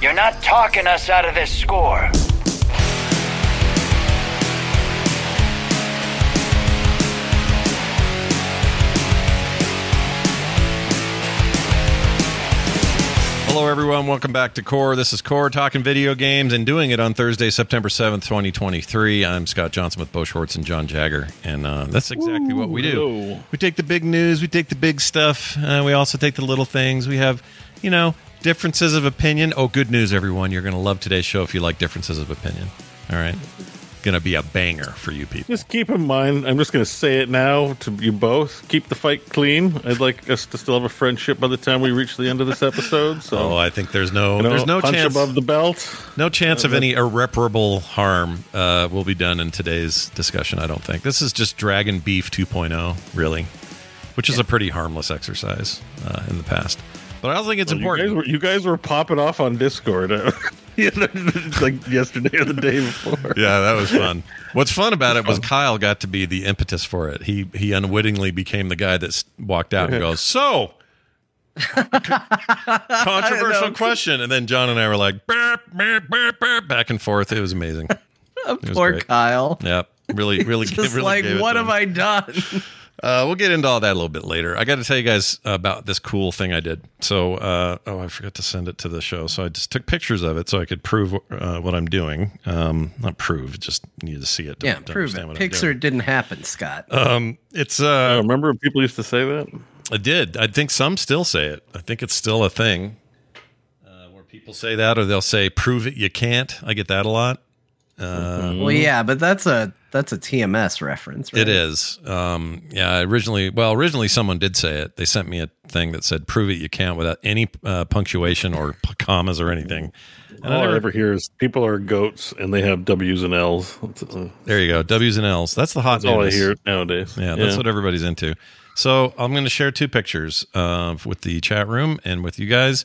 You're not talking us out of this score. Hello, everyone. Welcome back to Core. This is Core talking video games and doing it on Thursday, September 7th, 2023. I'm Scott Johnson with Beau Schwartz and Jon Jagger, and uh, that's exactly what we do. hello. We take the big news, we take the big stuff, uh, we also take the little things. We have, you know, differences of opinion. Oh, good news, everyone. You're going to love today's show if you like differences of opinion. All right. Going to be a banger for you people. Just keep in mind, I'm just going to say it now to you both. Keep the fight clean. I'd like us to still have a friendship by the time we reach the end of this episode. So, Oh, I think there's no, you know, there's no chance above the belt. No chance of any irreparable harm uh, will be done in today's discussion, I don't think. This is just Dragon Beef 2.0, really, which is a pretty harmless exercise uh, in the past. But I also think it's You important. guys, were, you guys were popping off on Discord uh, like yesterday or the day before. yeah, that was fun. What's fun about it was Kyle got to be the impetus for it. He he unwittingly became the guy that walked out and goes, "So, controversial question." And then Jon and I were like, burp, burp, burp, burp, back and forth. It was amazing. It was Poor great. Kyle. Yep, really, really, Just really like, gave it what to have him. I done? Uh, we'll get into all that a little bit later. I got to tell you guys about this cool thing I did. So, uh, oh, I forgot to send it to the show. So I just took pictures of it so I could prove uh, what I'm doing. Um, not prove, just needed to see it. To, yeah, to prove it. Pixar didn't happen, Scott. Um, it's I uh, remember when people used to say that. I did. I think some still say it. I think it's still a thing uh, where people say that, or they'll say, "Prove it, you can't." I get that a lot. Well, yeah, but that's a that's a TMS reference, right? It is. Um, yeah, originally, well, originally someone did say it. They sent me a thing that said, "Prove it, you can't," without any uh, punctuation or p- commas or anything. And All I never- ever hear is people are goats and they have W's and L's. Uh, there you go. W's and L's. That's the hot that's all I hear nowadays. Yeah, that's what everybody's into. So I'm going to share two pictures uh, with the chat room and with you guys.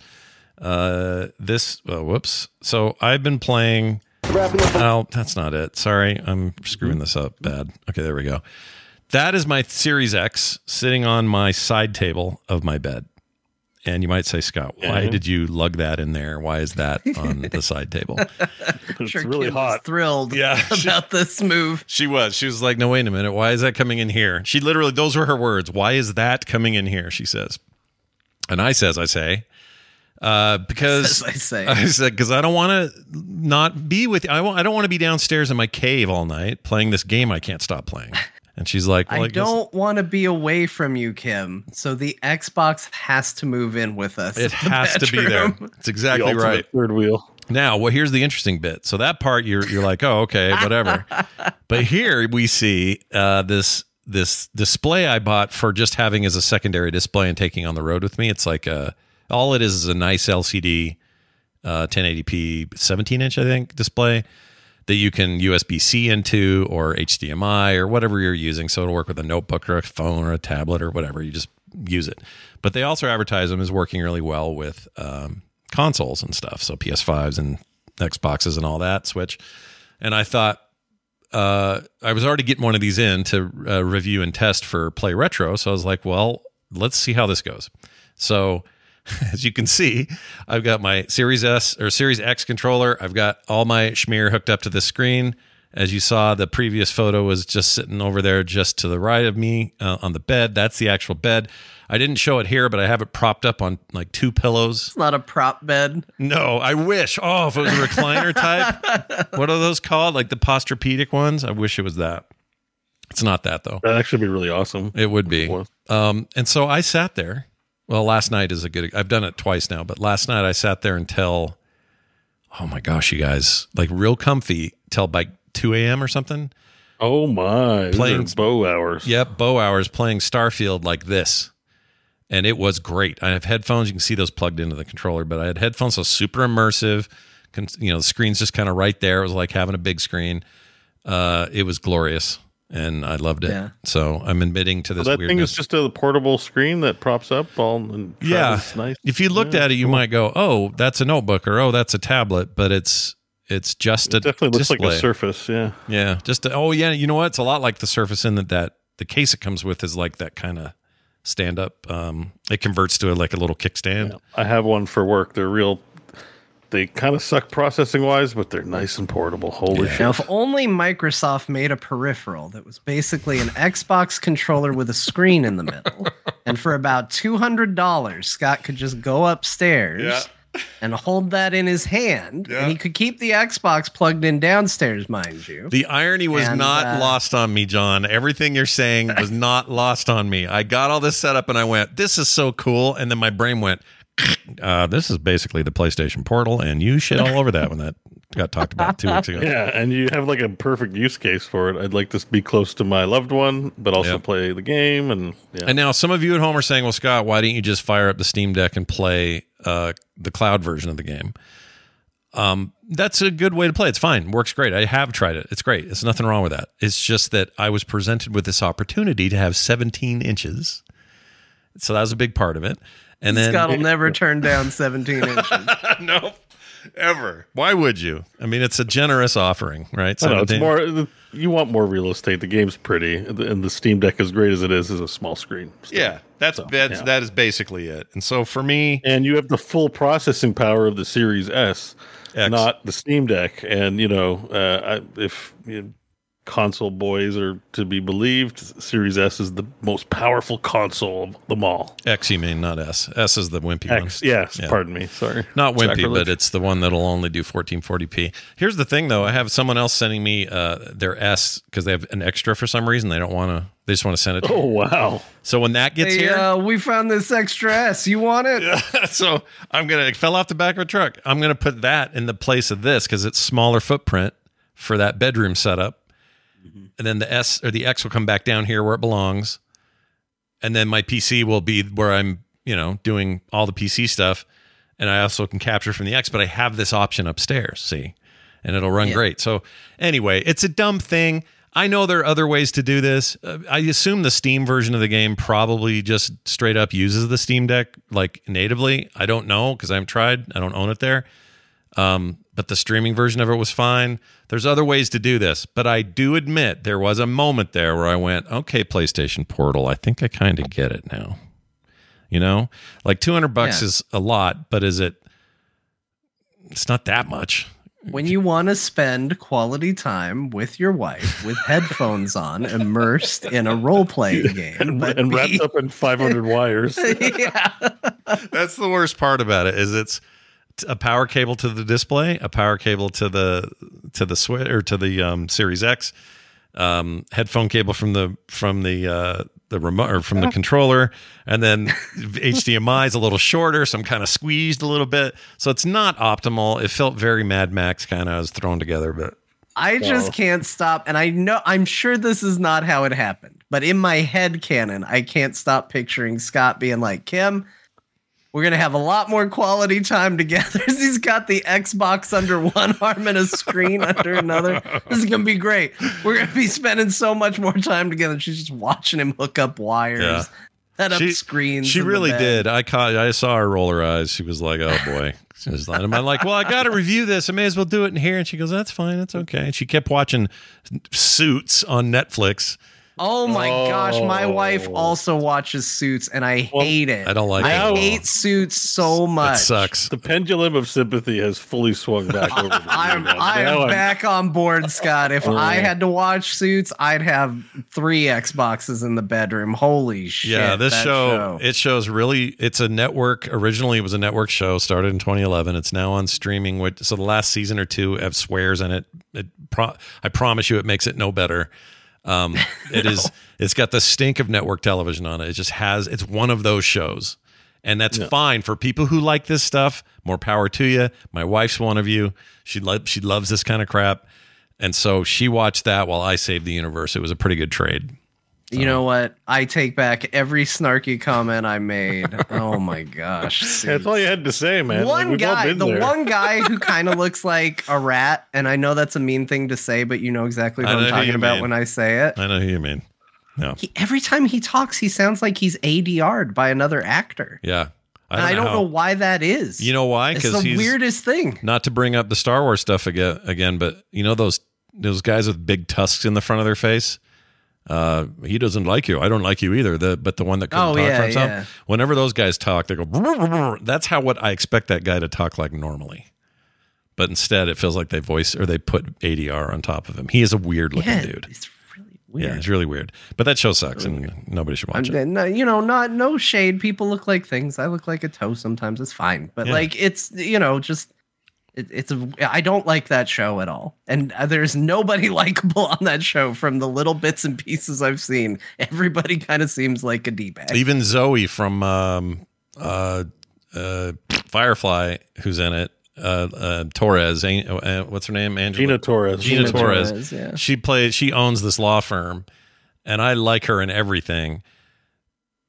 Uh, this, oh, whoops. So I've been playing. Oh, that's not it. Sorry, I'm screwing mm-hmm. this up bad. Okay, there we go. That is my Series X sitting on my side table of my bed. And you might say, Scott, why Yeah. did you lug that in there? Why is that on the side table? It's Sure, really Kim was hot. thrilled Yeah. about this move. She was. She was like, no, wait a minute. Why is that coming in here? She literally, those were her words. Why is that coming in here? She says. And I says, I say, uh, because I say. I said, because I don't want to not be with I, want, I don't want to be downstairs in my cave all night playing this game I can't stop playing. And she's like, well, I guess- don't want to be away from you, Kim. So the Xbox has to move in with us. It in the has to be there. It's exactly ultimate right. Third wheel. Now, well, here's the interesting bit. So that part, you're you're like, oh, okay, whatever. but here we see uh, this this display I bought for just having as a secondary display and taking on the road with me. It's like a, all it is is a nice LCD, uh, 1080p, 17 inch, I think, display that you can USB C into or HDMI or whatever you're using. So it'll work with a notebook or a phone or a tablet or whatever. You just use it. But they also advertise them as working really well with um, consoles and stuff. So PS5s and Xboxes and all that, Switch. And I thought, uh, I was already getting one of these in to uh, review and test for Play Retro. So I was like, well, let's see how this goes. So as you can see, I've got my Series S or Series X controller. I've got all my schmear hooked up to the screen. As you saw, the previous photo was just sitting over there, just to the right of me uh, on the bed. That's the actual bed. I didn't show it here, but I have it propped up on like two pillows. It's not a prop bed. No, I wish. Oh, if it was a recliner type. What are those called? Like the Posturepedic ones? I wish it was that. It's not that though. That'd actually be really awesome. It would be. Um, and so I sat there. Well, last night is a good. I've done it twice now, but last night I sat there until, oh my gosh, you guys, like real comfy till like two a.m. or something. Oh my! Playing- Beau hours. Yep, Beau hours playing Starfield like this, and it was great. I have headphones. You can see those plugged into the controller, but I had headphones, so super immersive. You know, the screen's just kind of right there. It was like having a big screen. Uh, it was glorious, and I loved it. Yeah. So I'm admitting to this that weirdness. thing is just a portable screen that props up all and yeah, nice. if you looked Yeah, at it, you might go, "Oh, that's a notebook," or "Oh, that's a tablet," but it's it's just a It definitely looks like a Surface. Yeah, Yeah, just a, oh yeah, you know what? It's a lot like the Surface in that that the case it comes with is like that kind of stand up. Um, it converts to a, like a little kickstand. I have one for work. They're real. They kind of suck processing wise, but they're nice and portable. Holy shit! Now, if only Microsoft made a peripheral that was basically an Xbox controller with a screen in the middle, and for about two hundred dollars, Scott could just go upstairs and hold that in his hand, and he could keep the Xbox plugged in downstairs, mind you. The irony was And, not uh, lost on me, Jon. Everything you're saying was not lost on me. I got all this set up and I went, "This is so cool," and then my brain went. Uh, this is basically the PlayStation Portal, and you shit all over that when that got talked about two weeks ago. Yeah, and you have like a perfect use case for it. I'd like to be close to my loved one, but also Yep. play the game. And yeah, And now some of you at home are saying, "Well, Scott, why didn't you just fire up the Steam Deck and play uh, the cloud version of the game?" Um, that's a good way to play. It's fine, works great. I have tried it. It's great. There's nothing wrong with that. It's just that I was presented with this opportunity to have 17 inches, so that was a big part of it. And then Scott will never turn down 17 inches. no, ever. Why would you? I mean, it's a generous offering, right? I know, it's more. You want more real estate. The game's pretty, and the Steam Deck, as great as it is, is a small screen. still. Yeah, that's So, that's yeah. that is basically it. And so for me, and you have the full processing power of the Series S, X. not the Steam Deck. And you know, uh, I, if you know, console boys are to be believed, Series S is the most powerful console of them all. X, you mean not S? S is the wimpy one. Yes, Yeah. pardon me, sorry, Not wimpy, Sacrilege. but it's the one that'll only do 1440p. Here's the thing, though. I have someone else sending me uh, their S because they have an extra for some reason. They don't want to. They just want to send it. To Oh wow! So when that gets Hey, here, uh, we found this extra S. You want it? Yeah, so I'm gonna it fell off the back of a truck. I'm gonna put that in the place of this because it's smaller footprint for that bedroom setup, and then the S or the X will come back down here where it belongs, and then my PC will be where I'm you know doing all the PC stuff, and I also can capture from the X. But I have this option upstairs. See, and it'll run Yeah. great. So anyway, it's a dumb thing. I know there are other ways to do this. Uh, I assume the Steam version of the game probably just straight up uses the Steam Deck like natively. I don't know because I haven't tried. I don't own it there. Um, but the streaming version of it was fine. There's other ways to do this, but I do admit there was a moment there where I went, "Okay, PlayStation Portal, I think I kind of get it now." You know, like 200 bucks Yeah. is a lot, but is it? It's not that much. When you want to spend quality time with your wife with headphones on, immersed in a role playing game, And, and wrapped up in 500 wires. yeah. That's the worst part about it is it's t- a power cable to the display, a power cable to the to the switch or to the um, Series X, um, headphone cable from the from the uh, the remote or from the controller, and then HDMI is a little shorter, so I'm kind of squeezed a little bit. So it's not optimal. It felt very Mad Max kind of was thrown together, but I just can't stop. And I know, I'm sure this is not how it happened, but in my head canon, I can't stop picturing Scott being like, Kim, we're going to have a lot more quality time together. He's got the Xbox under one arm and a screen under another. This is going to be great. We're going to be spending so much more time together. She's just watching him hook up wires, Yeah. set up She- screens. She really did. I caught. I saw her roll her eyes. She was like, "Oh boy." Like, I'm like, "Well, I got to review this. I may as well do it in here." And she goes, "That's fine. That's okay." And she kept watching Suits on Netflix. Oh my gosh, my wife Oh. also watches Suits and I Well, hate it. I don't like I it at all. hate Suits so much. It sucks. The pendulum of sympathy has fully swung back over. to me I'm. I Now am I'm- back on board, Scott. If I Oh. had to watch Suits, I'd have three Xboxes in the bedroom. Holy shit! yeah, this that show, it shows really. It's a network. Originally, it was a network show. Started in 2011. It's now on streaming. Which so the last season or two have swears in it. It pro, I promise you, it makes it no better. Um, it is. It's got the stink of network television on it. It just has. It's one of those shows, and that's fine for people who like this stuff. More power to you. My wife's one of you. She lo- she loves this kind of crap, and so she watched that while I saved the universe. It was a pretty good trade. You know what? I take back every snarky comment I made. oh my gosh. That's all you had to say, man. One we've guy, the there. one guy who kind of looks like a rat, and I know that's a mean thing to say, but you know exactly what know I'm talking about mean. when I say it. I know who you mean. No. He, every time he talks, he sounds like he's ADR'd by another actor. Yeah. And I don't how- know why that is. You know why? it's Because the weirdest thing. not to bring up the Star Wars stuff again, again, but you know those those guys with big tusks in the front of their face. Uh, he doesn't like you. I don't like you either. The but the one that couldn't Oh, talk yeah, for himself. yeah. Whenever those guys talk, they go. "Brr, brr, brr." That's how what I expect that guy to talk like normally. But instead, it feels like they voice or they put ADR on top of him. He is a weird looking Yeah, dude. it's really weird. Yeah, weird. it's really weird. But that show sucks, and nobody should watch I'm, it. no, you know, not no shade. People look like things. I look like a toe sometimes. It's fine, but like it's you know just it, it's a. I don't like that show at all, and uh, there's nobody likable on that show. From the little bits and pieces I've seen, everybody kind of seems like a d bag. Even Zoe from um, uh, uh, Firefly, who's in it, uh, uh, Torres. ain't- Uh, what's her name? Angela. Gina Torres. Gina Gina Torres. Torres, yeah. She plays. She owns this law firm, and I like her in everything.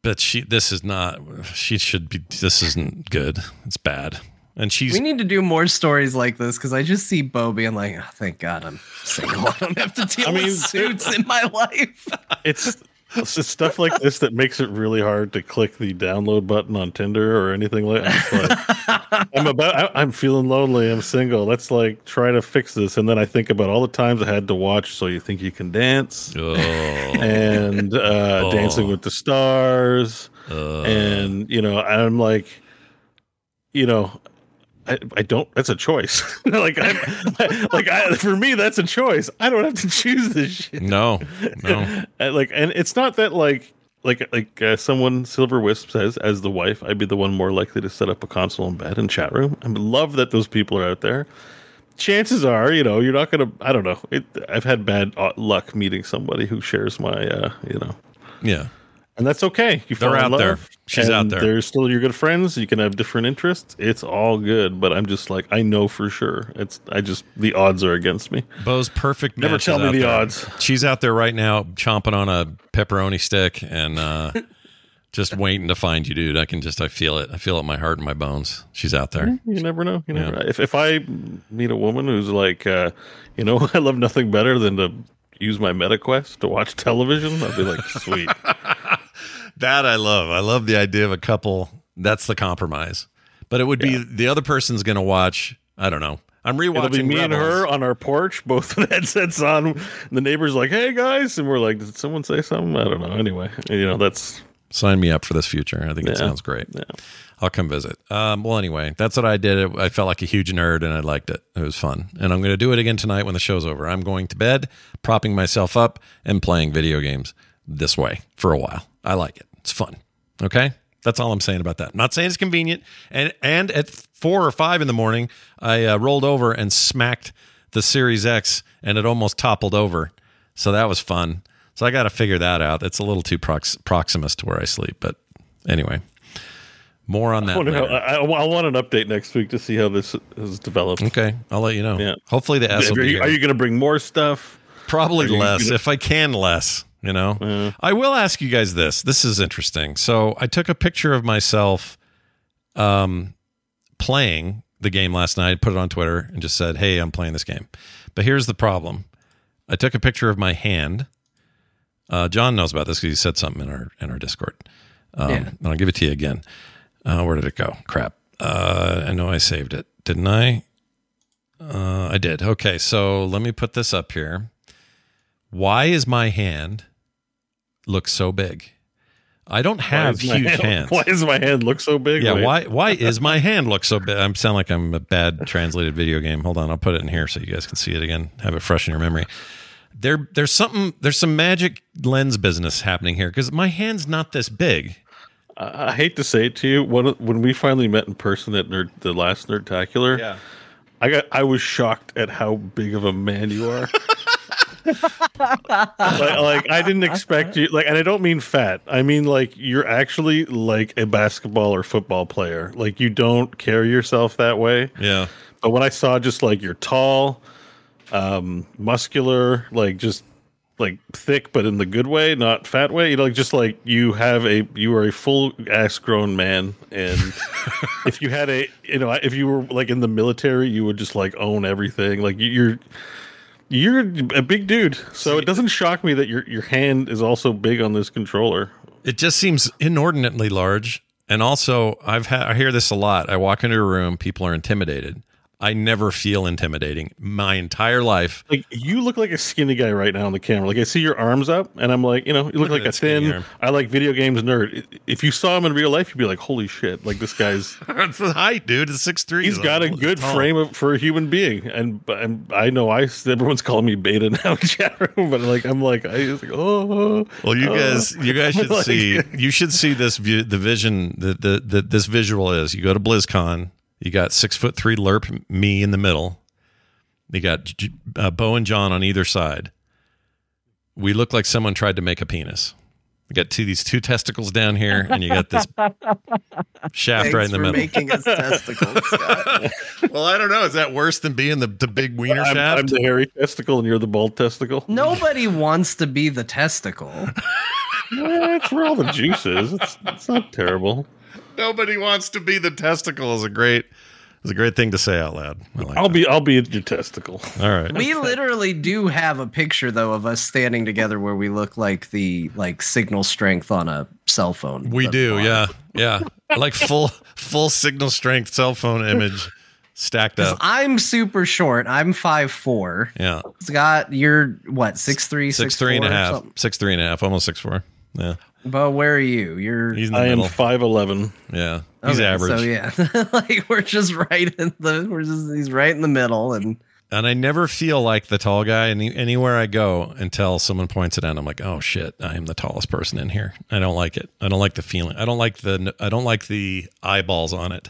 But she, this is not. She should be. This isn't good. It's bad. And she's. We need to do more stories like this because I just see Beau being like, oh, "Thank God I'm single. I don't have to deal I mean, with suits in my life." it's it's just stuff like this that makes it really hard to click the download button on Tinder or anything like that. Like, I'm about I, I'm feeling lonely, I'm single. Let's like try to fix this. And then I think about all the times I had to watch So You Think You Can Dance oh, and uh, Oh. Dancing with the Stars. uh, and you know I'm like, you know, I, I don't. That's a choice. like I'm, like I, for me, that's a choice. I don't have to choose this shit. no, no. Like, and it's not that like like like uh, someone Silver Wisp says as the wife, I'd be the one more likely to set up a console in bed and chat room. I love that those people are out there. Chances are, you know, you're not gonna. I don't know. It, I've had bad uh, luck meeting somebody who shares my, uh, you know, Yeah. And that's okay. You They're out there. She's out there. They're still your good friends. You can have different interests. It's all good. But I'm just like, I know for sure. It's I just the odds are against me. Beau's perfect. Never tell me the there. odds. She's out there right now, chomping on a pepperoni stick and uh, just waiting to find you, dude. I can just, I feel it. I feel it in my heart and my bones. She's out there. You never know. You never know. If if I meet a woman who's like, uh, you know, I love nothing better than to use my MetaQuest to watch television, I'd be like, sweet. That I love. I love the idea of a couple. That's the compromise. But it would be the other person's going to watch. I don't know. I'm rewatching. It'll be me and her on our porch, both with headsets on. And the neighbor's like, "Hey guys," and we're like, "Did someone say something?" I don't know. Anyway, you know, that's Sign me up for this future. I think it sounds great. Yeah. I'll come visit. Um, well, anyway, that's what I did. I felt like a huge nerd and I liked it. It was fun. And I'm going to do it again tonight when the show's over. I'm going to bed, propping myself up, and playing video games this way for a while. I like it. It's fun. Okay? That's all I'm saying about that. not saying it's convenient. And and at four or five in the morning, I uh, rolled over and smacked the Series X, and it almost toppled over. So that was fun. So I got to figure that out. It's a little too prox- proximus to where I sleep, but anyway, more on that. wonder how. I, I I want an update next week to see how this has developed. Okay, I'll let you know. Yeah. Hopefully the S will Are be you, are you going to bring more stuff? Probably less gonna- if I can less. You know, I will ask you guys this. This is interesting. So I took a picture of myself, um, playing the game last night. Put it on Twitter and just said, "Hey, I'm playing this game." But here's the problem. I took a picture of my hand. Uh, Jon knows about this because he said something in our in our Discord. Um, Yeah. And I'll give it to you again. Uh, where did it go? Crap. Uh, I know I saved it, didn't I? Uh, I did. Okay, so let me put this up here. Why is my hand look so big? I don't have huge hand- hands. Why does my hand look so big? Yeah, why why is my hand look so big? I'm sound like I'm a bad translated video game. Hold on, I'll put it in here so you guys can see it again. Have it fresh in your memory. There there's something there's some magic lens business happening here because my hand's not this big. I, I hate to say it to you. When when we finally met in person at Nerd, the last Nerdtacular, yeah. I got I was shocked at how big of a man you are. like, like I didn't expect you like and I don't mean fat. I mean like you're actually like a basketball or football player. Like you don't carry yourself that way. Yeah. But when I saw just like you're tall, um, muscular, like just like thick, but in the good way, not fat way. You know, like just like you have a you are a full ass grown man, and if you had a you know if you were like in the military, you would just like own everything. Like you- you're you're a big dude, so it doesn't shock me that your your hand is also big on this controller. It just seems inordinately large. And also, I've had I hear this a lot. I walk into a room, people are intimidated. I never feel intimidating my entire life. Like you look like a skinny guy right now on the camera. Like I see your arms up, and I'm like, you know, you look, like a thin. arm. I like video games nerd. If you saw him in real life, you'd be like, holy shit! Like this guy's. That's the height, dude. It's six three. He's got a good frame of, for a human being, and, and I know I everyone's calling me beta now in chat room, but like I'm like I was like oh Well, you oh." guys, you guys should Like- see. You should see this view. The vision that the, the this visual is. You go to BlizzCon. You got six foot three lerp me in the middle. You got J- uh, Bo and John on either side. We look like someone tried to make a penis. You got two these two testicles down here, and you got this shaft Thanks right in the for middle. making us testicles. Scott. well, I don't know. Is that worse than being the, the big wiener I'm, shaft? I'm the hairy testicle, and you're the bald testicle. Nobody wants to be the testicle. Yeah, where all the juice is. It's, it's not terrible. Nobody wants to be the testicle. Is a great is a great thing to say out loud. I like I'll that. be I'll be your testicle. all right. We literally do have a picture though of us standing together where we look like the like signal strength on a cell phone. We do, font. yeah, yeah. Like full full signal strength cell phone image stacked up. I'm super short. I'm five four. Yeah, Scott, you're what six three, six three and a half, six three and a half, almost six four. Yeah, But where are you? You're he's in the I am middle. five eleven. yeah, he's Okay, average. So yeah, like we're just right in the we're just he's right in the middle, and And I never feel like the tall guy any, anywhere I go until someone points it out. I'm like, oh shit, I am the tallest person in here. I don't like it. I don't like the feeling. I don't like the. I don't like the eyeballs on it.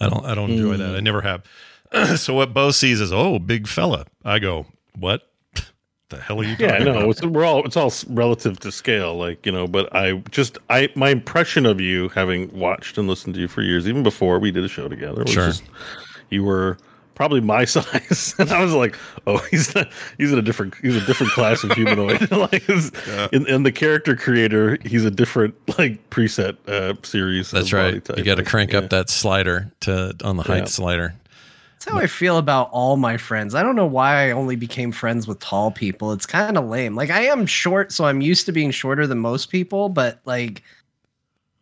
I don't. I don't enjoy that. Mm. I never have. so what Beau sees is, oh, big fella. I go, what? The hell are you talking Yeah, I know. about? It's we're all it's all relative to scale, like you know. But I just I my impression of you, having watched and listened to you for years, even before we did a show together, was Sure. just you were probably my size, and I was like, oh, he's not, he's in a different he's a different class of humanoid. like, it's- in, in the character creator, he's a different like preset uh, series. That's of body right. type. You got to crank yeah. up that slider to on the height Yeah. slider. That's how I feel about all my friends. I don't know why I only became friends with tall people. It's kind of lame. Like I am short, so I'm used to being shorter than most people. But like,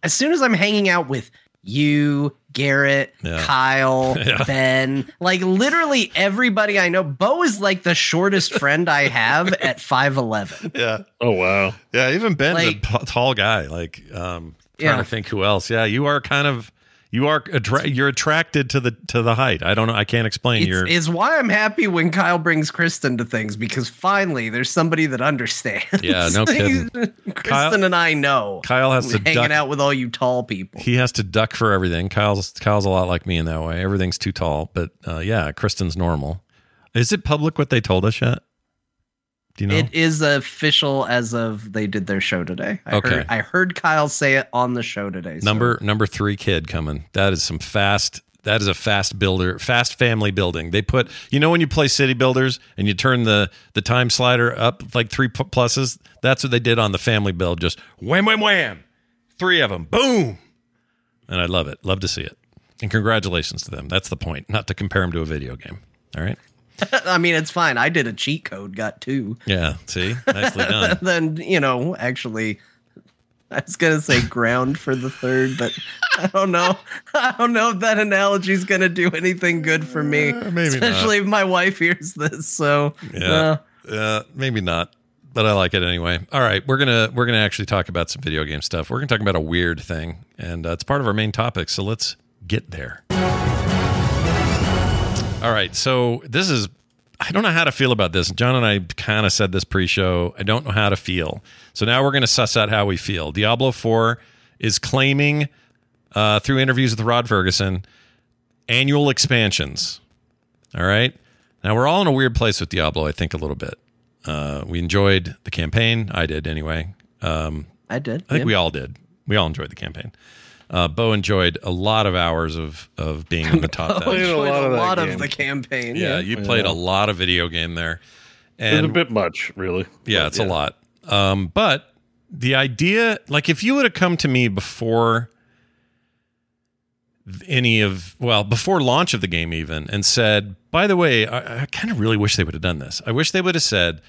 as soon as I'm hanging out with you, Garrett, Yeah. Kyle, Yeah. Ben, like literally everybody I know, Beau is like the shortest friend I have at five eleven. Yeah. Oh wow. Yeah, even Ben, Like- a p- tall guy. Like, um, trying Yeah. to think who else. Yeah, you are kind of you are attra- you're attracted to the to the height. I don't know. I can't explain. It's, it's why I'm happy when Kyle brings Kristen to things because finally there's somebody that understands. Yeah, no kidding. Kristen Kyle- and I know. Kyle has to hanging duck. out with all you tall people. He has to duck for everything. Kyle's Kyle's a lot like me in that way. Everything's too tall, but uh, yeah, Kristen's normal. Is it public what they told us yet? Do you know? It is official as of they did their show today. I Okay. Heard, I heard Kyle say it on the show today. so- number number three kid coming. That is some fast. That is a fast builder, fast family building. They put, you know, when you play city builders and you turn the the time slider up like three pluses. That's what they did on the family build. Just wham, wham, wham, three of them, boom. And I love it. Love to see it. And congratulations to them. That's the point. Not to compare them to a video game. All right. I mean, it's fine. I did a cheat code, got two. Yeah. See, nicely done. then you know, actually, I was gonna say ground for the third, but I don't know. I don't know if that analogy is gonna do anything good for me, Uh, especially if my wife hears this. So Yeah. uh, Uh, maybe not, but I like it anyway. All right, we're gonna we're gonna actually talk about some video game stuff. We're gonna talk about a weird thing, and uh, it's part of our main topic. So let's get there. All right, so this is I don't know how to feel about this. Jon and I kind of said this pre-show. I don't know how to feel. So now we're going to suss out how we feel. Diablo 4 is claiming uh, through interviews with Rod Ferguson annual expansions. All right. Now we're all in a weird place with Diablo, I think, a little bit. Uh, we enjoyed the campaign. I did anyway. Um, I did. I think yeah. we all did. We all enjoyed the campaign. Uh, Bo enjoyed a lot of hours of of being in the top. Played edge. a lot of that lot of the campaign. Yeah, Yeah, you played a lot of video game there. And it's a bit much, really. yeah, But, it's a lot. Um, but the idea, like, if you would have come to me before any of, well, before launch of the game, even, and said, by the way, I, I kind of really wish they would have done this. I wish they would have said,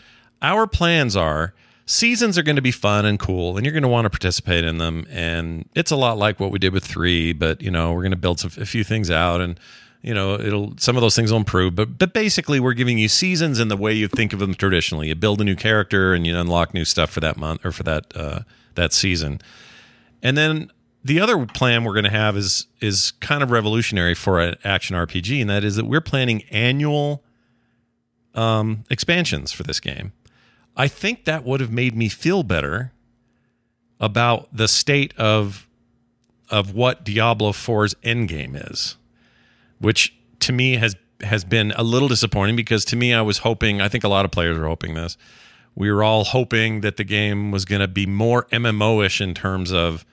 our plans are seasons are going to be fun and cool, and you're going to want to participate in them. And it's a lot like what we did with three, but, you know, we're going to build some, a few things out and, you know it'll some of those things will improve but but basically we're giving you seasons in the way you think of them traditionally you build a new character and you unlock new stuff for that month or for that uh, that season and then the other plan we're going to have is is kind of revolutionary for an action rpg and that is that we're planning annual um, expansions for this game i think that would have made me feel better about the state of of what diablo 4's endgame is which to me has has been a little disappointing because to me I was hoping I think a lot of players were hoping this. We were all hoping that the game was going to be more MMO-ish in terms of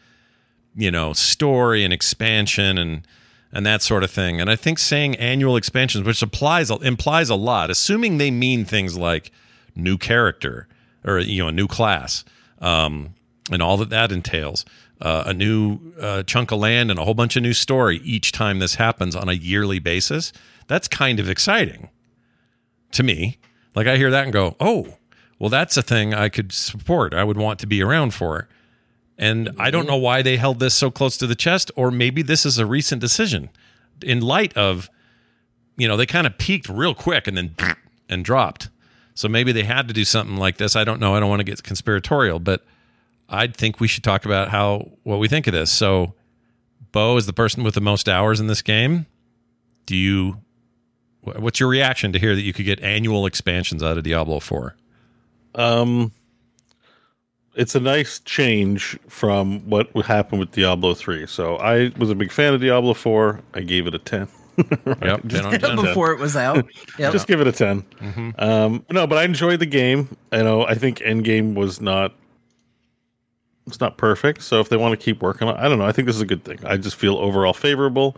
you know, story and expansion and and that sort of thing. And I think saying annual expansions which applies implies a lot, assuming they mean things like new character or you know, a new class. Um and all that that entails uh, a new uh, chunk of land and a whole bunch of new story each time this happens on a yearly basis. That's kind of exciting to me. Like I hear that and go, oh, well, that's a thing I could support. I would want to be around for. And I don't know why they held this so close to the chest, or maybe this is a recent decision in light of, you know, they kind of peaked real quick and then and dropped. So maybe they had to do something like this. I don't know. I don't want to get conspiratorial, but I think we should talk about how what we think of this. So, Beau is the person with the most hours in this game. Do you? What's your reaction to hear that you could get annual expansions out of Diablo Four? Um, it's a nice change from what happened with Diablo three. So I was a big fan of Diablo four. I gave it a ten. right? Yep, 10 on 10. before it was out. Yep. Just give it a 10 mm-hmm. um, no, but I enjoyed the game. You know, I think Endgame was not it's not perfect. So if they want to keep working on, I don't know. I think this is a good thing. I just feel overall favorable.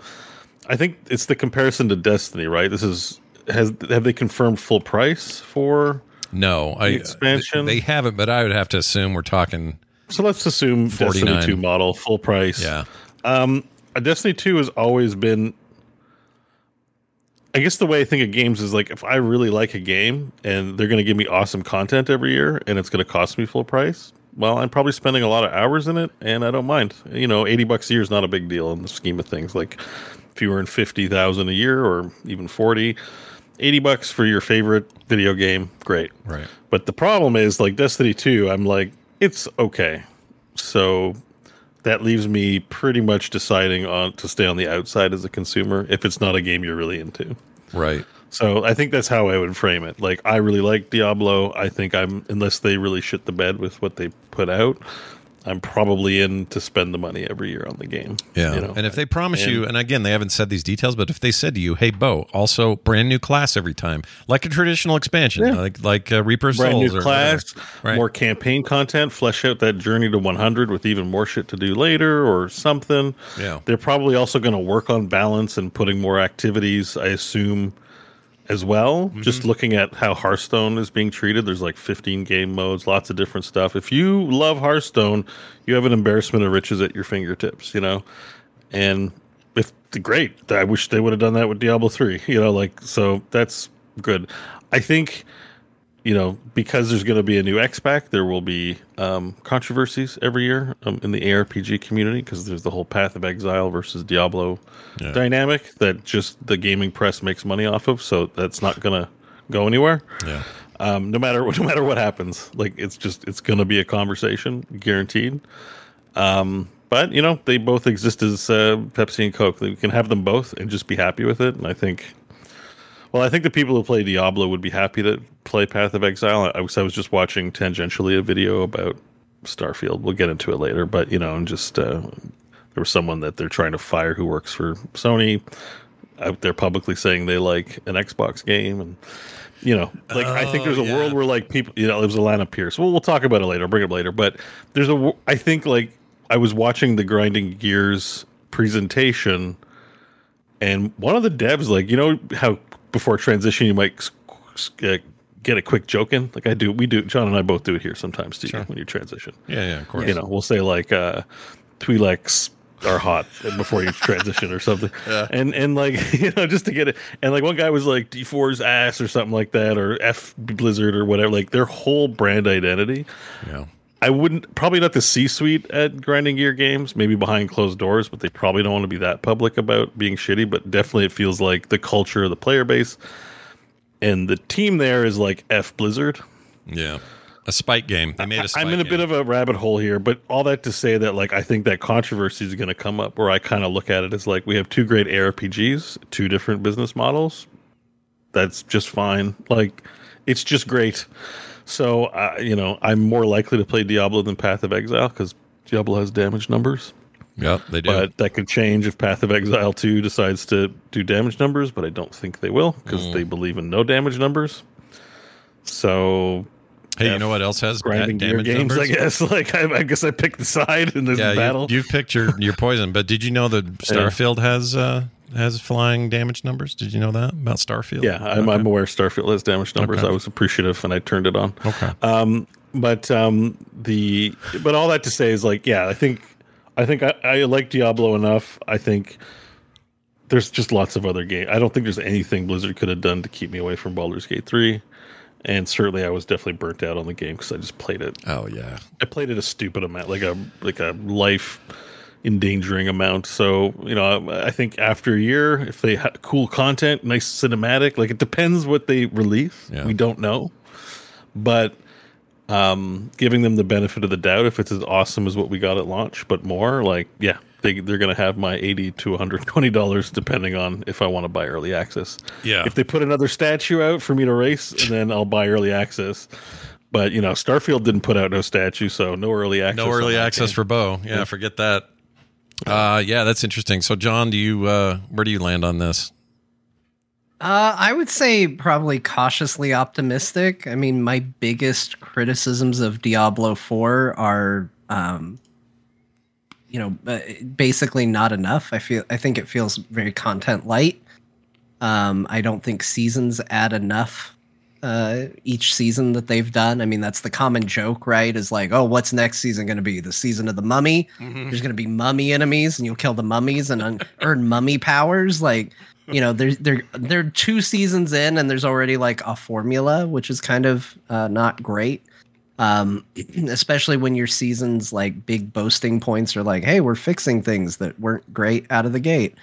I think it's the comparison to Destiny, right? This is has have they confirmed full price for no I, expansion? They haven't, but I would have to assume we're talking. So let's assume 49. Destiny two model full price. Yeah. Um, Destiny two has always been. I guess the way I think of games is like if I really like a game and they're going to give me awesome content every year and it's going to cost me full price, well, I'm probably spending a lot of hours in it, and I don't mind. You know, eighty bucks a year is not a big deal in the scheme of things. Like if you earn fifty thousand a year, or even forty, 80 bucks for your favorite video game, great. Right. But the problem is, like Destiny Two, I'm like, it's okay. So that leaves me pretty much deciding on to stay on the outside as a consumer if it's not a game you're really into. Right. So I think that's how I would frame it. Like I really like Diablo. I think I'm unless they really shit the bed with what they put out, I'm probably in to spend the money every year on the game. Yeah. You know? And if they promise and, you, and again, they haven't said these details, but if they said to you, "Hey, Beau, also brand new class every time, like a traditional expansion, yeah. like like uh, Reaper brand Souls, new class, right. more campaign content, flesh out that journey to 100 with even more shit to do later or something." Yeah. They're probably also going to work on balance and putting more activities. I assume as well. Mm-hmm. Just looking at how Hearthstone is being treated, there's like 15 game modes, lots of different stuff. If you love Hearthstone, you have an embarrassment of riches at your fingertips, you know? And if great, I wish they would have done that with Diablo 3, you know, like, so that's good. I think you know, because there's going to be a new XPAC, there will be um, controversies every year um, in the ARPG community because there's the whole Path of Exile versus Diablo yeah. dynamic that just the gaming press makes money off of. So that's not going to go anywhere. Yeah. Um, no matter no matter what happens, like it's just it's going to be a conversation, guaranteed. Um, but you know, they both exist as uh, Pepsi and Coke. We can have them both and just be happy with it. And I think well, I think the people who play Diablo would be happy to play Path of Exile. I was, I was just watching tangentially a video about Starfield. We'll get into it later, but you know, I'm just uh, there was someone that they're trying to fire who works for Sony out there publicly saying they like an Xbox game and you know, like oh, I think there's a yeah. world where like people, you know, it was Alana Pierce. Well, we'll talk about it later. I'll bring it up later, but there's a. I think like I was watching the Grinding Gears presentation, and one of the devs, like you know how before transition you might uh, get a quick joke in. Like I do, we do. Jon and I both do it here sometimes too when you transition. Yeah, yeah, of course. You know, we'll say like uh, Twi'leks are hot before you transition or something. Yeah. And and like you know just to get it. And like one guy was like D4's ass or something like that or F Blizzard or whatever. Like their whole brand identity. Yeah. I wouldn't probably not the C suite at Grinding Gear Games, maybe behind closed doors, but they probably don't want to be that public about being shitty. But definitely, it feels like the culture of the player base and the team there is like F Blizzard. Yeah. A spike game. They made a spike I'm in a game. bit of a rabbit hole here, but all that to say that like I think that controversy is going to come up where I kind of look at it as like we have two great ARPGs, two different business models. That's just fine. Like it's just great. So uh, you know, I'm more likely to play Diablo than Path of Exile because Diablo has damage numbers. Yeah, they do. But that could change if Path of Exile 2 decides to do damage numbers, but I don't think they will because Mm. they believe in no damage numbers. So hey, you know what else has grinding damage games, numbers? I guess. Like I, I guess I picked the side in this Yeah, battle. you, you've picked your, your poison, but did you know that Starfield has uh, has flying damage numbers? Did you know that about Starfield? yeah, I'm, I'm aware Starfield has damage numbers. Okay. I was appreciative and I turned it on. Okay. Um, but um, the but all that to say is like, yeah, I think I think I, I like Diablo enough. I think there's just lots of other games. I don't think there's anything Blizzard could have done to keep me away from Baldur's Gate three. And certainly, I was definitely burnt out on the game because I just played it. Oh yeah. I played it a stupid amount, like a like a life endangering amount. So you know, I think after a year, if they had cool content, nice cinematic, like it depends what they release. Yeah. We don't know, but um, giving them the benefit of the doubt, if it's as awesome as what we got at launch, but more, like yeah, they they're gonna have my eighty to one hundred twenty dollars, depending on if I want to buy early access. Yeah. If they put another statue out for me to race, and then I'll buy early access. But you know, Starfield didn't put out no statue, so no early access. No early access game. for Beau. Yeah, forget that. Uh, yeah, that's interesting. So, Jon, do you uh, where do you land on this? Uh, I would say probably cautiously optimistic. I mean, my biggest criticisms of Diablo 4 are, um, you know, uh, basically not enough. I feel I think it feels very content light. Um, I don't think seasons add enough uh, each season that they've done. I mean, that's the common joke, right? Is like, oh, what's next season going to be? The season of the mummy? There's going to be mummy enemies, and you'll kill the mummies and un- earn mummy powers. Like, you know, there's they're they're two seasons in, and there's already like a formula, which is kind of uh, not great. Um, especially when your seasons like big boasting points are like, hey, we're fixing things that weren't great out of the gate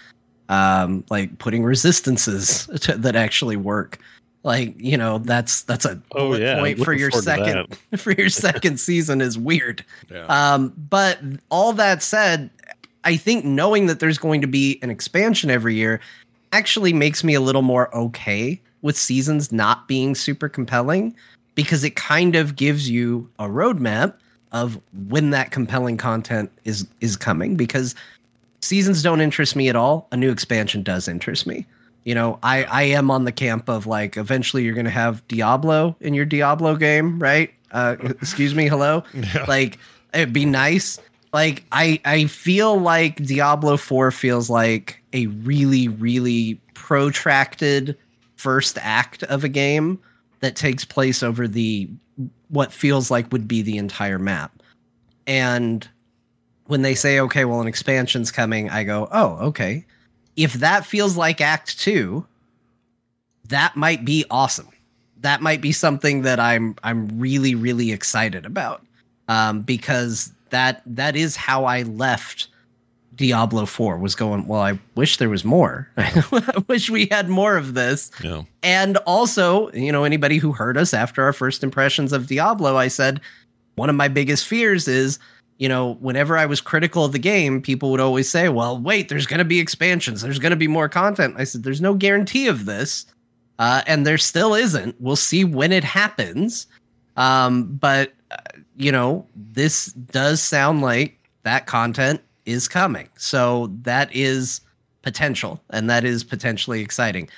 um, like putting resistances to, that actually work. Like you know, that's that's a Oh, yeah, point for your second for your second season is weird. Yeah. Um, but all that said, I think knowing that there's going to be an expansion every year actually makes me a little more okay with seasons not being super compelling because it kind of gives you a roadmap of when that compelling content is is coming because seasons don't interest me at all a new expansion does interest me you know i i am on the camp of like eventually you're gonna have diablo in your diablo game right? Uh excuse me hello? Like it'd be nice. Like i i feel like diablo 4 feels like a really really protracted first act of a game that takes place over the what feels like would be the entire map. And when they say okay well an expansion's coming i go oh okay if that feels like act 2 that might be awesome. That might be something that i'm i'm really really excited about um, because that that is how i left diablo 4 was going well i wish there was more. I wish we had more of this. Yeah. and also, you know, anybody who heard us after our first impressions of Diablo, I said one of my biggest fears is, you know, whenever I was critical of the game, people would always say, well, wait, there's going to be expansions, there's going to be more content. I said, there's no guarantee of this. Uh, and there still isn't. We'll see when it happens. Um, but, uh, you know, this does sound like that content is coming. So that is potential and that is potentially exciting.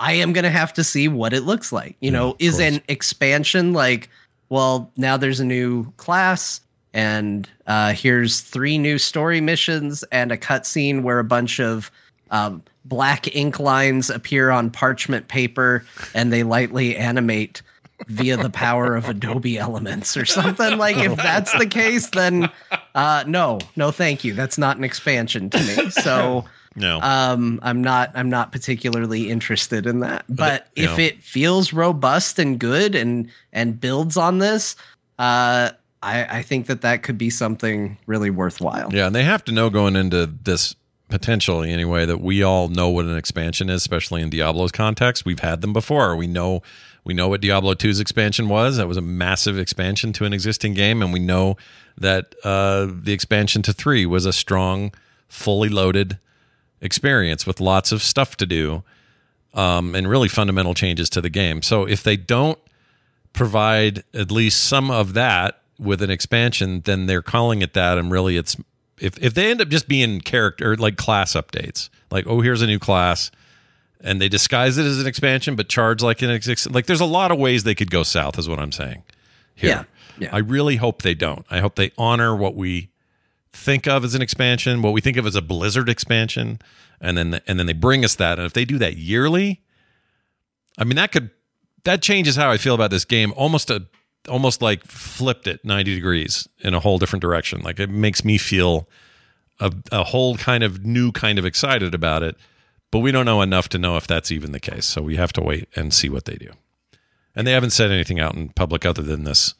I am going to have to see what it looks like. You know, of is course. an expansion like, well, now there's a new class and uh, here's three new story missions and a cutscene where a bunch of um, black ink lines appear on parchment paper and they lightly animate via the power of Adobe Elements or something. Like if that's the case, then uh, no, no, thank you. That's not an expansion to me. So No. um, I'm not I'm not particularly interested in that. But if it feels robust and good and and builds on this, uh, I, I think that that could be something really worthwhile. Yeah, and they have to know going into this potentially anyway that we all know what an expansion is, especially in Diablo's context. We've had them before. We know we know what Diablo 2's expansion was. That was a massive expansion to an existing game, and we know that uh, the expansion to three was a strong, fully loaded experience with lots of stuff to do um, and really fundamental changes to the game. So if they don't provide at least some of that with an expansion, then they're calling it that, and really it's if if they end up just being character like class updates, like oh here's a new class, and they disguise it as an expansion but charge like an ex- like there's a lot of ways they could go south, is what I'm saying. Here. Yeah, yeah. I really hope they don't. I hope they honor what we think of as an expansion, what we think of as a Blizzard expansion, and then and then they bring us that. And if they do that yearly, I mean that could that changes how I feel about this game. Almost a almost like flipped it 90 degrees in a whole different direction. Like it makes me feel a, a whole kind of new kind of excited about it. But we don't know enough to know if that's even the case. So we have to wait and see what they do. And they haven't said anything out in public other than this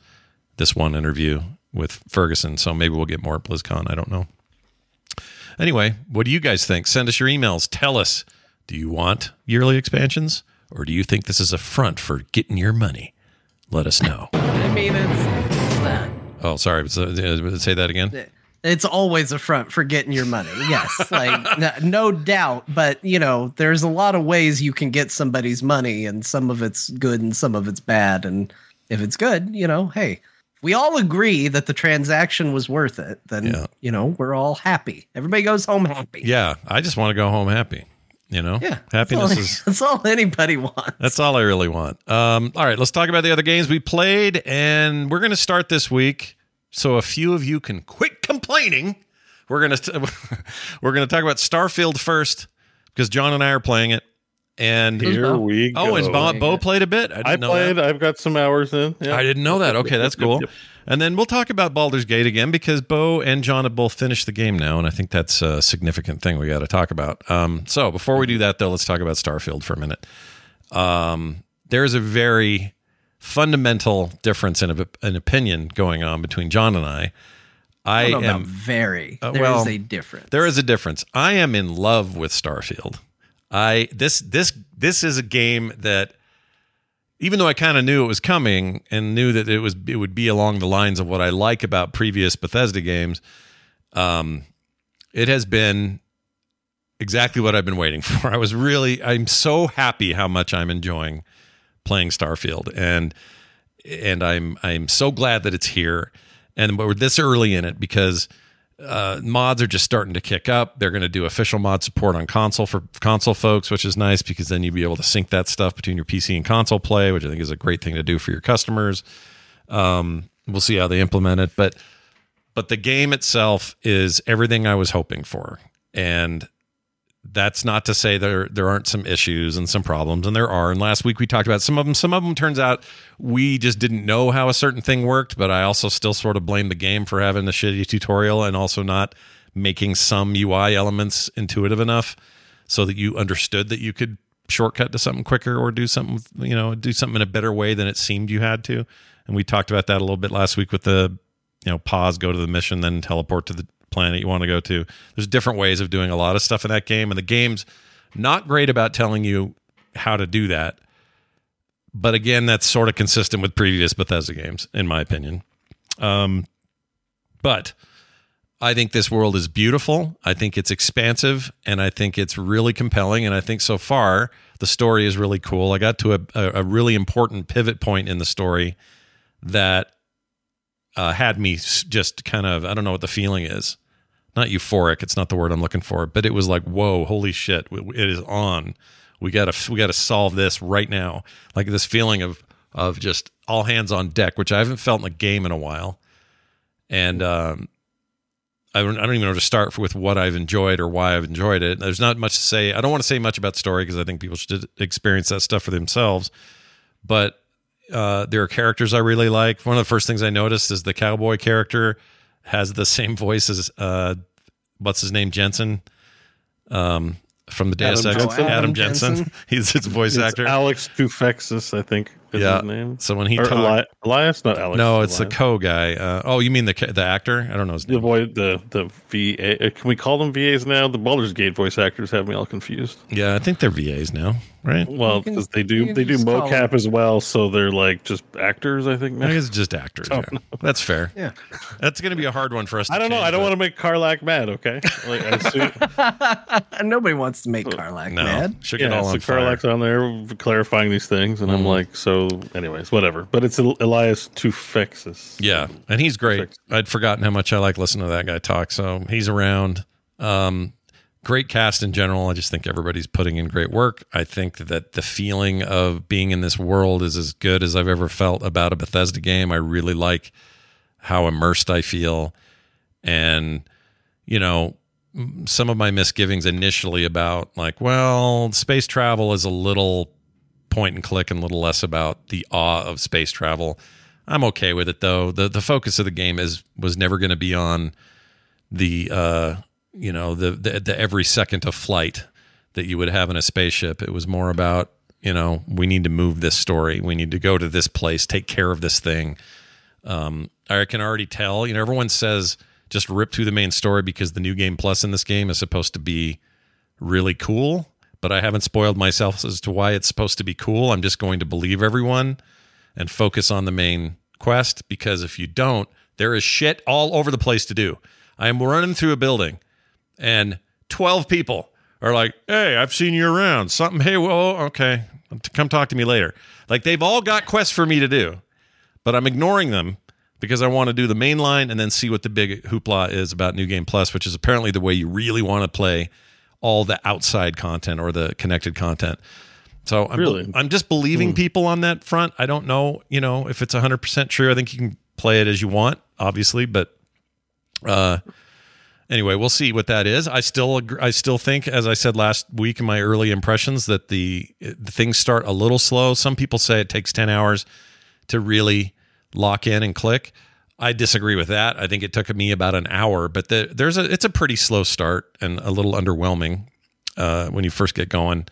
this one interview with Fergusson. So maybe we'll get more at BlizzCon. I don't know. Anyway, what do you guys think? Send us your emails. Tell us do you want yearly expansions or do you think this is a front for getting your money? Let us know. I mean, it's that oh, sorry. So, uh, Say that again. it's always a front for getting your money. Yes, like no doubt. But you know, there's a lot of ways you can get somebody's money, and some of it's good and some of it's bad. And if it's good, you know, hey, we all agree that the transaction was worth it, then Yeah. you know we're all happy. Everybody goes home happy. Yeah, I just want to go home happy. You know, Yeah, happiness that's all, is that's all anybody wants. That's all I really want. Um, all right, let's talk about the other games we played, and we're going to start this week. So a few of you can quit complaining. We're going to we're going to talk about Starfield first because Jon and I are playing it. And Here we go. oh, and Beau, Beau played a bit. I, didn't I know played. That. I've got some hours in. Yeah. I didn't know that. Okay, that's Yep, cool. yep. And then we'll talk about Baldur's Gate again because Beau and Jon have both finished the game now, and I think that's a significant thing we got to talk about. Um, so before we do that, though, let's talk about Starfield for a minute. Um, there's a very fundamental difference in an opinion going on between Jon and I. I, I don't know am about very. Uh, There is well, a difference. there is a difference. I am in love with Starfield. I this this this is a game that even though I kind of knew it was coming and knew that it was it would be along the lines of what I like about previous Bethesda games, um, it has been exactly what I've been waiting for. I was really I'm so happy how much I'm enjoying playing Starfield and and I'm I'm so glad that it's here and we're this early in it because uh, mods are just starting to kick up. They're going to do official mod support on console for console folks, which is nice because then you'll be able to sync that stuff between your PC and console play, which I think is a great thing to do for your customers. Um, we'll see how they implement it, but but the game itself is everything I was hoping for, and that's not to say there there aren't some issues and some problems, and there are. And last week we talked about some of them. Some of them turns out we just didn't know how a certain thing worked, but I also still sort of blame the game for having a shitty tutorial and also not making some UI elements intuitive enough so that you understood that you could shortcut to something quicker or do something you know do something in a better way than it seemed you had to. And we talked about that a little bit last week with the you know pause, go to the mission, then teleport to the planet you want to go to. There's different ways of doing a lot of stuff in that game, and the game's not great about telling you how to do that. But again, that's sort of consistent with previous Bethesda games, in my opinion. Um, but I think this world is beautiful. I think it's expansive, and I think it's really compelling. And I think so far the story is really cool. I got to a, a, really important pivot point in the story that uh, had me just kind of I don't know what the feeling is. Not euphoric. It's not the word I'm looking for, but it was like, whoa, holy shit! It is on. We gotta we gotta solve this right now. Like this feeling of of just all hands on deck, which I haven't felt in a game in a while. And um, I don't, I don't even know to start with what I've enjoyed or why I've enjoyed it. There's not much to say. I don't want to say much about the story because I think people should experience that stuff for themselves. But uh, there are characters I really like. One of the first things I noticed is the cowboy character has the same voice as uh, what's his name Jensen um, from the Deus Adam Ex. Jensen? Adam, Adam Jensen. Jensen. He's his voice It's actor. Alex Toufexis, I think. Is Yeah. his name. So when he Or talks, Eli- Elias, not Alex. no, it's the co guy. Uh, oh, you mean the the actor? I don't know his the name. boy, the the VA. uh, Can we call them VAs now? The Baldur's Gate voice actors have me all confused. Yeah, I think they're VAs now, right? Well, because they do they do just call mocap as well, so they're like just actors. I think. I Now. guess it's just actors. yeah. That's fair. Yeah. That's going to be a hard one for us. To I don't know. change, I don't but- want to make Karlach mad. Okay. Like, I assume, Nobody wants to make Karlach No, mad. should get yeah. all So on fire. Karlach's on there clarifying these things, and I'm Mhm. like, so, anyways, whatever. But it's El- Elias Toufexis. Yeah, and he's great. Perfect. I'd forgotten how much I like listening to that guy talk. So he's around. Um, great cast in general. I just think everybody's putting in great work. I think that the feeling of being in this world is as good as I've ever felt about a Bethesda game. I really like how immersed I feel, and you know, some of my misgivings initially about like, well, space travel is a little point and click and a little less about the awe of space travel. I'm okay with it though. The the focus of the game is was never going to be on the uh you know the, the the every second of flight that you would have in a spaceship. It was more about, you know, we need to move this story. We need to go to this place, take care of this thing. Um I can already tell, you know, everyone says just rip through the main story because the new game plus in this game is supposed to be really cool, but I haven't spoiled myself as to why it's supposed to be cool. I'm just going to believe everyone and focus on the main quest because if you don't, there is shit all over the place to do. I am running through a building and 12 people are like, "Hey, I've seen you around. Something, hey, well, okay. Come talk to me later." Like they've all got quests for me to do, but I'm ignoring them because I want to do the main line and then see what the big hoopla is about New Game Plus, which is apparently the way you really want to play all the outside content or the connected content. So I'm, Really? I'm just believing people on that front. I don't know, you know, if it's 100% true. I think you can play it as you want, obviously, but uh anyway, we'll see what that is. I still agree, I still think as I said last week in my early impressions that the, the things start a little slow. Some people say it takes 10 hours to really lock in and click. I disagree with that. I think it took me about an hour, but the, there's a it's a pretty slow start and a little underwhelming uh, when you first get going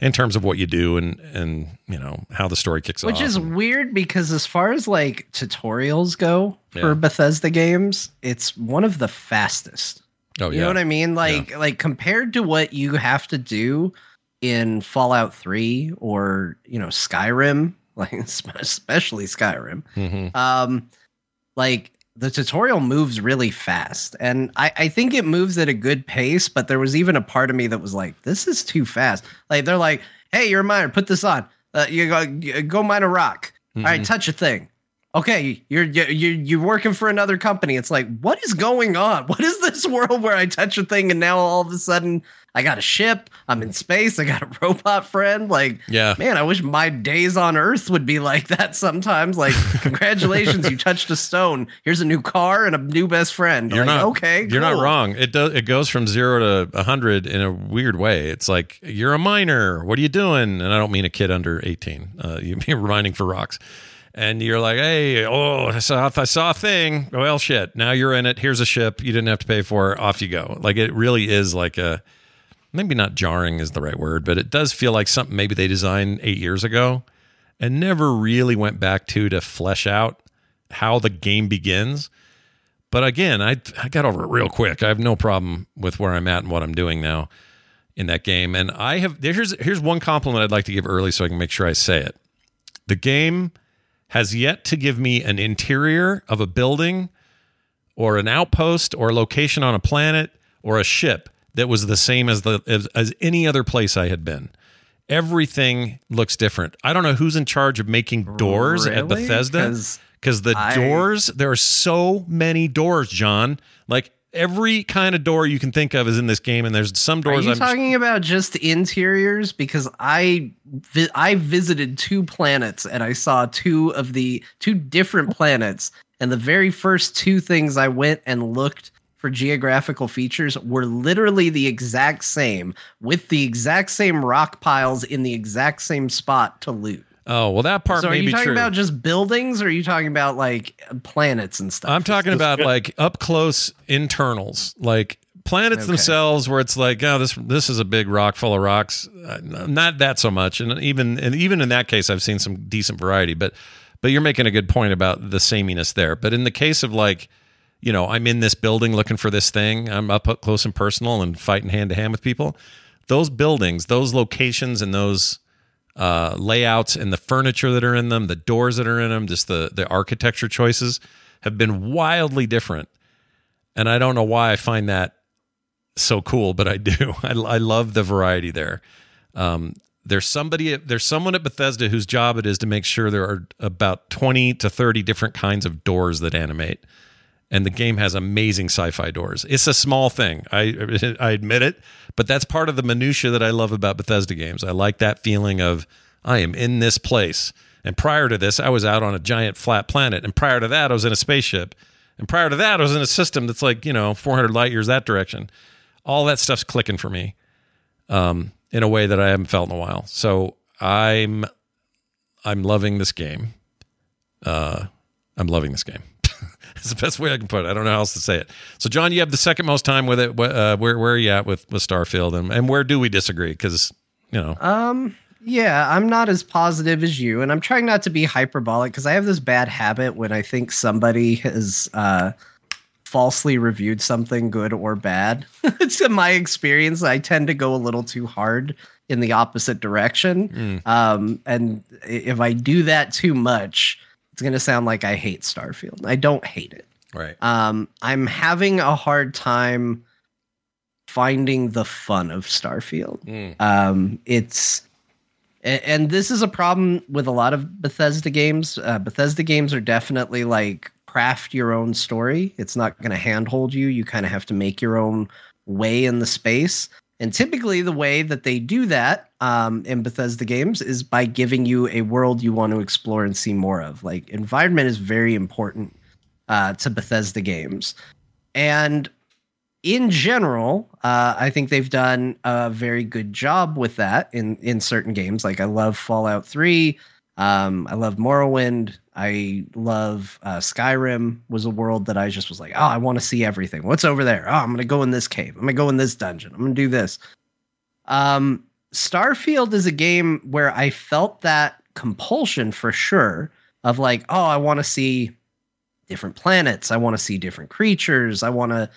in terms of what you do and and you know how the story kicks Which off. Which is weird because as far as like tutorials go Yeah. for Bethesda games, it's one of the fastest. oh yeah. You know what I mean? Like like compared to what you have to do in Fallout 3 or, you know, Skyrim, like especially Skyrim. Mhm. Um like the tutorial moves really fast and I, I think it moves at a good pace, but there was even a part of me that was like, this is too fast. Like they're like, hey, you're a miner, put this on. Uh, you go you go mine a rock. All right, Mhm. touch a thing. Okay, you're you're you're working for another company. It's like, what is going on? What is this world where I touch a thing and now all of a sudden I got a ship, I'm in space, I got a robot friend? Like, Yeah. man, I wish my days on Earth would be like that sometimes. Like, congratulations, you touched a stone. Here's a new car and a new best friend. You're Like, not okay. You're not wrong. It does. It goes from zero to a hundred in a weird way. It's like you're a miner. What are you doing? And I don't mean a kid under eighteen. Uh, you mean mining for rocks. And you're like, hey, oh, I saw, I saw a thing. Well, shit. Now you're in it. Here's a ship. You didn't have to pay for it. Off you go. Like it really is like a maybe not jarring is the right word, but it does feel like something maybe they designed eight years ago and never really went back to to flesh out how the game begins. But again, I I got over it real quick. I have no problem with where I'm at and what I'm doing now in that game. And I have here's here's one compliment I'd like to give early so I can make sure I say it. The game has yet to give me an interior of a building or an outpost or a location on a planet or a ship that was the same as the as, as any other place I had been. Everything looks different. I don't know who's in charge of making doors at Bethesda because the I- doors there are so many doors Jon like every kind of door you can think of is in this game and there's some Are doors you i'm talking about just interiors? Because I vi- I visited two planets and I saw two of the two different planets, and the very first two things I went and looked for geographical features were literally the exact same with the exact same rock piles in the exact same spot to loot. Oh well, that part so are you talking true. about just buildings or are you talking about like planets and stuff? I'm talking about like up close internals, like planets Okay. themselves, where it's like, oh, this this is a big rock full of rocks. Uh, not that so much, and even and even in that case, I've seen some decent variety. But but you're making a good point about the sameness there. But in the case of like, you know, I'm in this building looking for this thing. I'm up close and personal and fighting hand to hand with people. Those buildings, those locations, and those uh, layouts and the furniture that are in them, the doors that are in them, just the the architecture choices have been wildly different. And I don't know why I find that so cool, but I do. I, I love the variety there. Um, there's somebody, there's someone at Bethesda whose job it is to make sure there are about 20 to 30 different kinds of doors that animate. And the game has amazing sci-fi doors. It's a small thing, I I admit it, but that's part of the minutia that I love about Bethesda games. I like that feeling of I am in this place. And prior to this, I was out on a giant flat planet. And prior to that, I was in a spaceship. And prior to that, I was in a system that's like, you know, 400 light years that direction. All that stuff's clicking for me um, in a way that I haven't felt in a while. So I'm I'm loving this game. Uh, I'm loving this game. It's the best way I can put it. I don't know how else to say it. So, Jon, you have the second most time with it. Uh, where where are you at with, with Starfield, and, and where do we disagree? Because you know, Um, yeah, I'm not as positive as you, and I'm trying not to be hyperbolic because I have this bad habit when I think somebody has uh, falsely reviewed something good or bad. it's in my experience, I tend to go a little too hard in the opposite direction. Um, and if I do that too much, it's going to sound like I hate Starfield. I don't hate it. right? Um, I'm having a hard time finding the fun of Starfield. Mm. Um, it's a- and this is a problem with a lot of Bethesda games. Uh, Bethesda games are definitely like craft your own story. It's not going to handhold you. You kind of have to make your own way in the space. And typically, the way that they do that um, in Bethesda games is by giving you a world you want to explore and see more of. Like, environment is very important uh, to Bethesda games. And in general, uh, I think they've done a very good job with that in in certain games. Like I love Fallout Three, um, I love Morrowind, I love uh, Skyrim. Was a world that I just was like, oh, I want to see everything. What's over there? Oh, I'm gonna go in this cave. I'm gonna go in this dungeon. I'm gonna do this. Um, Starfield is a game where I felt that compulsion for sure of like, oh, I want to see different planets. I want to see different creatures. I want to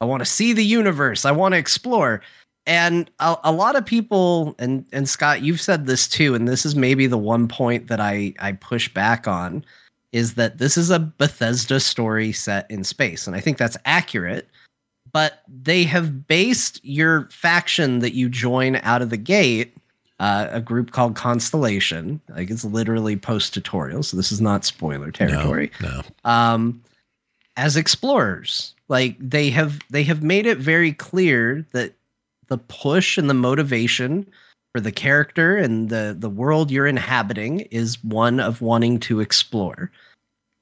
I want to see the universe. I want to explore. And a, a lot of people, and and Scott, you've said this too, and this is maybe the one point that I I push back on, is that this is a Bethesda story set in space, and I think that's accurate. But they have based your faction that you join out of the gate, uh, a group called Constellation, like it's literally post tutorial, so this is not spoiler territory No, um, as explorers. Like they have they have made it very clear that the push and the motivation for the character and the the world you're inhabiting is one of wanting to explore.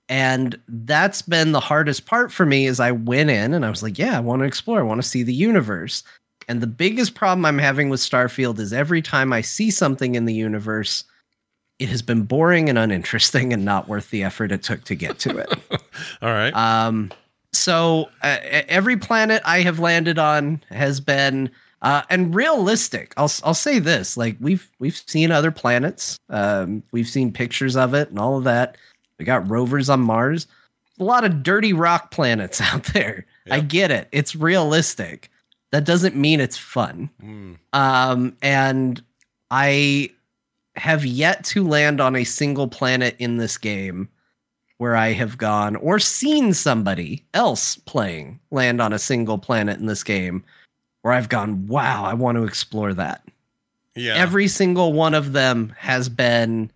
And that's been the hardest part for me is I went in and I was like, yeah, I want to explore. I want to see the universe. And the biggest problem I'm having with Starfield is every time I see something in the universe, it has been boring and uninteresting and not worth the effort it took to get to it. all right. Um, so uh, every planet I have landed on has been uh, and realistic. I'll I'll say this: like we've we've seen other planets, um, we've seen pictures of it and all of that. We got rovers on Mars. A lot of dirty rock planets out there. I get it. It's realistic. That doesn't mean it's fun. Mm. Um, and I have yet to land on a single planet in this game where I have gone or seen somebody else playing land on a single planet in this game where I've gone, wow, I want to explore that. yeah. Every single one of them has been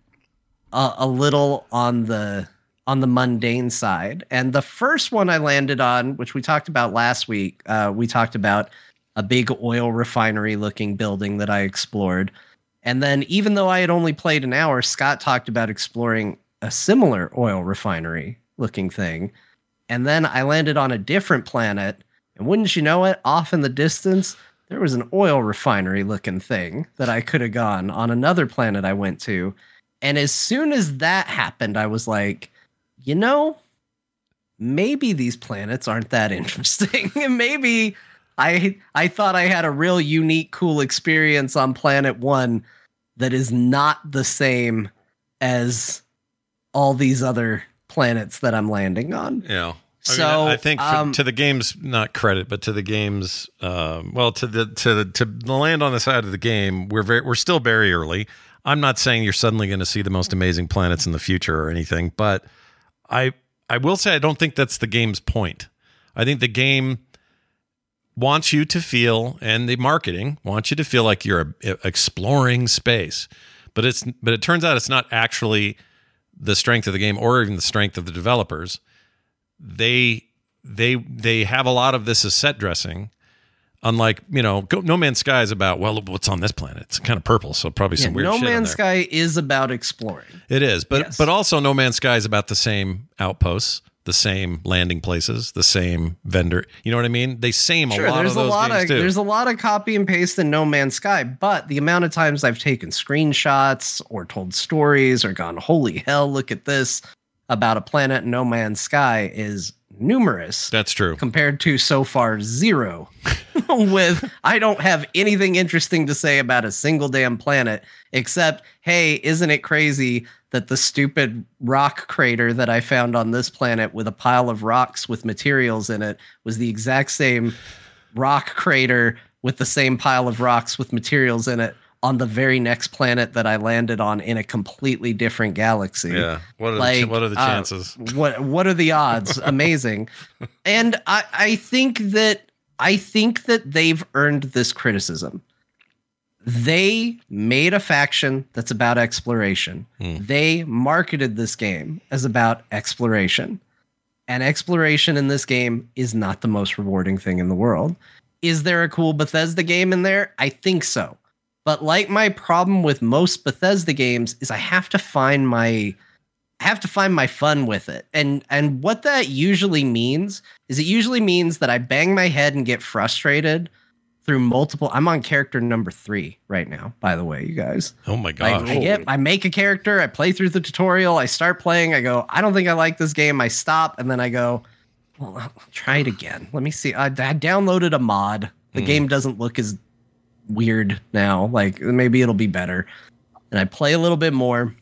a, a little on the on the mundane side. And the first one I landed on, which we talked about last week, uh, we talked about a big oil refinery looking building that I explored. And then, even though I had only played an hour, Scott talked about exploring a similar oil refinery looking thing. And then I landed on a different planet And wouldn't you know it, off in the distance, there was an oil refinery looking thing that I could have gone on another planet I went to. And as soon as that happened, I was like, you know, maybe these planets aren't that interesting. And maybe I I thought I had a real unique, cool experience on planet one that is not the same as all these other planets that I'm landing on. Yeah. I So, mean, I think for- um, to the game's not credit, but to the game's um, well, to the to the to the land on the side of the game, we're very we're still very early. I'm not saying you're suddenly going to see the most amazing planets in the future or anything, but I I will say I don't think that's the game's point. I think the game wants you to feel, and the marketing wants you to feel like you're uh, exploring space, but it's but it turns out it's not actually the strength of the game or even the strength of the developers they they they have a lot of this as set dressing unlike you know Go, no man's sky is about well what's on this planet it's kind of purple so probably Yeah, some weird no Man's. Sky is about exploring. it is but Yes. but also no man's sky is about the same outposts the same landing places the same vendor you know what i mean they same Sure, a lot there's of those a lot of too there's a lot of copy and paste in No Man's Sky, but the amount of times I've taken screenshots or told stories or gone, "Holy hell, look at this!" About a planet No Man's Sky is numerous that's true compared to so far zero. With I don't have anything interesting to say about a single damn planet except, hey, isn't it crazy that the stupid rock crater that I found on this planet with a pile of rocks with materials in it was the exact same rock crater with the same pile of rocks with materials in it on the very next planet that I landed on in a completely different galaxy. Yeah. What are like the, what are the uh, chances? what what are the odds? Amazing. And i i think that i think that they've earned this criticism. They made a faction that's about exploration. Hmm. they marketed this game as about exploration. And exploration in this game is not the most rewarding thing in the world. Is there a cool bethesda game in there? I think so but like my problem with most bethesda games is i have to find my I have to find my fun with it. And and what that usually means is it usually means that I bang my head and get frustrated through multiple I'm on character number 3 right now, by the way, you guys. oh my god. gosh I get I make a character, I play through the tutorial, I start playing, I go, I don't think I like this game, I stop and then I go, well, I'll try it again. Let me see. I, I downloaded a mod. The Hmm. game doesn't look as weird now. Like maybe it'll be better. And I play a little bit more.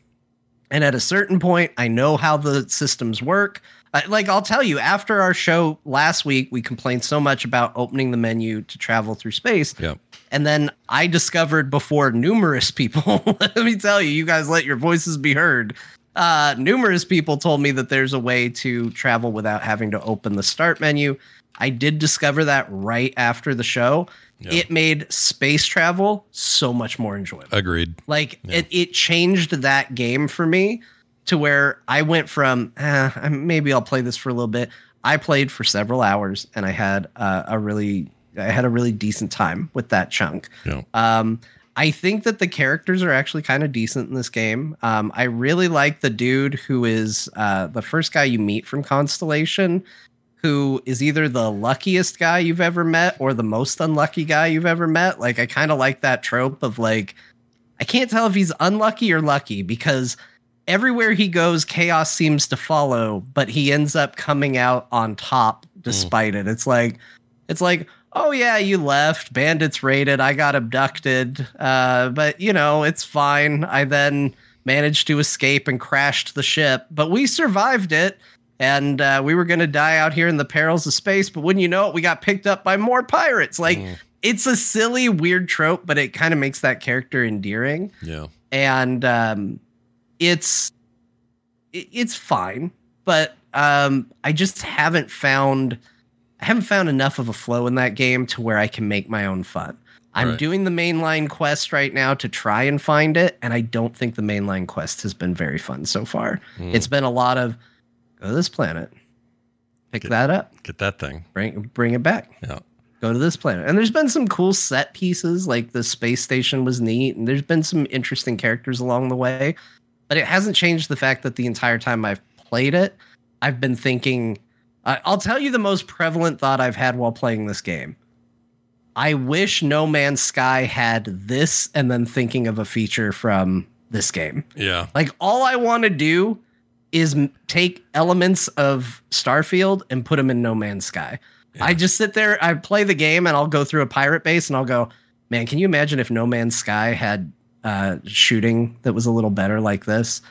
And at a certain point, I know how the systems work. I, like I'll tell you, after our show last week, we complained so much about opening the menu to travel through space. Yep. And then I discovered before numerous people, let me tell you, you guys let your voices be heard. Uh, numerous people told me that there's a way to travel without having to open the start menu. I did discover that right after the show. Yeah. It made space travel so much more enjoyable. agreed Like it, it changed that game for me to where I went from eh, maybe I'll play this for a little bit. I played for several hours and I had uh, a really I had a really decent time with that chunk. yeah Um, I think that the characters are actually kind of decent in this game. Um, I really like the dude who is uh, the first guy you meet from Constellation, who is either the luckiest guy you've ever met or the most unlucky guy you've ever met. Like, I kind of like that trope of like, I can't tell if he's unlucky or lucky because everywhere he goes, chaos seems to follow, but he ends up coming out on top despite it. It's like, it's like, oh yeah, you left, bandits raided, I got abducted, uh, but you know, it's fine. I then managed to escape and crashed the ship, but we survived it. And uh, we were going to die out here in the perils of space, but wouldn't you know it, we got picked up by more pirates. Like, it's a silly, weird trope, but it kind of makes that character endearing yeah and um, it's it- it's fine, but um, I just haven't found I haven't found enough of a flow in that game to where I can make my own fun. I'm Right. doing the mainline quest right now to try and find it, and I don't think the mainline quest has been very fun so far. Mm. It's been a lot of go to this planet, pick Get- that up, get that thing bring bring it back yeah go to this planet. And there's been some cool set pieces, like the space station was neat, and there's been some interesting characters along the way. But it hasn't changed the fact that the entire time I've played it, I've been thinking, I, I'll tell you the most prevalent thought I've had while playing this game. I wish No Man's Sky had this, and then thinking of a feature from this game. Yeah. Like all I want to do is take elements of Starfield and put them in No Man's Sky. I just sit there, I play the game, and I'll go through a pirate base, and I'll go, man, can you imagine if No Man's Sky had uh, shooting that was a little better like this?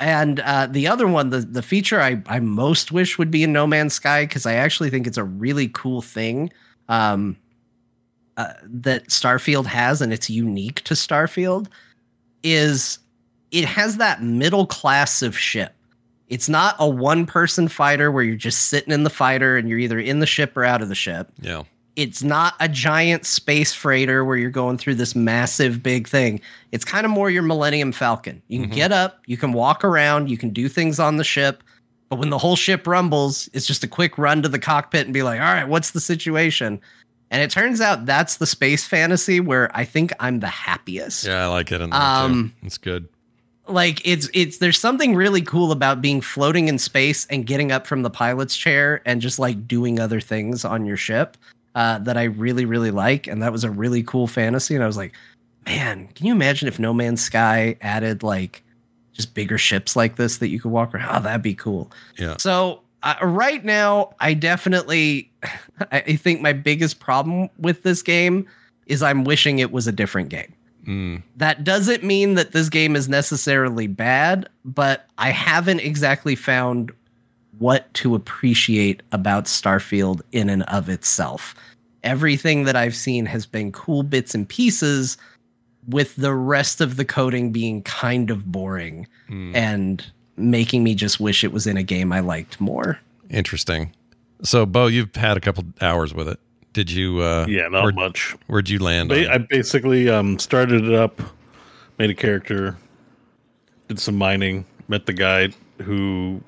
And uh, the other one, the the feature I I most wish would be in No Man's Sky because I actually think it's a really cool thing. Um, uh, that Starfield has, and it's unique to Starfield, is it has that middle class of ship. It's not a one person fighter where you're just sitting in the fighter and you're either in the ship or out of the ship. Yeah. It's not a giant space freighter where you're going through this massive big thing. It's kind of more your Millennium Falcon. You can get up, you can walk around, you can do things on the ship. But when the whole ship rumbles, it's just a quick run to the cockpit and be like, all right, what's the situation? And it turns out that's the space fantasy where I think I'm the happiest. Yeah, I like it in Um, too. It's good. Like it's it's there's something really cool about being floating in space and getting up from the pilot's chair and just like doing other things on your ship uh, that I really really like. And that was a really cool fantasy. And I was like, man, can you imagine if No Man's Sky added like just bigger ships like this that you could walk around? Oh, that'd be cool. Yeah. So uh, right now, I definitely, I I think my biggest problem with this game is I'm wishing it was a different game. Mm. That doesn't mean that this game is necessarily bad, but I haven't exactly found what to appreciate about Starfield in and of itself. Everything that I've seen has been cool bits and pieces, with the rest of the coding being kind of boring Mm. and making me just wish it was in a game I liked more. Interesting. So, Beau, you've had a couple hours with it. Did you? Uh, Yeah, not where, much. Where'd you land? Ba- I basically um, started it up, made a character, did some mining, met the guy who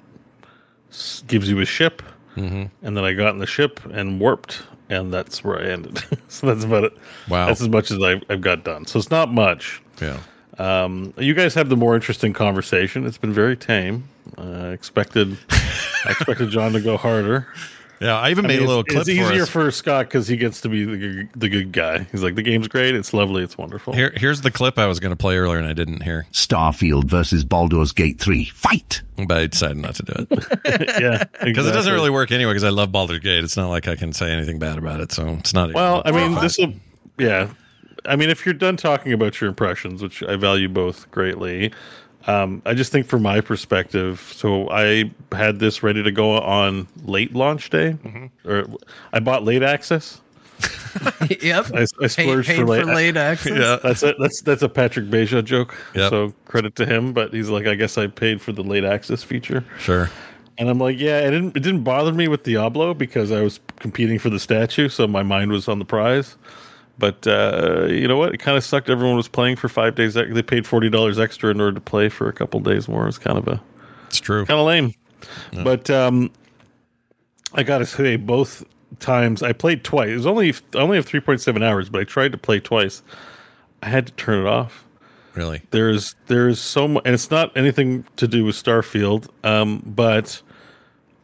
s- gives you a ship, Mm-hmm. and then I got in the ship and warped, and that's where I ended. so that's about it. Wow. That's as much as I've, I've got done. So it's not much. yeah. Um, you guys have the more interesting conversation. It's been very tame. Uh, I expected, I expected Jon to go harder. Yeah. I even I made mean, a little it's, clip it's for easier us. for Scott because he gets to be the, good- the good guy. He's like, the game's great. It's lovely. It's wonderful. Here, here's the clip I was going to play earlier and I didn't hear, Starfield versus Baldur's Gate 3. Fight! but I decided not to do it yeah, because it doesn't really work anyway. Because I love Baldur's Gate. It's not like I can say anything bad about it, so it's not. Well, I mean, this will. Yeah, I mean, if you're done talking about your impressions, which I value both greatly, um, I just think from my perspective, so I had this ready to go on late launch day, or I bought late access. yep. I, I splurged paid for late. for late access. yeah. That's it. That's that's a Patrick Beja joke. Yep. So credit to him, but he's like, I guess I paid for the late access feature. Sure. And I'm like, yeah, it didn't it didn't bother me with Diablo because I was competing for the statue, so my mind was on the prize. But uh, you know what? It kind of sucked. Everyone was playing for five days. They paid forty dollars extra in order to play for a couple days more. It's kind of a It's true. kind of lame. But um, I got to say, both times I played twice. It was only I only have three point seven hours, but I tried to play twice. I had to turn it off Really. there's there's so much and it's not anything to do with starfield um but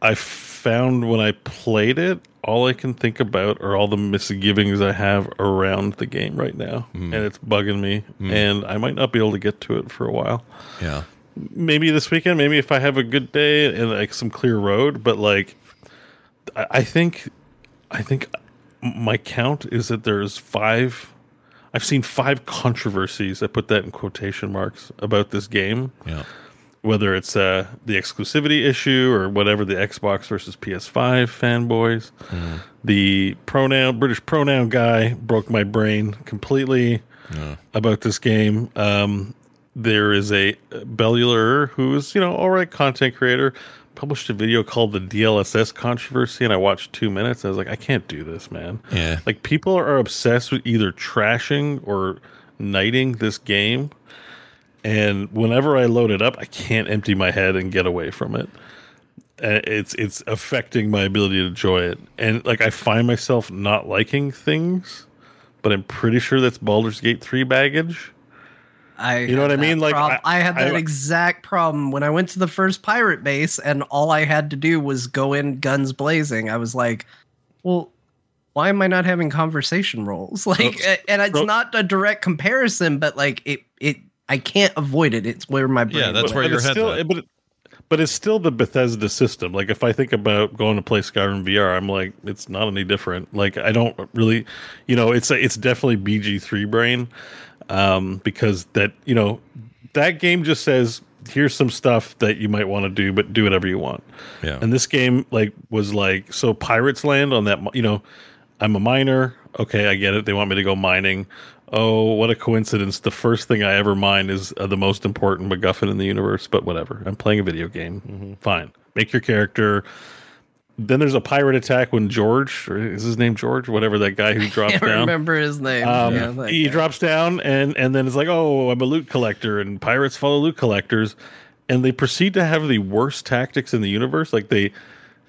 i found when i played it all i can think about are all the misgivings i have around the game right now. Mm. And it's bugging me. Mm. And i might not be able to get to it for a while. Yeah. maybe this weekend maybe if i have a good day and like some clear road but like i, I think i think my count is that there's five i've seen five controversies i put that in quotation marks about this game. Yeah. Whether it's uh, the exclusivity issue or whatever the xbox versus ps5 fanboys. The pronoun british pronoun guy broke my brain completely about this game. Um, there is a bellular who's you know all right content creator published a video called the dlss controversy and i watched two minutes and i was like i can't do this man. Yeah. like people are obsessed with either trashing or knighting this game and whenever i load it up i can't empty my head and get away from it And it's it's affecting my ability to enjoy it and like i find myself not liking things but i'm pretty sure that's Baldur's Gate 3 baggage I You know what I mean? Like, prob- I- I, had that I- exact problem when I went to the first pirate base, and all I had to do was go in guns blazing. I was like, well. Why am I not having conversation rolls? Like, and it's so- not a direct comparison, but like it, it, I can't avoid it. It's where my brain. Yeah, that's went. where but your it's head's still. But, it, but it's still the Bethesda system. Like if I think about going to play Skyrim VR, I'm like, it's not any different. Like I don't really, you know, it's it's definitely BG3 brain, um, because that you know that game just says here's some stuff that you might want to do, but do whatever you want. Yeah. And this game like was like so pirates land on that. You know, I'm a miner. Okay, I get it. They want me to go mining. Oh, what a coincidence! The first thing I ever mine is uh, the most important MacGuffin in the universe. But whatever. I'm playing a video game. Fine. Make your character. Then there's a pirate attack when George, or is his name George? Whatever that guy who drops down. remember his name. Um, Yeah, he guy. drops down, and and then it's like, oh, I'm a loot collector, and pirates follow loot collectors, and they proceed to have the worst tactics in the universe. Like they,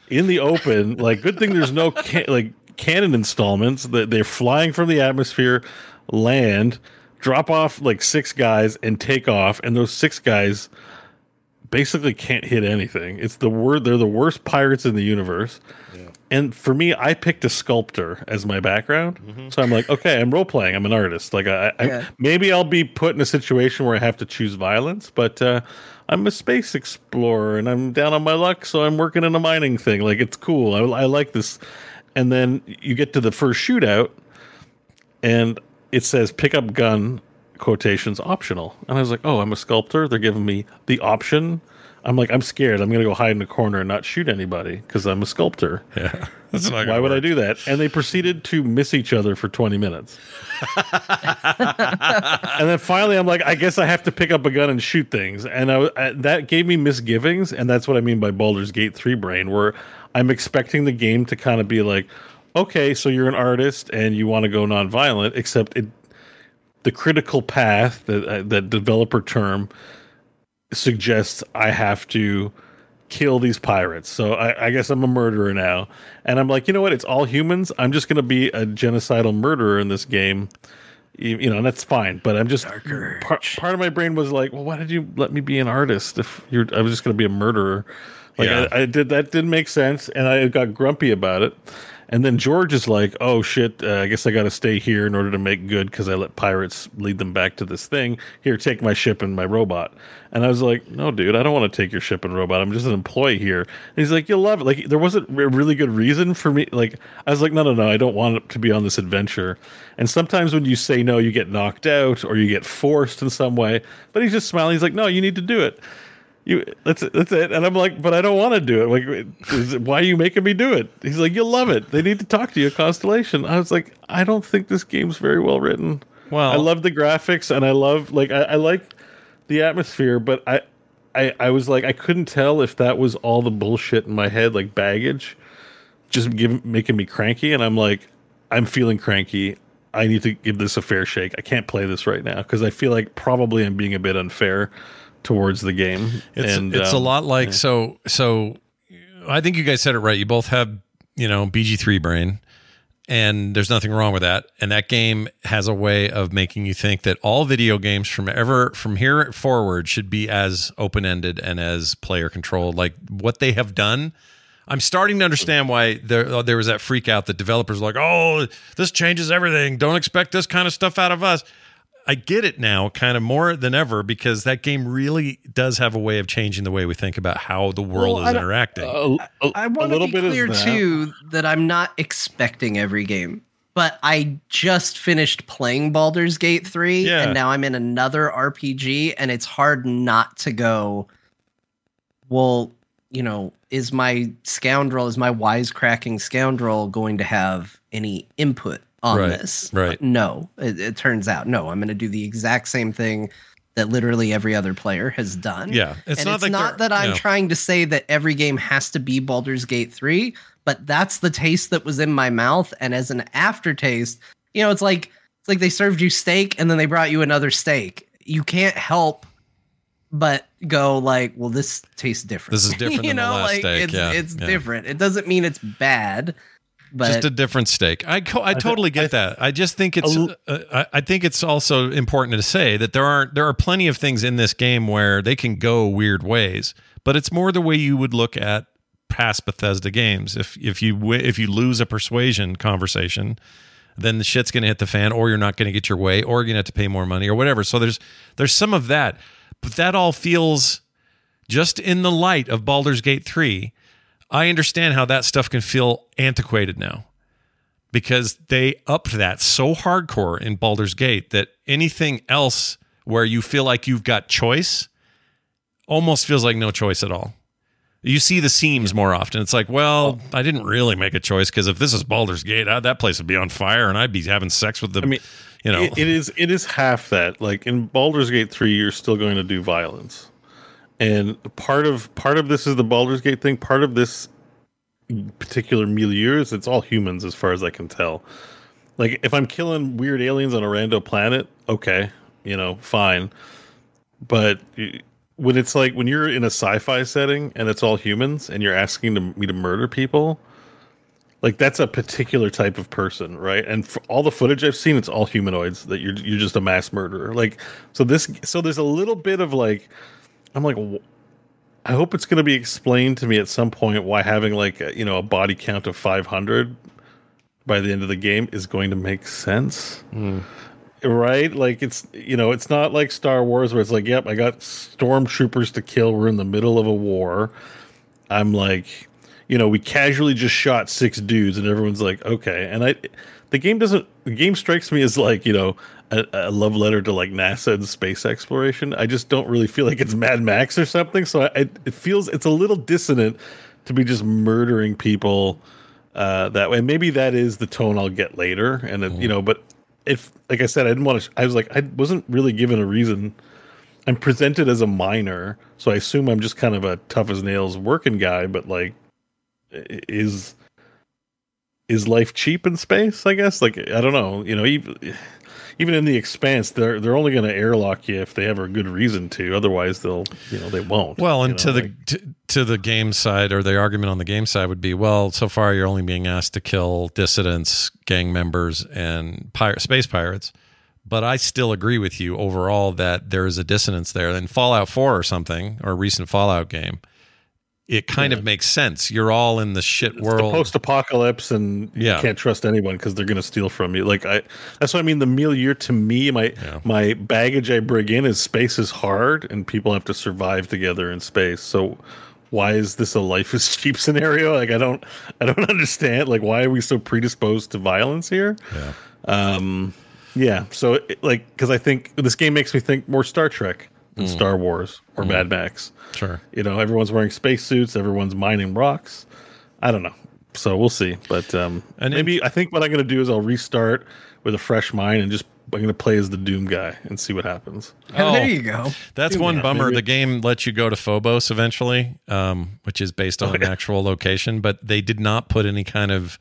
in the open, like good thing there's no ca- like cannon installments. That they're flying from the atmosphere, land, drop off like six guys, and take off, and those six guys basically can't hit anything. It's the word they're the worst pirates in the universe. And for me, I picked a sculptor as my background. So I'm like, okay, I'm role playing. I'm an artist. Like, I, I Yeah. maybe I'll be put in a situation where I have to choose violence, but uh, I'm a space explorer and I'm down on my luck, so I'm working in a mining thing. Like, it's cool. I, I like this. And then you get to the first shootout, and it says pick up gun quotations optional. And I was like, oh, I'm a sculptor. They're giving me the option. I'm like, I'm scared. I'm going to go hide in a corner and not shoot anybody because I'm a sculptor. Yeah. That's not Why would I do that? And they proceeded to miss each other for 20 minutes. and then finally, I'm like, I guess I have to pick up a gun and shoot things. And I, I, that gave me misgivings. And that's what I mean by Baldur's Gate 3 brain, where I'm expecting the game to kind of be like, okay, so you're an artist and you want to go nonviolent, except it, the critical path, that, uh, that developer term, suggests I have to kill these pirates. So I, I guess I'm a murderer now. And I'm like, you know what? It's all humans. I'm just going to be a genocidal murderer in this game. You, you know, and that's fine. But I'm just part, part of my brain was like, well, why did you let me be an artist if you're? I was just going to be a murderer. Like Yeah. I, I did that didn't make sense, and I got grumpy about it. And then George is like, "Oh shit! Uh, I guess I got to stay here in order to make good because I let pirates lead them back to this thing. Here, take my ship and my robot." And I was like, "No, dude, I don't want to take your ship and robot. I'm just an employee here." And he's like, "You'll love it." Like there wasn't a really good reason for me. Like I was like, "No, no, no, I don't want to be on this adventure." And sometimes when you say no, you get knocked out or you get forced in some way. But he's just smiling. He's like, "No, you need to do it." You that's it, that's it. And i'm like but i don't want to do it. Like is it, why are you making me do it? He's like you'll love it. They need to talk to you constellation. I was like i don't think this game's very well written. Well- i love the graphics and i love like i, I like the atmosphere but I, I i was like i couldn't tell if that was all the bullshit in my head like baggage just give, making me cranky. And i'm like i'm feeling cranky. I need to give this a fair shake. I can't play this right now because i feel like probably i'm being a bit unfair towards the game It's and it's a um, lot like so so. I think you guys said it right. You both have you know BG three brain, and there's nothing wrong with that. And that game has a way of making you think that all video games from ever from here forward should be as open ended and as player controlled. Like what they have done. I'm starting to understand why there there was that freak out that developers were like, oh, this changes everything. Don't expect this kind of stuff out of us. I get it now, kind of more than ever, because that game really does have a way of changing the way we think about how the world Well, is I don't- interacting. Uh, a, a- I a want to little be bit is clear that. too that I'm not expecting every game, but I just finished playing Baldur's Gate 3 Yeah. and now I'm in another RPG and it's hard not to go well, you know, is my scoundrel is my wisecracking scoundrel going to have any input on Right, this? right. No, it, it turns out no, I'm going to do the exact same thing that literally every other player has done. yeah, it's and not it's like not that I'm no. trying to say that every game has to be Baldur's Gate 3, but that's the taste that was in my mouth. And as an aftertaste, you know, it's like it's like they served you steak and then they brought you another steak. You can't help but go like, well, this tastes different. This is different you than the know, last like steak, it's yeah, it's yeah. different. It doesn't mean it's bad. But just a different steak. I co- I totally get that. I just think it's uh, I I think it's also important to say that there aren't there are plenty of things in this game where they can go weird ways, but it's more the way you would look at past Bethesda games. If if you if you lose a persuasion conversation, then the shit's going to hit the fan or you're not going to get your way or you're going to have to pay more money or whatever. So there's there's some of that. But that all feels just in the light of Baldur's Gate 3. I understand how that stuff can feel antiquated now because they upped that so hardcore in Baldur's Gate that anything else where you feel like you've got choice almost feels like no choice at all. You see the seams more often. It's like, well, I didn't really make a choice because if this is Baldur's Gate, I, that place would be on fire and I'd be having sex with the, I mean, you know, it- it is it is half that. Like in Baldur's Gate three, you're still going to do violence, and part of part of this is the Baldur's Gate thing. Part of this particular milieu is it's all humans, as far as I can tell. Like if I'm killing weird aliens on a rando planet, okay, you know, fine. But when it's like when you're in a sci-fi setting and it's all humans and you're asking to, me to murder people, like that's a particular type of person, right? And for all the footage I've seen, it's all humanoids that you're you're just a mass murderer. Like so this so there's a little bit of like I'm like I hope it's going to be explained to me at some point why having like a, you know a body count of 500 by the end of the game is going to make sense. Hmm. Right? Like it's you know, it's not like Star Wars where it's like, yep, I got stormtroopers to kill. We're in the middle of a war. I'm like, you know, we casually just shot six dudes, and everyone's like, okay. And I, the game doesn't. The game strikes me as like, you know, a, a love letter to like NASA and space exploration. I just don't really feel like it's Mad Max or something. So I, I it feels it's a little dissonant to be just murdering people uh, that way. Maybe that is the tone I'll get later, and it, you know, but if like I said, I didn't want to. I was like, I wasn't really given a reason. I'm presented as a miner, so I assume I'm just kind of a tough as nails working guy. But like, is is life cheap in space? I guess. Like, I don't know. You know, even even in the expanse, they're they're only going to airlock you if they have a good reason to. Otherwise, they'll you know they won't. Well, you and to know, the to, to the game side or the argument on the game side would be, well, so far you're only being asked to kill dissidents, gang members, and pirate, space pirates. But I still agree with you overall that there is a dissonance there. In Fallout 4 or something, or a recent Fallout game, it kind of makes sense. You're all in the shit It's world. post-apocalypse, and Yeah. you can't trust anyone because they're going to steal from you. Like I, that's what I mean. The milieu to me, my Yeah. my baggage I bring in is space is hard, and people have to survive together in space. So why is this a life is cheap scenario? Like I don't, I don't understand. Like why are we so predisposed to violence here? Yeah. Um, yeah. So it, like, because I think this game makes me think more Star Trek than Mm. Star Wars or Mad Max. Sure. You know, everyone's wearing spacesuits, everyone's mining rocks. I don't know. So we'll see. But um And maybe I think what I'm gonna do is I'll restart with a fresh mind and just I'm gonna play as the Doom guy and see what happens. Oh. there you go. That's one bummer. Maybe- The game lets you go to Phobos eventually, um, which is based on Oh, an yeah. actual location, but they did not put any kind of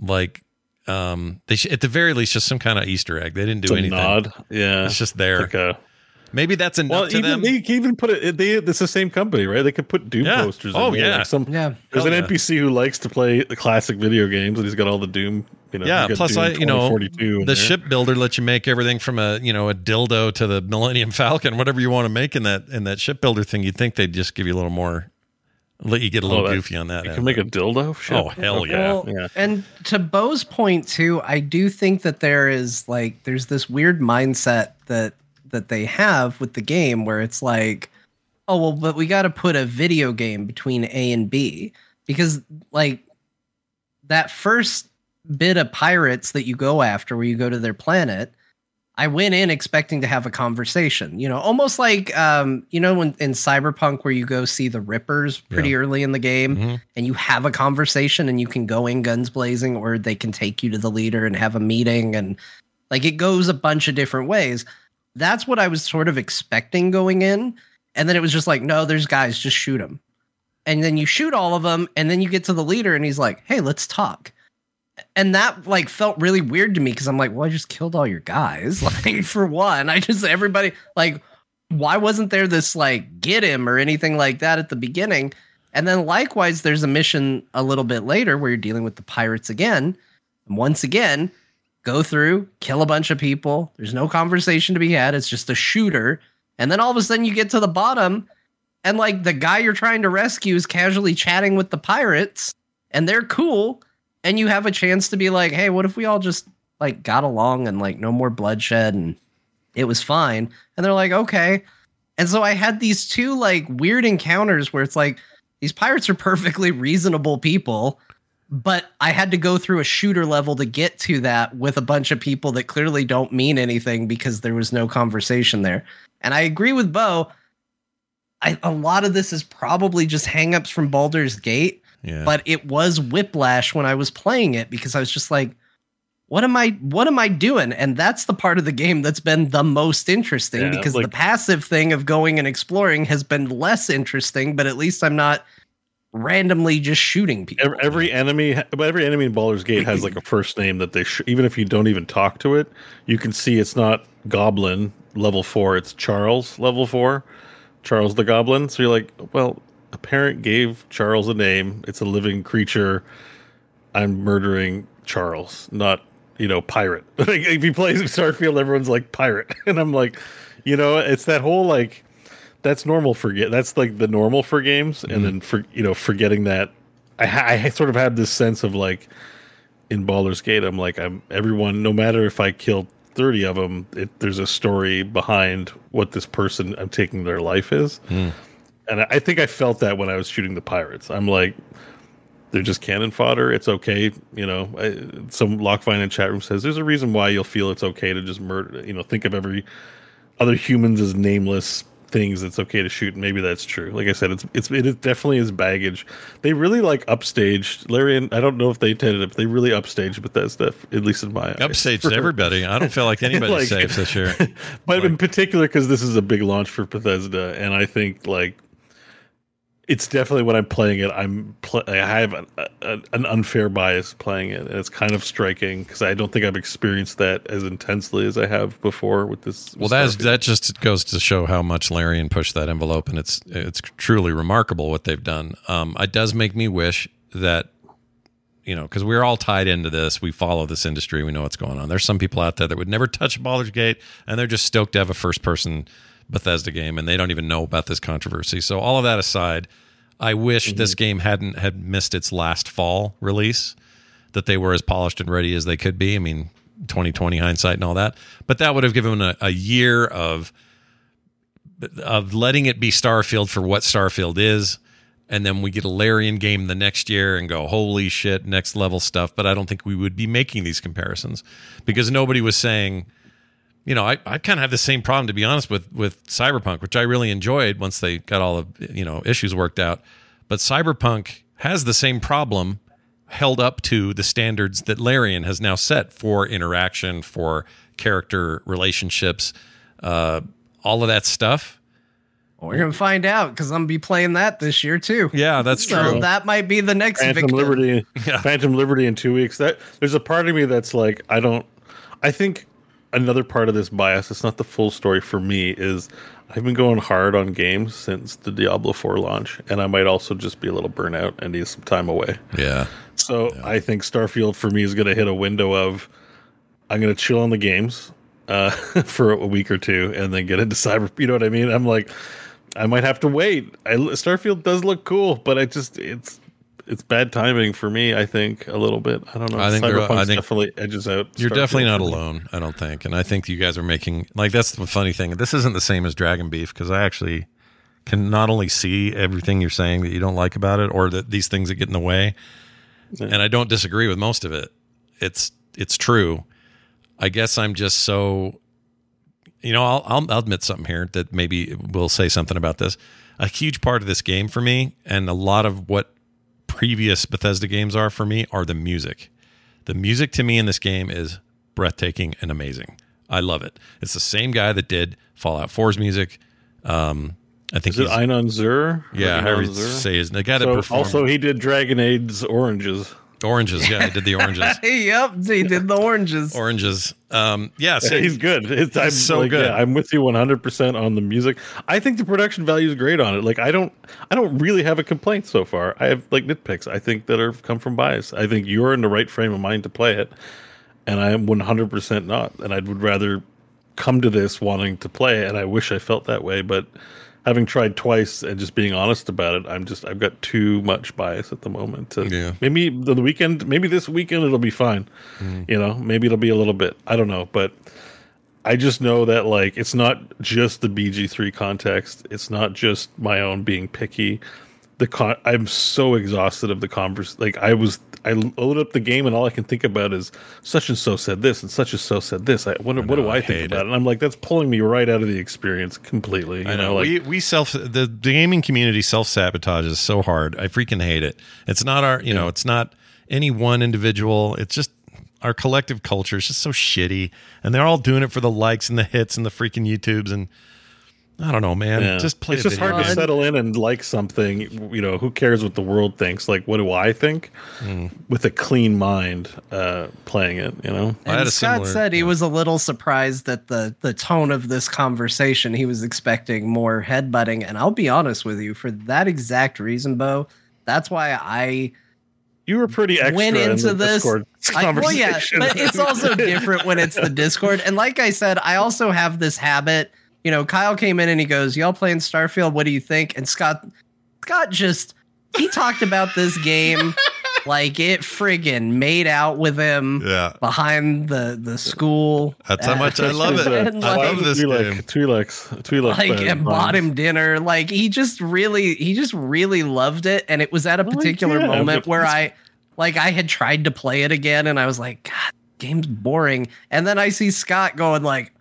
like um they sh- at the very least just some kind of Easter egg. They didn't do It's a anything. nod. Yeah. It's just there. like a Maybe that's enough well, to even them. they even put it. They it's the same company, right? They could put Doom Yeah. posters. Oh, in there, yeah. like some Yeah. There's Hell an yeah. NPC who likes to play the classic video games, and he's got all the Doom. You know, yeah. Plus, Doom I you know 2042 the there. shipbuilder lets you make everything from a you know a dildo to the Millennium Falcon, whatever you want to make in that in that shipbuilder thing. You'd think they'd just give you a little more, let you get a little Oh, that- goofy on that. You end, can make a dildo. Shit. Oh, hell yeah. Well, Yeah. And to Beau's point too, I do think that there is like there's this weird mindset that that they have with the game where it's like, oh well, but we got to put a video game between A and B because like that first bit of pirates that you go after where you go to their planet I went in expecting to have a conversation, you know, almost like um, you know, when in Cyberpunk where you go see the Rippers pretty Yeah. early in the game Mhm. and you have a conversation and you can go in guns blazing or they can take you to the leader and have a meeting and like it goes a bunch of different ways. That's what I was sort of expecting going in. And then it was just like, no, there's guys, just shoot them. And then you shoot all of them and then you get to the leader and he's like, "Hey, let's talk." and that like felt really weird to me because I'm like, well, I just killed all your guys. Like for one, I just everybody like, why wasn't there this like get him or anything like that at the beginning? And then likewise, there's a mission a little bit later where you're dealing with the pirates again. And once again, go through, kill a bunch of people. There's no conversation to be had. It's just a shooter. And then all of a sudden you get to the bottom and like the guy you're trying to rescue is casually chatting with the pirates and they're cool. And you have a chance to be like, hey, what if we all just like got along and like no more bloodshed and it was fine? And they're like, okay. And so I had these two like weird encounters where it's like these pirates are perfectly reasonable people, but I had to go through a shooter level to get to that with a bunch of people that clearly don't mean anything because there was no conversation there. And I agree with Beau. I, a lot of this is probably just hangups from Baldur's Gate, Yeah. but it was whiplash when I was playing it because I was just like, what am I what am I doing? And that's the part of the game that's been the most interesting Yeah, because the passive thing of going and exploring has been less interesting, but at least I'm not randomly just shooting people. Every, enemy, but every enemy in Baldur's Gate has like a first name that they sh- even if you don't even talk to it, you can see it's not Goblin level four, it's Charles level four, Charles the Goblin. So you're like, well, a parent gave Charles a name. It's a living creature. I'm murdering Charles, not you know pirate. like if you play Starfield, everyone's like pirate, and I'm like, you know, it's that whole like that's normal for that's like the normal for games and mm-hmm. then for you know forgetting that I, I sort of had this sense of like in Baldur's Gate I'm like I'm everyone no matter if I kill 30 of them it, there's a story behind what this person I'm taking their life is. Mm. And I, I think I felt that when I was shooting the pirates. I'm like they're just cannon fodder it's okay you know I, some Lockvine in chat room says there's a reason why you'll feel it's okay to just murder you know think of every other humans as nameless things it's okay to shoot maybe that's true like i said it's it's it is definitely is baggage they really like upstaged larry and i don't know if they intended it but they really upstaged Bethesda at least in my. Upstaged everybody. I don't feel like anybody's Like- safe this year. but in particular because this is a big launch for Bethesda, and I think like it's definitely when I'm playing it, I'm pl- I have an, a, an unfair bias playing it, and it's kind of striking because I don't think I've experienced that as intensely as I have before with this. Well, with that's that just goes to show how much Larian pushed that envelope, and it's it's truly remarkable what they've done. Um, it does make me wish that you know because we're all tied into this. We follow this industry. We know what's going on. There's some people out there that would never touch Baldur's Gate, and they're just stoked to have a first person Bethesda game, and they don't even know about this controversy. So all of that aside, I wish mm-hmm. this game hadn't had missed its last fall release. That they were as polished and ready as they could be. I mean, 2020 hindsight and all that, but that would have given a, a year of of letting it be Starfield for what Starfield is. And then we get a Larian game the next year and go, holy shit, next level stuff. But I don't think we would be making these comparisons because nobody was saying, you know, I, I kind of have the same problem to be honest with with Cyberpunk, which I really enjoyed once they got all the you know issues worked out. But Cyberpunk has the same problem held up to the standards that Larian has now set for interaction, for character relationships, uh, all of that stuff. We're gonna find out because I'm gonna be playing that this year too. Yeah, that's so true. that might be the next Phantom victim. Liberty, Yeah. Phantom Liberty in two weeks. That there's a part of me that's like, I don't. I think another part of this bias. It's not the full story for me. Is I've been going hard on games since the Diablo 4 launch, and I might also just be a little burnout and need some time away. Yeah. So I think Starfield for me is going to hit a window of I'm going to chill on the games uh, for a week or two, and then get into cyber. You know what I mean? I'm like, I might have to wait. I, Starfield does look cool, but I just it's it's bad timing for me. I think a little bit. I don't know. I think they're- I think definitely edges out. You're definitely not alone, I don't think. And I think you guys are making like that's the funny thing. This isn't the same as Dragon Beef because I actually can not only see everything you're saying that you don't like about it or that these things that get in the way. And I don't disagree with most of it. It's it's true. I guess I'm just so you know, I'll, I'll I'll admit something here that maybe will say something about this. A huge part of this game for me, and a lot of what previous Bethesda games are for me, are the music. The music to me in this game is breathtaking and amazing. I love it. It's the same guy that did Fallout 4's music. Um, I think Is it Inon Zur? yeah, however you Zur? say his the guy that So performed. also, he did Dragon Age's Oranges. Oranges, yeah, I did the oranges. yep, he did the oranges. oranges. Um, yeah, so he's good. It's, I'm so like, good. yeah, I'm with you 100 percent on the music. I think the production value is great on it. Like I don't, I don't really have a complaint so far. I have like nitpicks. I think that are come from bias. I think you're in the right frame of mind to play it, and I am 100 percent not. And I would rather come to this wanting to play, it, and I wish I felt that way, but. Having tried twice and just being honest about it, I'm just I've got too much bias at the moment. To, Yeah. Maybe the the weekend, maybe this weekend it'll be fine. Mm. You know, maybe it'll be a little bit. I don't know, but I just know that like it's not just the BG3 context. It's not just my own being picky. The con- I'm so exhausted of the converse. Like I was, I load up the game and all I can think about is such and so said this and such and so said this. I what, what do I, I think about it. it? And I'm like, that's pulling me right out of the experience completely. You I know. like we we self the, the gaming community self sabotages so hard. I freaking hate it. It's not our you know, it's not any one individual. It's just our collective culture is just so shitty. And they're all doing it for the likes and the hits and the freaking YouTubes and I don't know, man. Yeah. Just play It's just video hard to settle in and like something. You know, who cares what the world thinks? Like, what do I think? Hmm. With a clean mind, uh, playing it. You know. I had And a Scott similar- said he was a little surprised that the the tone of this conversation. He was expecting more headbutting, and I'll be honest with you, for that exact reason, Beau, that's why I You were pretty extra went in into the this. Discord I, well, yeah, conversation. but it's also different when it's the Discord. And like I said, I also have this habit. You know, Kyle came in and he goes, "Y'all playing Starfield? What do you think?" And Scott, Scott just he talked about this game like it friggin' made out with him Yeah. behind the the school. That's how much I love it. And, I love like- this game. Twi'lek, Twi'lek, Twi'lek, like and bought him dinner. Like he just really, he just really loved it, and it was at a Well, particular yeah, moment where I, like, I had tried to play it again, and I was like, God, game's boring. And then I see Scott going like,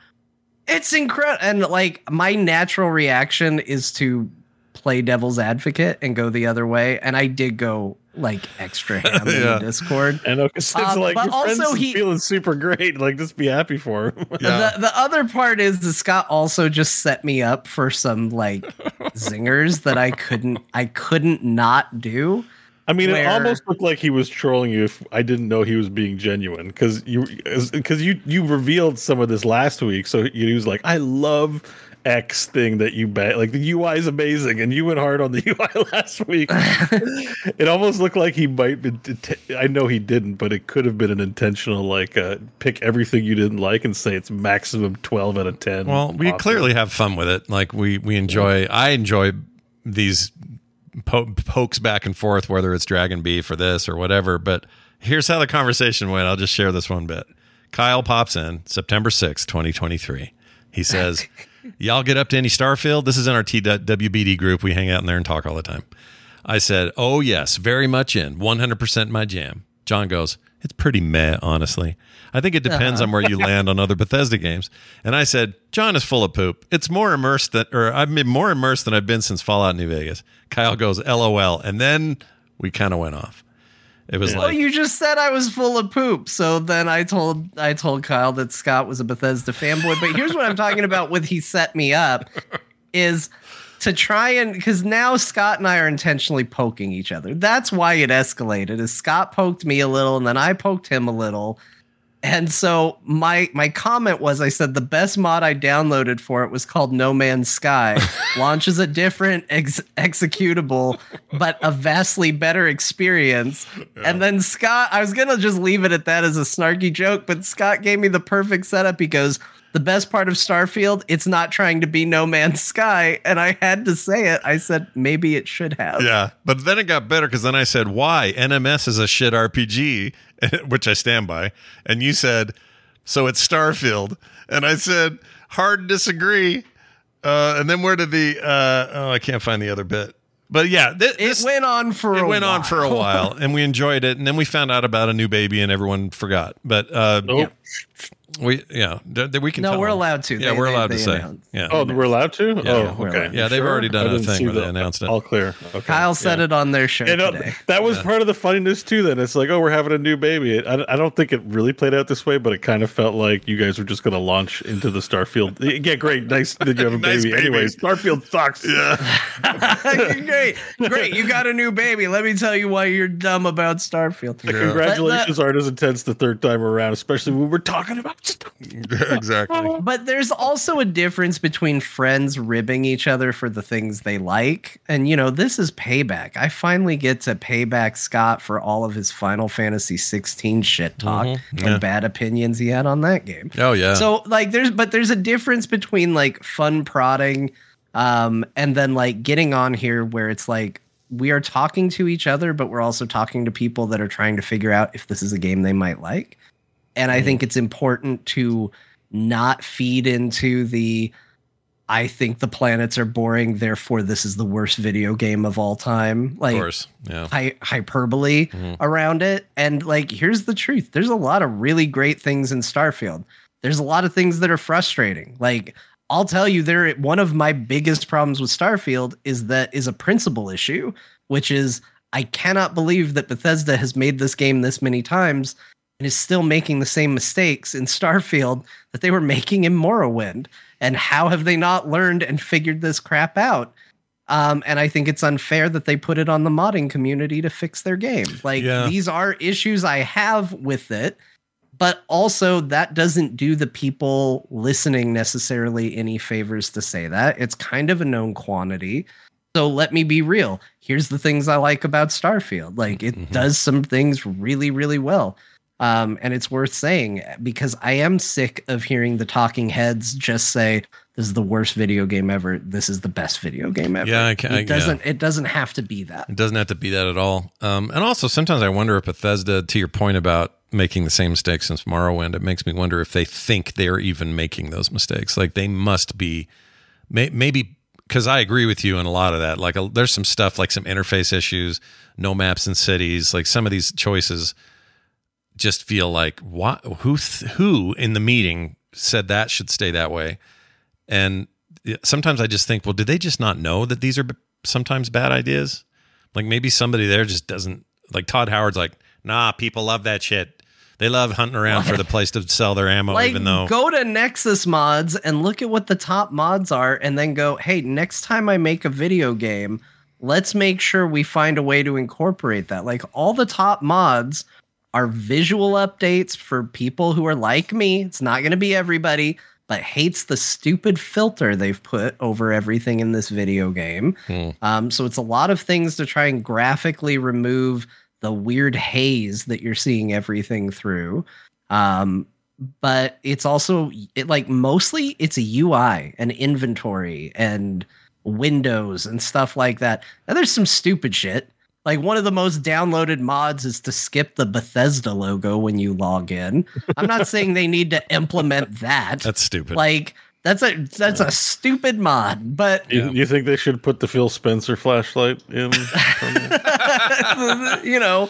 it's incredible, and like my natural reaction is to play devil's advocate and go the other way, and I did go like extra ham in Yeah. the Discord. And know, because it's Uh, like but your also he- feeling super great. Like, just be happy for him. Yeah. The the other part is that Scott also just set me up for some like zingers that I couldn't I couldn't not do. I mean, it almost looked like he was trolling you if I didn't know he was being genuine because you because you you revealed some of this last week. So he was like, "I love X thing that you bet. Like the UI is amazing," and you went hard on the UI last week. it almost looked like he might. Be, I know he didn't, but it could have been an intentional like uh, pick everything you didn't like and say it's maximum twelve out of ten. Well, we Awesome. clearly have fun with it. Like we we enjoy. I enjoy these po- pokes back and forth, whether it's Dragon Beef or this or whatever. But here's how the conversation went. I'll just share this one bit. Kyle pops in September sixth, 2023. He says, Y'all get up to any Starfield? This is in our TWBD group. We hang out in there and talk all the time. I said, Oh, yes, very much in. 100% my jam. Jon goes, It's pretty meh, honestly. I think it depends on where you land on other Bethesda games. And I said, Jon is full of poop. It's more immersed than, or I've been more immersed than I've been since Fallout New Vegas. Kyle goes, LOL. And then we kind of went off. It was Well, like, you just said I was full of poop. So then I told I told Kyle that Scott was a Bethesda fanboy. But here's what I'm talking about with he set me up is to try and because now Scott and I are intentionally poking each other. That's why it escalated. Is Scott poked me a little and then I poked him a little. And so my my comment was I said the best mod I downloaded for it was called No Man's Sky. Launches a different ex- executable but a vastly better experience. And then Scott I was going to just leave it at that as a snarky joke, but Scott gave me the perfect setup. He goes, "The best part of Starfield, it's not trying to be No Man's Sky." And I had to say it. I said maybe it should have. Yeah, but then it got better because then I said, "Why NMS is a shit RPG," which I stand by, and you said, "So it's Starfield," and I said, "Hard disagree." Uh, and then where did the? Uh, oh, I can't find the other bit. But yeah, thi- It went on for it a went on while. for a while, and we enjoyed it. And then we found out about a new baby, and everyone forgot. But uh, Nope. We yeah, th- th- we can. No, tell we're them. allowed to. Yeah, They- we're they- allowed to say. announced. Yeah. Oh, we're allowed to. Yeah, oh, okay. allowed. Yeah, they've Sure? already done a thing see where they the- announced it. All clear. Okay. Kyle said Yeah. it on their show And, uh, today. that was part of the funniness too. Then it's like, oh, we're having a new baby. I, I don't think it really played out this way, but it kind of felt like you guys were just going to launch into the Starfield. Yeah, great, nice that you have a Nice baby. baby. Anyways, Starfield sucks. Yeah, great, great. You got a new baby. Let me tell you why you're dumb about Starfield. congratulations aren't as intense the third time around, especially when we're talking about. exactly. But there's also a difference between friends ribbing each other for the things they like. And, you know, this is payback. I finally get to pay back Scott for all of his Final Fantasy 16 shit talk Mhm, yeah. and bad opinions he had on that game. Oh yeah. So like there's but there's a difference between like fun prodding um and then like getting on here where it's like we are talking to each other but we're also talking to people that are trying to figure out if this is a game they might like. And I think it's important to not feed into the I think the planets are boring therefore this is the worst video game of all time. of Like course. Yeah. hy- hyperbole Mhm. around it. And like, here's the truth: there's a lot of really great things in Starfield. There's a lot of things that are frustrating. Like, I'll tell you, there one of my biggest problems with Starfield is that is a principal issue, which is I cannot believe that Bethesda has made this game this many times and is still making the same mistakes in Starfield that they were making in Morrowind. And how have they not learned and figured this crap out? Um, and I think it's unfair that they put it on the modding community to fix their game. Like Yeah. these are issues I have with it, but also that doesn't do the people listening necessarily any favors to say that. It's kind of a known quantity. So let me be real. Here's the things I like about Starfield. Like it Mhm. does some things really, really well. Um, and it's worth saying because I am sick of hearing the talking heads just say, "This is the worst video game ever. This is the best video game ever." Yeah, I can- it doesn't. It doesn't have to be that. It doesn't have to be that at all. Um, and also, sometimes I wonder if Bethesda, to your point about making the same mistakes since Morrowind, it makes me wonder if they think they're even making those mistakes. Like they must be, may, maybe because I agree with you in a lot of that. Like a, there's some stuff like some interface issues, no maps in cities. Like some of these choices just feel like what who th- who in the meeting said that should stay that way, and sometimes I just think, well, did they just not know that these are b- sometimes bad ideas? Like maybe somebody there just doesn't like Todd Howard's like, nah, people love that shit. They love hunting around for the place to sell their ammo, Like, even though go to Nexus mods and look at what the top mods are, and then go, "Hey, next time I make a video game, let's make sure we find a way to incorporate that." Like all the top mods are visual updates for people who are like me. It's not going to be everybody, but hates the stupid filter they've put over everything in this video game. Hmm. Um, so it's a lot of things to try and graphically remove the weird haze that you're seeing everything through. Um, but it's also it like mostly it's a UI and inventory and windows and stuff like that. And there's some stupid shit. Like one of the most downloaded mods is to skip the Bethesda logo when you log in. I'm not saying they need to implement that. that's stupid. like that's a that's a stupid mod, but You, you think they should put the Phil Spencer flashlight in? you know,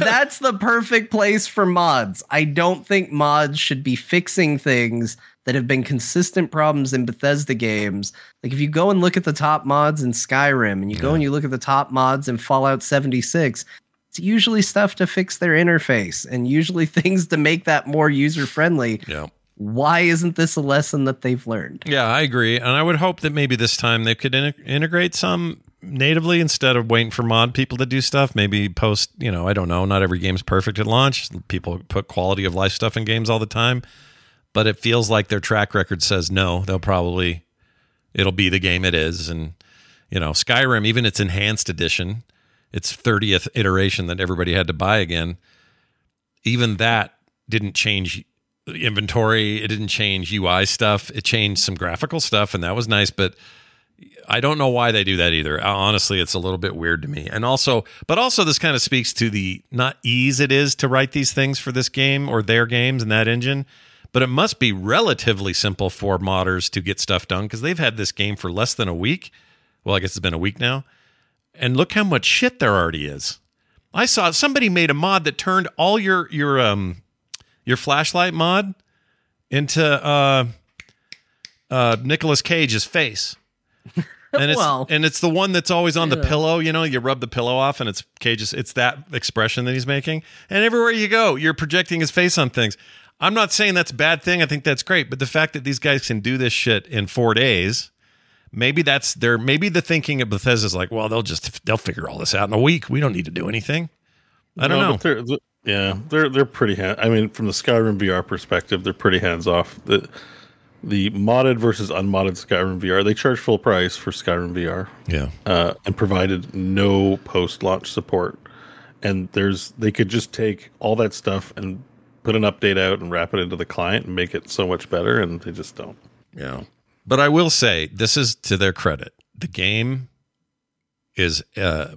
that's the perfect place for mods. I don't think mods should be fixing things that have been consistent problems in Bethesda games. Like if you go and look at the top mods in Skyrim and you go and you look at the top mods in Fallout 76, it's usually stuff to fix their interface and usually things to make that more user friendly. yeah. Why isn't this a lesson that they've learned? Yeah, I agree, and I would hope that maybe this time they could in- integrate some natively instead of waiting for mod people to do stuff. Maybe post, you know, I don't know. Not every game's perfect at launch. People put quality of life stuff in games all the time, but it feels like their track record says no. They'll probably it'll be the game it is, and you know, Skyrim, even its enhanced edition, its thirtieth iteration that everybody had to buy again, even that didn't change inventory. It didn't change UI stuff. It changed some graphical stuff, and that was nice. But I don't know why they do that either. Uh, Honestly, it's a little bit weird to me. And also, but also, this kind of speaks to the not ease it is to write these things for this game or their games in that engine. But it must be relatively simple for modders to get stuff done because they've had this game for less than a week. Well, I guess it's been a week now. And look how much shit there already is. I saw somebody made a mod that turned all your your um your flashlight mod into uh, uh, Nicolas Cage's face. And it's Well, and it's the one that's always on the pillow. You know, you rub the pillow off, and it's Cage's. It's that expression that he's making. And everywhere you go, you're projecting his face on things. I'm not saying that's a bad thing. I think that's great. But the fact that these guys can do this shit in four days, maybe that's their maybe the thinking of Bethesda's like, well, they'll just they'll figure all this out in a week. We don't need to do anything. I don't No, know. but they're, yeah, they're they're pretty. Hand, I mean, from the Skyrim VR perspective, they're pretty hands off. The the modded versus unmodded Skyrim VR, they charge full price for Skyrim VR, Yeah. uh, and provided no post launch support. And there's they could just take all that stuff and put an update out and wrap it into the client and make it so much better, and they just don't. Yeah. But I will say, this is to their credit. The game is uh,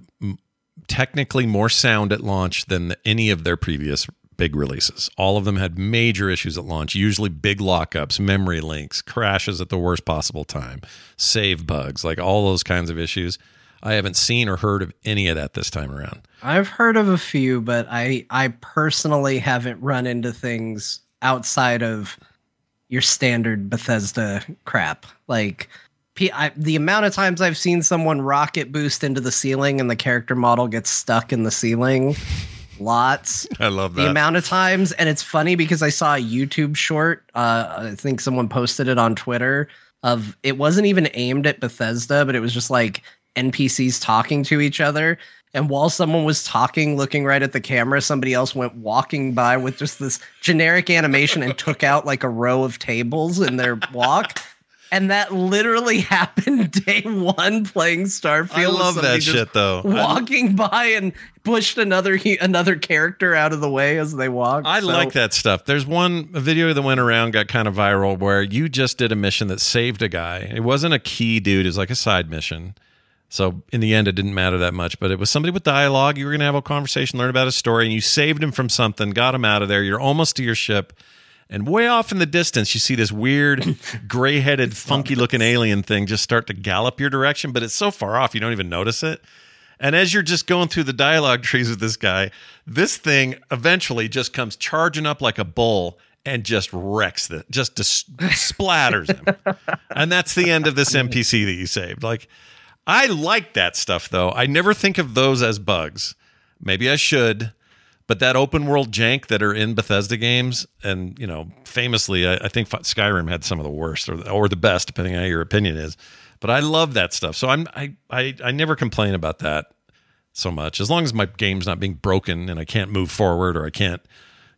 technically more sound at launch than any of their previous big releases. All of them had major issues at launch, usually big lockups, memory links, crashes at the worst possible time, save bugs, like all those kinds of issues. I haven't seen or heard of any of that this time around. I've heard of a few, but I I personally haven't run into things outside of your standard Bethesda crap. Like P- I, the amount of times I've seen someone rocket boost into the ceiling and the character model gets stuck in the ceiling, lots. I love that. the amount of times and it's funny because i saw a youtube short uh i think someone posted it on twitter of it wasn't even aimed at bethesda but it was just like npcs talking to each other and while someone was talking looking right at the camera somebody else went walking by with just this generic animation and took out like a row of tables in their walk and that literally happened day one playing starfield I love that shit though. Walking by and pushed another another character out of the way as they walked. I So- like that stuff. There's one video that went around, got kind of viral, where you just did a mission that saved a guy. It wasn't a key dude; it was like a side mission. So in the end, it didn't matter that much. But it was somebody with dialogue. You were going to have a conversation, learn about his story, and you saved him from something, got him out of there. You're almost to your ship, and way off in the distance, you see this weird, gray-headed, funky-looking alien thing just start to gallop your direction. But it's so far off, you don't even notice it. And as you're just going through the dialogue trees with this guy, this thing eventually just comes charging up like a bull and just wrecks it, just dis- splatters him. And that's the end of this NPC that you saved. Like, I like that stuff though. I never think of those as bugs. Maybe I should. But that open world jank that are in Bethesda games, and you know, famously, I, I think Skyrim had some of the worst, or the, or the best, depending on how your opinion is. But I love that stuff, so I'm I, I I never complain about that so much as long as my game's not being broken and I can't move forward or I can't,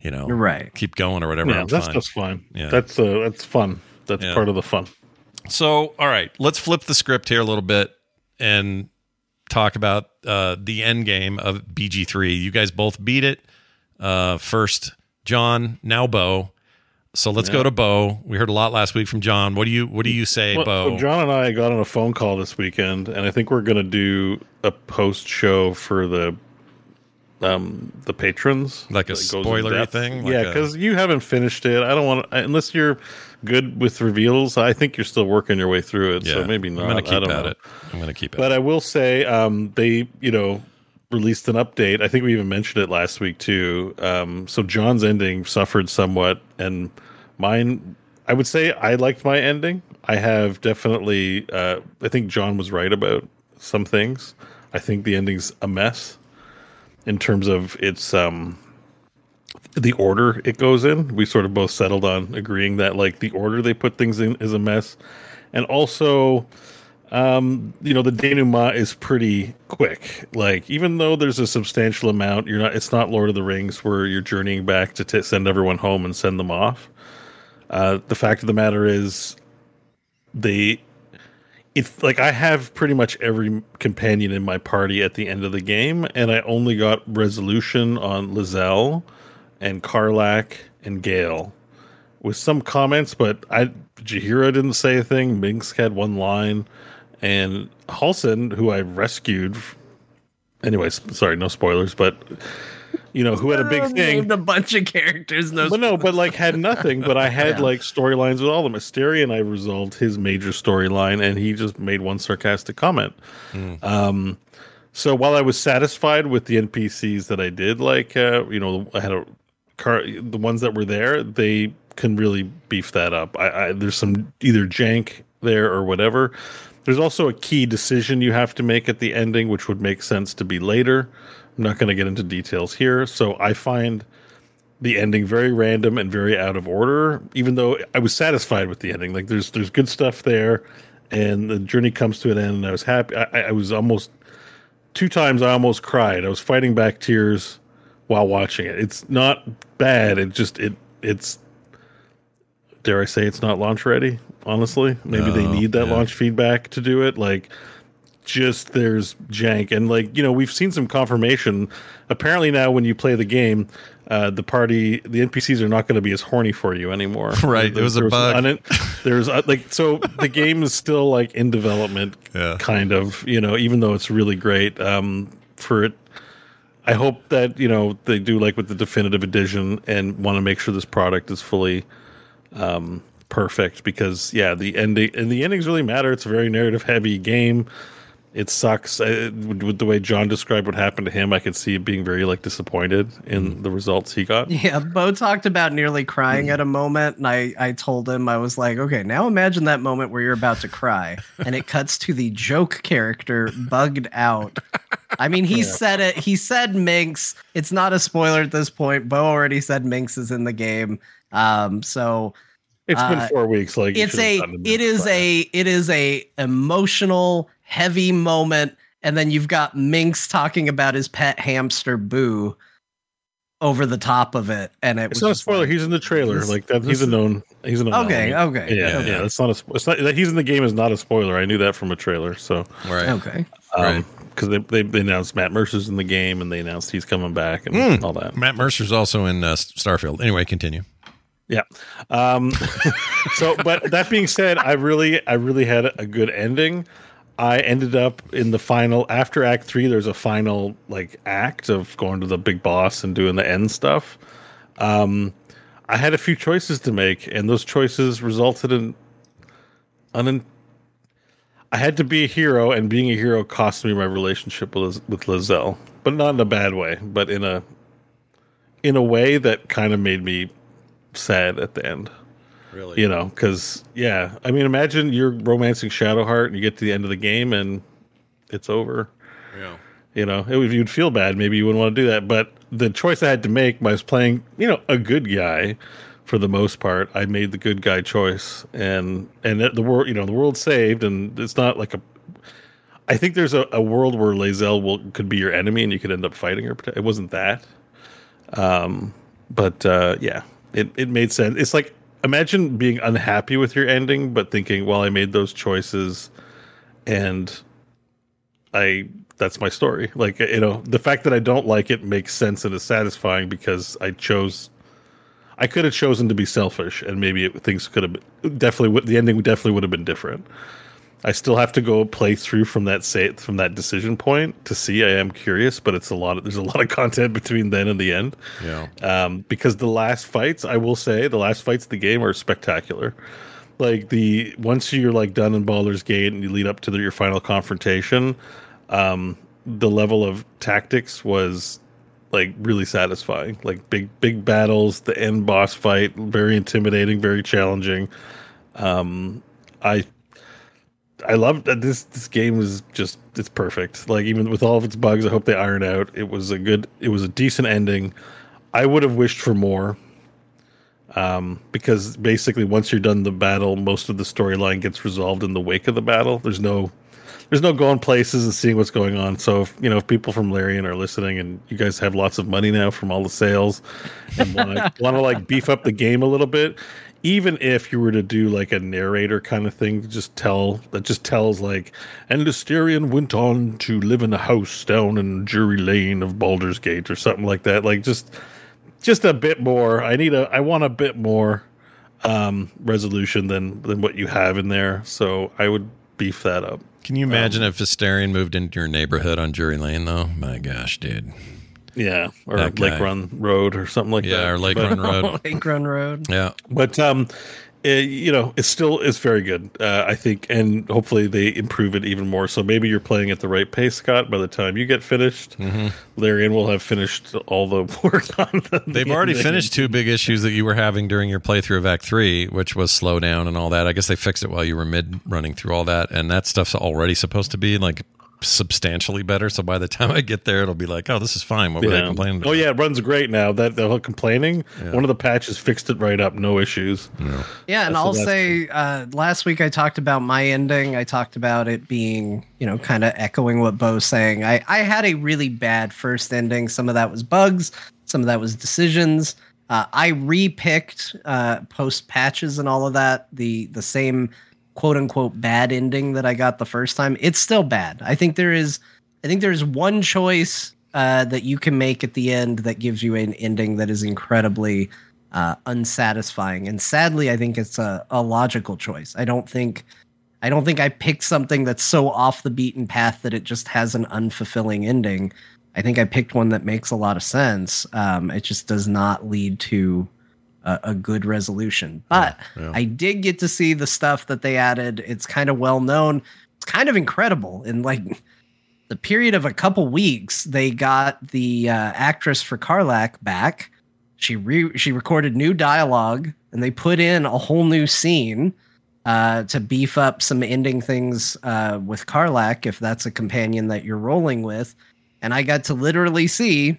you know, You're right. keep going or whatever. Yeah, I'm that's fine. just fine. Yeah. That's uh, that's fun. That's Yeah. part of the fun. So, all right, let's flip the script here a little bit and talk about uh, the end game of BG3. You guys both beat it. Uh, first, Jon, now Beau. So let's go to Beau. We heard a lot last week from Jon. What do you What do you say, Well, Beau? so Jon and I got on a phone call this weekend, and I think we're going to do a post show for the um the patrons, Like a that goes in spoilery thing? Like yeah, because you haven't finished it. I don't want unless you're good with reveals. I think you're still working your way through it, so maybe not. I'm gonna I keep at know. it. I'm gonna keep at But. I will say, um, they, you know, released an update. I think we even mentioned it last week too. Um, so Jon's ending suffered somewhat, and mine. I would say I liked my ending. I have definitely. Uh, I think Jon was right about some things. I think the ending's a mess in terms of its um, the order it goes in. We sort of both settled on agreeing that like the order they put things in is a mess, and also um, you know, the denouement is pretty quick. Like, even though there's a substantial amount, you're not. It's not Lord of the Rings where you're journeying back to t- send everyone home and send them off. Uh, the fact of the matter is, they. It's like I have pretty much every companion in my party at the end of the game, and I only got resolution on Lae'zel and Karlach and Gale with some comments, but I Jaheira didn't say a thing. Minsc had one line, and Halsin, who I rescued. Anyways, sorry, no spoilers, but you know who had a big thing. Named a bunch of characters. No, But no, but like had nothing. But I had Yeah. like storylines with all the them. Astarion, I resolved his major storyline, and he just made one sarcastic comment. Um, so while I was satisfied with the NPCs that I did, like uh, you know, I had a car, the ones that were there, they can really beef that up. I, I there's some either jank there or whatever. There's also a key decision you have to make at the ending, which would make sense to be later. I'm not going to get into details here. So I find the ending very random and very out of order, even though I was satisfied with the ending. Like there's there's good stuff there, and the journey comes to an end, and I was happy. I, I was almost two times I almost cried. I was fighting back tears while watching it. It's not bad. It just it it's dare I say it's not launch ready. Honestly, maybe they Oh, need that yeah. launch feedback to do it. Like just there's jank and like you know we've seen some confirmation apparently now when you play the game uh the party the npcs are not going to be as horny for you anymore Right, it was a bug. an- there's uh, like so the game is still like in development Yeah. kind of you know even though it's really great um for it i hope that you know they do like with the definitive edition and want to make sure this product is fully um perfect because yeah the ending and the endings really matter. It's a very narrative heavy game it sucks I, with, with the way jon described what happened to him i could see it being very like disappointed in the results he got Yeah, Beau talked about nearly crying at a moment, and I, I told him I was like, okay, now imagine that moment where you're about to cry, and it cuts to the joke character bugged out. I mean, he said it. He said Minsc. It's not a spoiler at this point. Beau already said Minsc is in the game. Um, so It's been Uh, four weeks. Like it's a it is to it this is by a it is a emotional heavy moment and then you've got minsc talking about his pet hamster boo over the top of it and it. It's was not a spoiler. like- he's in the trailer. this- like that. He's this a known. He's a known. okay element. okay Yeah, okay. yeah. It's not a. sp- It's not that he's in the game is not a spoiler. I knew that from a trailer. So, Right. okay Right. because they, they they announced Matt Mercer's in the game and they announced he's coming back and Mm. all that. Matt Mercer's also in uh, Starfield. Anyway, continue. Yeah. Um, so, but that being said, I really, I really had a good ending. I ended up in the final after Act Three. There's a final like act of going to the big boss and doing the end stuff. Um, I had a few choices to make, and those choices resulted in un. I had to be a hero, and being a hero cost me my relationship with with Lae'zel, but not in a bad way, but in a in a way that kind of made me sad at the end. Really? You know, because yeah, I mean, imagine you're romancing Shadowheart and you get to the end of the game and it's over. Yeah. You know, if you'd feel bad. Maybe you wouldn't want to do that. But the choice I had to make, I was playing, you know, a good guy for the most part. I made the good guy choice, and and the world, you know, the world saved, and it's not like a. I think there's a, a world where Lae'zel will could be your enemy, and you could end up fighting her. It wasn't that. Um, but uh, yeah, it it made sense. It's like imagine being unhappy with your ending, but thinking, well, I made those choices, and I that's my story. Like you know, the fact that I don't like it makes sense and is satisfying because I chose. I could have chosen to be selfish, and maybe it, things could have definitely the ending definitely would have been different. I still have to go play through from that say from that decision point to see. I am curious, but it's a lot. Of, there's a lot of content between then and the end Yeah. um, because the last fights, I will say, the last fights of the game are spectacular. Like the once you're like done in Baldur's Gate and you lead up to the, your final confrontation, um, the level of tactics was like really satisfying. Like big big battles, the end boss fight, very intimidating, very challenging. Um, I I love that this this game is just it's perfect. Like even with all of its bugs, I hope they iron out. It was a good it was a decent ending. I would have wished for more. Um, because basically once you're done the battle, most of the storyline gets resolved in the wake of the battle. There's no there's no going places and seeing what's going on. So if you know if people from Larian are listening and you guys have lots of money now from all the sales and want to like beef up the game a little bit, even if you were to do like a narrator kind of thing, just tell that just tells like, and Astarion went on to live in a house down in Jury Lane of Baldur's Gate or something like that. Like just just a bit more. I need a I want a bit more um resolution than than what you have in there. So I would beef that up. Can you imagine if Astarion moved into your neighborhood on Jury Lane, though? My gosh, dude. Yeah, or Lake. Run Road or something like that. Yeah, or Lake But- Run Road. Lake Run Road. Yeah. But um, it, you know, it's still it's very good. Uh, I think, and hopefully they improve it even more. So maybe you're playing at the right pace, Scott. By the time you get finished, Mm-hmm. Larian will have finished all the work on the. They've already finished two big issues that you were having during your playthrough of Act Three, which was slow down and all that. I guess they fixed it while you were mid running through all that, and that stuff's already supposed to be like substantially better. So by the time I get there, it'll be like, oh, this is fine. What were they complaining about? Oh yeah, it runs great now. That the whole complaining, one of the patches fixed it right up, no issues. Yeah, and So I'll say uh, last week I talked about my ending. I talked about it being, you know, kind of echoing what Beau's saying. I, I had a really bad first ending. Some of that was bugs, some of that was decisions. Uh, I repicked uh, post patches and all of that the the same quote unquote bad ending that I got the first time. It's still bad. I think there is I think there's one choice uh, that you can make at the end that gives you an ending that is incredibly uh, unsatisfying. And sadly, I think it's a, a logical choice. I don't think I don't think I picked something that's so off the beaten path that it just has an unfulfilling ending. I think I picked one that makes a lot of sense. Um, it just does not lead to a, a good resolution. But yeah. I did get to see the stuff that they added. It's kind of well known. It's kind of incredible. In like the period of a couple weeks, they got the uh, actress for Karlach back. She re- she recorded new dialogue, and they put in a whole new scene uh, to beef up some ending things uh, with Karlach, if that's a companion that you're rolling with. And I got to literally see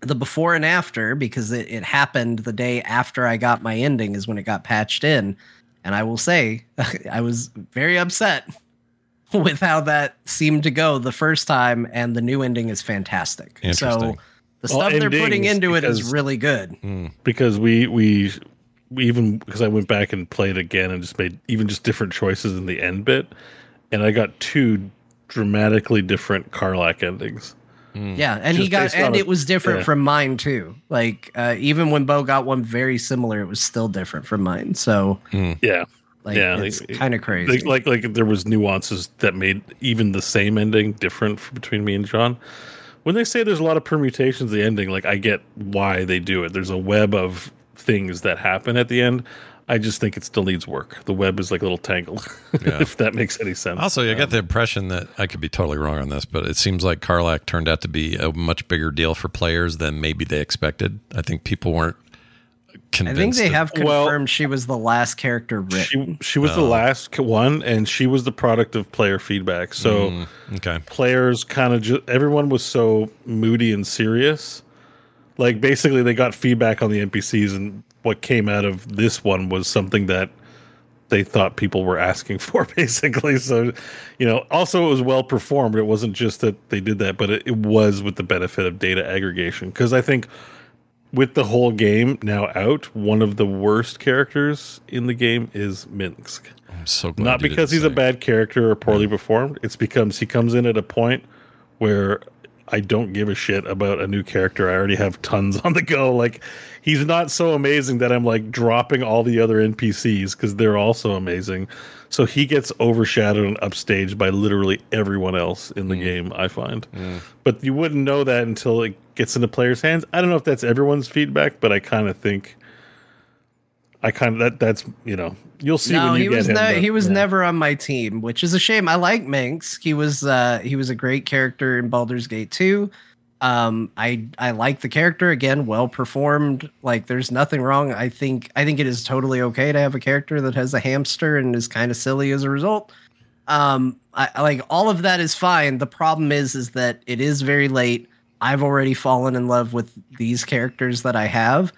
the before and after because it, it happened the day after I got my ending is when it got patched in. And I will say, I was very upset with how that seemed to go the first time, and the new ending is fantastic. So Interesting. the Well, stuff they're putting endings, into it is really good. Hmm. because we we we even because I went back and played again and just made even just different choices in the end bit, and I got two dramatically different Karlach endings. Yeah, and he got and it was different yeah. from mine too. Like uh, even when Beau got one very similar, it was still different from mine. So Yeah, like Yeah, it's like- kind of crazy. like, like like there was nuances that made even the same ending different f- between me and Jon. When they say there's a lot of permutations, the ending, like I get why they do it. There's a web of things that happen at the end. I just think it still needs work. The web is like a little tangled, Yeah. if that makes any sense. Also, I get um, the impression that I could be totally wrong on this, but it seems like Karlach turned out to be a much bigger deal for players than maybe they expected. I think people weren't convinced. I convinced. think they that- have Well- confirmed she was the last character written. she she was the oh. last one, and she was the product of player feedback. So mm, Okay. players kind of just everyone was so moody and serious. Like basically, they got feedback on the NPCs, and what came out of this one was something that they thought people were asking for, basically. So, you know, also it was well performed. It wasn't just that they did that, but it, it was with the benefit of data aggregation. Because I think with the whole game now out, one of the worst characters in the game is Minsc. I'm so glad. Not because he's a bad character or poorly performed. It's because he comes in at a point where I don't give a shit about a new character. I already have tons on the go. Like he's not so amazing that I'm like dropping all the other NPCs because they're also amazing. So he gets overshadowed and upstaged by literally everyone else in the hmm. game, I find. But you wouldn't know that until it gets into players' hands. I don't know if that's everyone's feedback, but I kind of think I kind of that that's you know you'll see no, when you he get was him, ne- but- he was yeah. never on my team, which is a shame. I like Minsc. He was uh he was a great character in Baldur's Gate 2. Um I I like the character again, well performed. Like there's nothing wrong. I think I think it is totally okay to have a character that has a hamster and is kind of silly as a result. Um I, like all of that is fine. The problem is is that it is very late. I've already fallen in love with these characters that I have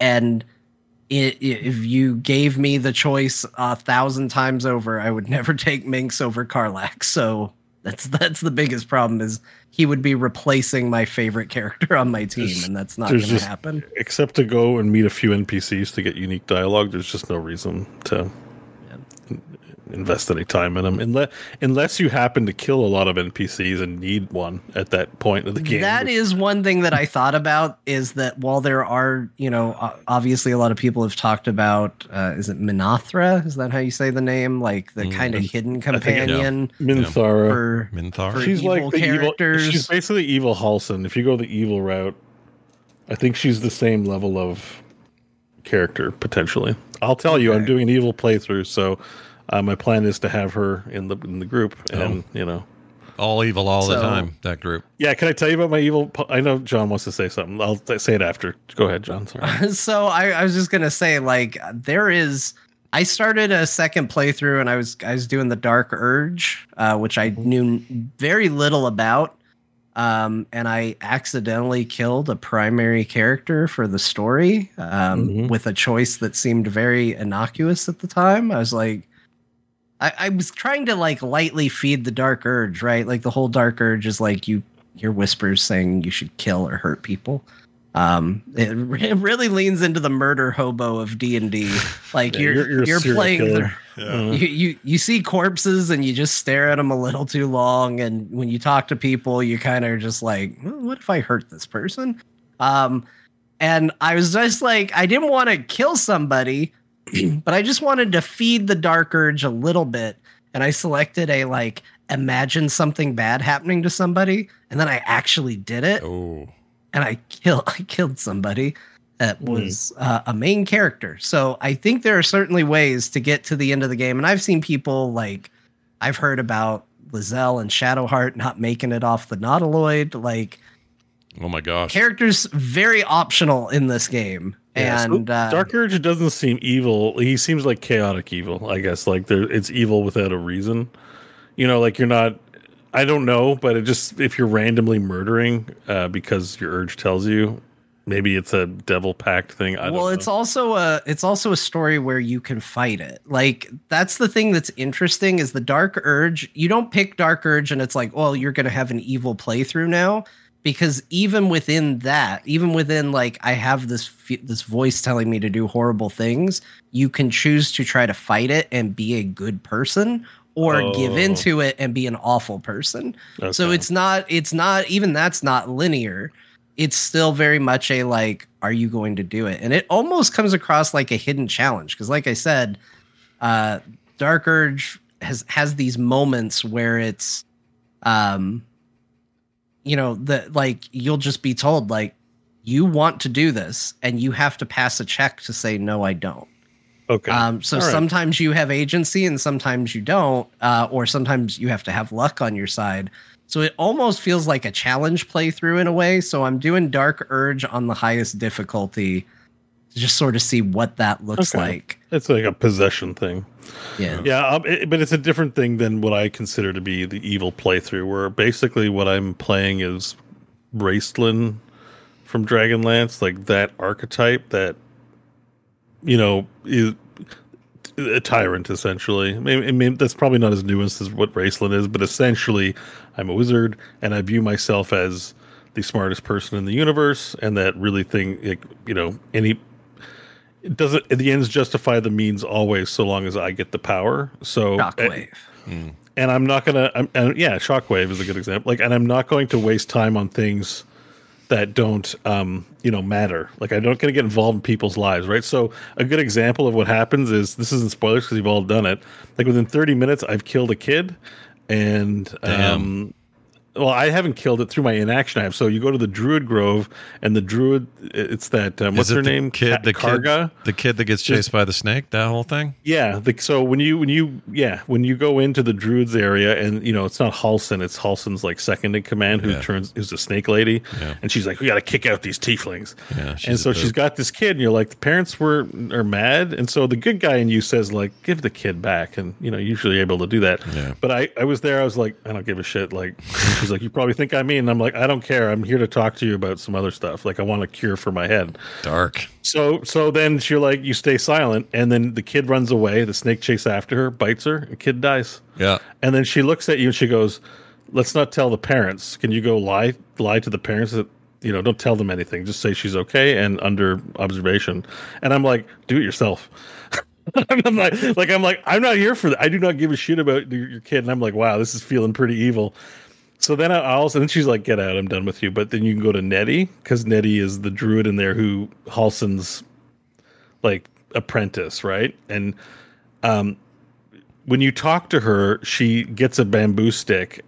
and if you gave me the choice a thousand times over, I would never take Minsc over Karlach. So that's that's the biggest problem is he would be replacing my favorite character on my team, There's- and that's not going to just- happen. except to go and meet a few NPCs to get unique dialogue. There's just no reason to invest any time in them unless unless you happen to kill a lot of NPCs and need one at that point of the game. That is one thing that I thought about is that while there are, you know, obviously a lot of people have talked about, uh, is it Minothra? Is that how you say the name? Like the kind of hidden Mm, think it- companion Minthara. for, Minthar. for she's evil like the characters. evil. She's basically evil Halsin. If you go the evil route, I think she's the same level of character potentially. I'll tell you, I'm doing an evil playthrough, so uh, my plan is to have her in the in the group, and you know, All evil all the time. That group. yeah. Can I tell you about my evil? po- I know Jon wants to say something. I'll th- say it after. Go ahead, Jon. Sorry. so I, I was just gonna say, like, there is. I started a second playthrough, and I was I was doing the Dark Urge, uh, which I knew very little about, um, and I accidentally killed a primary character for the story um, Mhm. with a choice that seemed very innocuous at the time. I was like. I, I was trying to like lightly feed the dark urge, right? Like the whole dark urge is like you hear whispers saying you should kill or hurt people. Um, it, re- it really leans into the murder hobo of D and D. Like Yeah, you're you're- you're you're, playing. The, Uh, you, you you see corpses and you just stare at them a little too long, and when you talk to people, you kind of just like, "Well, what if I hurt this person? Um, and I was just like, I didn't want to kill somebody, but I just wanted to feed the dark urge a little bit, and I selected a like imagine something bad happening to somebody, and then I actually did it Oh. and I kill I killed somebody that was uh, a main character. So I think there are certainly ways to get to the end of the game, and I've seen people like I've heard about Lae'zel and Shadowheart not making it off the Nautiloid. Like Oh my gosh. characters very optional in this game, Yeah, so and uh, Dark Urge doesn't seem evil. He seems like chaotic evil, I guess. Like there, it's evil without a reason. You know, like you're not. I don't know, but it just if you're randomly murdering uh, because your urge tells you, maybe it's a devil pact thing. I don't well know. it's also a it's also a story where you can fight it like that's the thing that's interesting is the dark urge you don't pick dark urge and it's like well you're gonna have an evil playthrough now because even within that even within like i have this this voice telling me to do horrible things you can choose to try to fight it and be a good person or give Oh. into it and be an awful person. So it's not it's not even that's not linear. It's still very much a like are you going to do it? And it almost comes across like a hidden challenge because like i said uh dark urge has has these moments where it's um you know that like you'll just be told like you want to do this and you have to pass a check to say no i don't okay. um, so right. sometimes you have agency and sometimes you don't, uh, or sometimes you have to have luck on your side. So it almost feels like a challenge playthrough in a way. So I'm doing Dark Urge on the highest difficulty just sort of see what that looks Okay. like. it's like a possession thing. Yeah. Yeah, um, it, but it's a different thing than what I consider to be the evil playthrough, where basically what I'm playing is Raistlin from Dragonlance, like that archetype that you know is a tyrant essentially. I mean, I mean that's probably not as nuanced as what Raistlin is, but essentially, I'm a wizard and I view myself as the smartest person in the universe, and that really thing, like, you know, any it doesn't the ends justify the means always so long as i get the power? So Shockwave. and i'm not gonna I'm, and yeah shockwave is a good example. Like and i'm not going to waste time on things that don't um you know matter. Like i'm not going to get involved in people's lives right? So a good example of what happens is this isn't spoilers because you've all done it. Like within 30 minutes i've killed a kid and um well, I haven't killed it through my inaction. I have. So you go to the Druid Grove, and the Druid, it's that um, what's it her name? Kid, the Kagha. kid, the kid that gets chased by the snake. That whole thing. Yeah. The, so when you when you yeah when you go into the Druids area and you know it's not Halsin, it's Halsin's like second in command who Yeah. turns who's a snake lady, Yeah. and she's like, we got to kick out these tieflings. Yeah, and so she's got this kid, and you're like, the parents were are mad, and so the good guy in you says like, give the kid back, and you know usually able to do that. Yeah. But I I was there, I was like, I don't give a shit. Like she's like, you probably think I'm mean. And I'm like, I don't care. I'm here to talk to you about some other stuff. Like I want a cure for my head. Dark. So so then you're like you stay silent, and then the kid runs away. The snake chase after her, bites her. The kid dies, Yeah. and then she looks at you and she goes, "Let's not tell the parents. Can you go lie lie to the parents that you know? Don't tell them anything. Just say she's okay and under observation." And I'm like, "Do it yourself." I'm like, like I'm like I'm not here for that. I do not give a shit about your kid. And I'm like, wow, this is feeling pretty evil. So then I also, then she's like, get out, I'm done with you. But then you can go to Nettie because Nettie is the druid in there who Halsin's like apprentice, right? And um, when you talk to her, she gets a bamboo stick,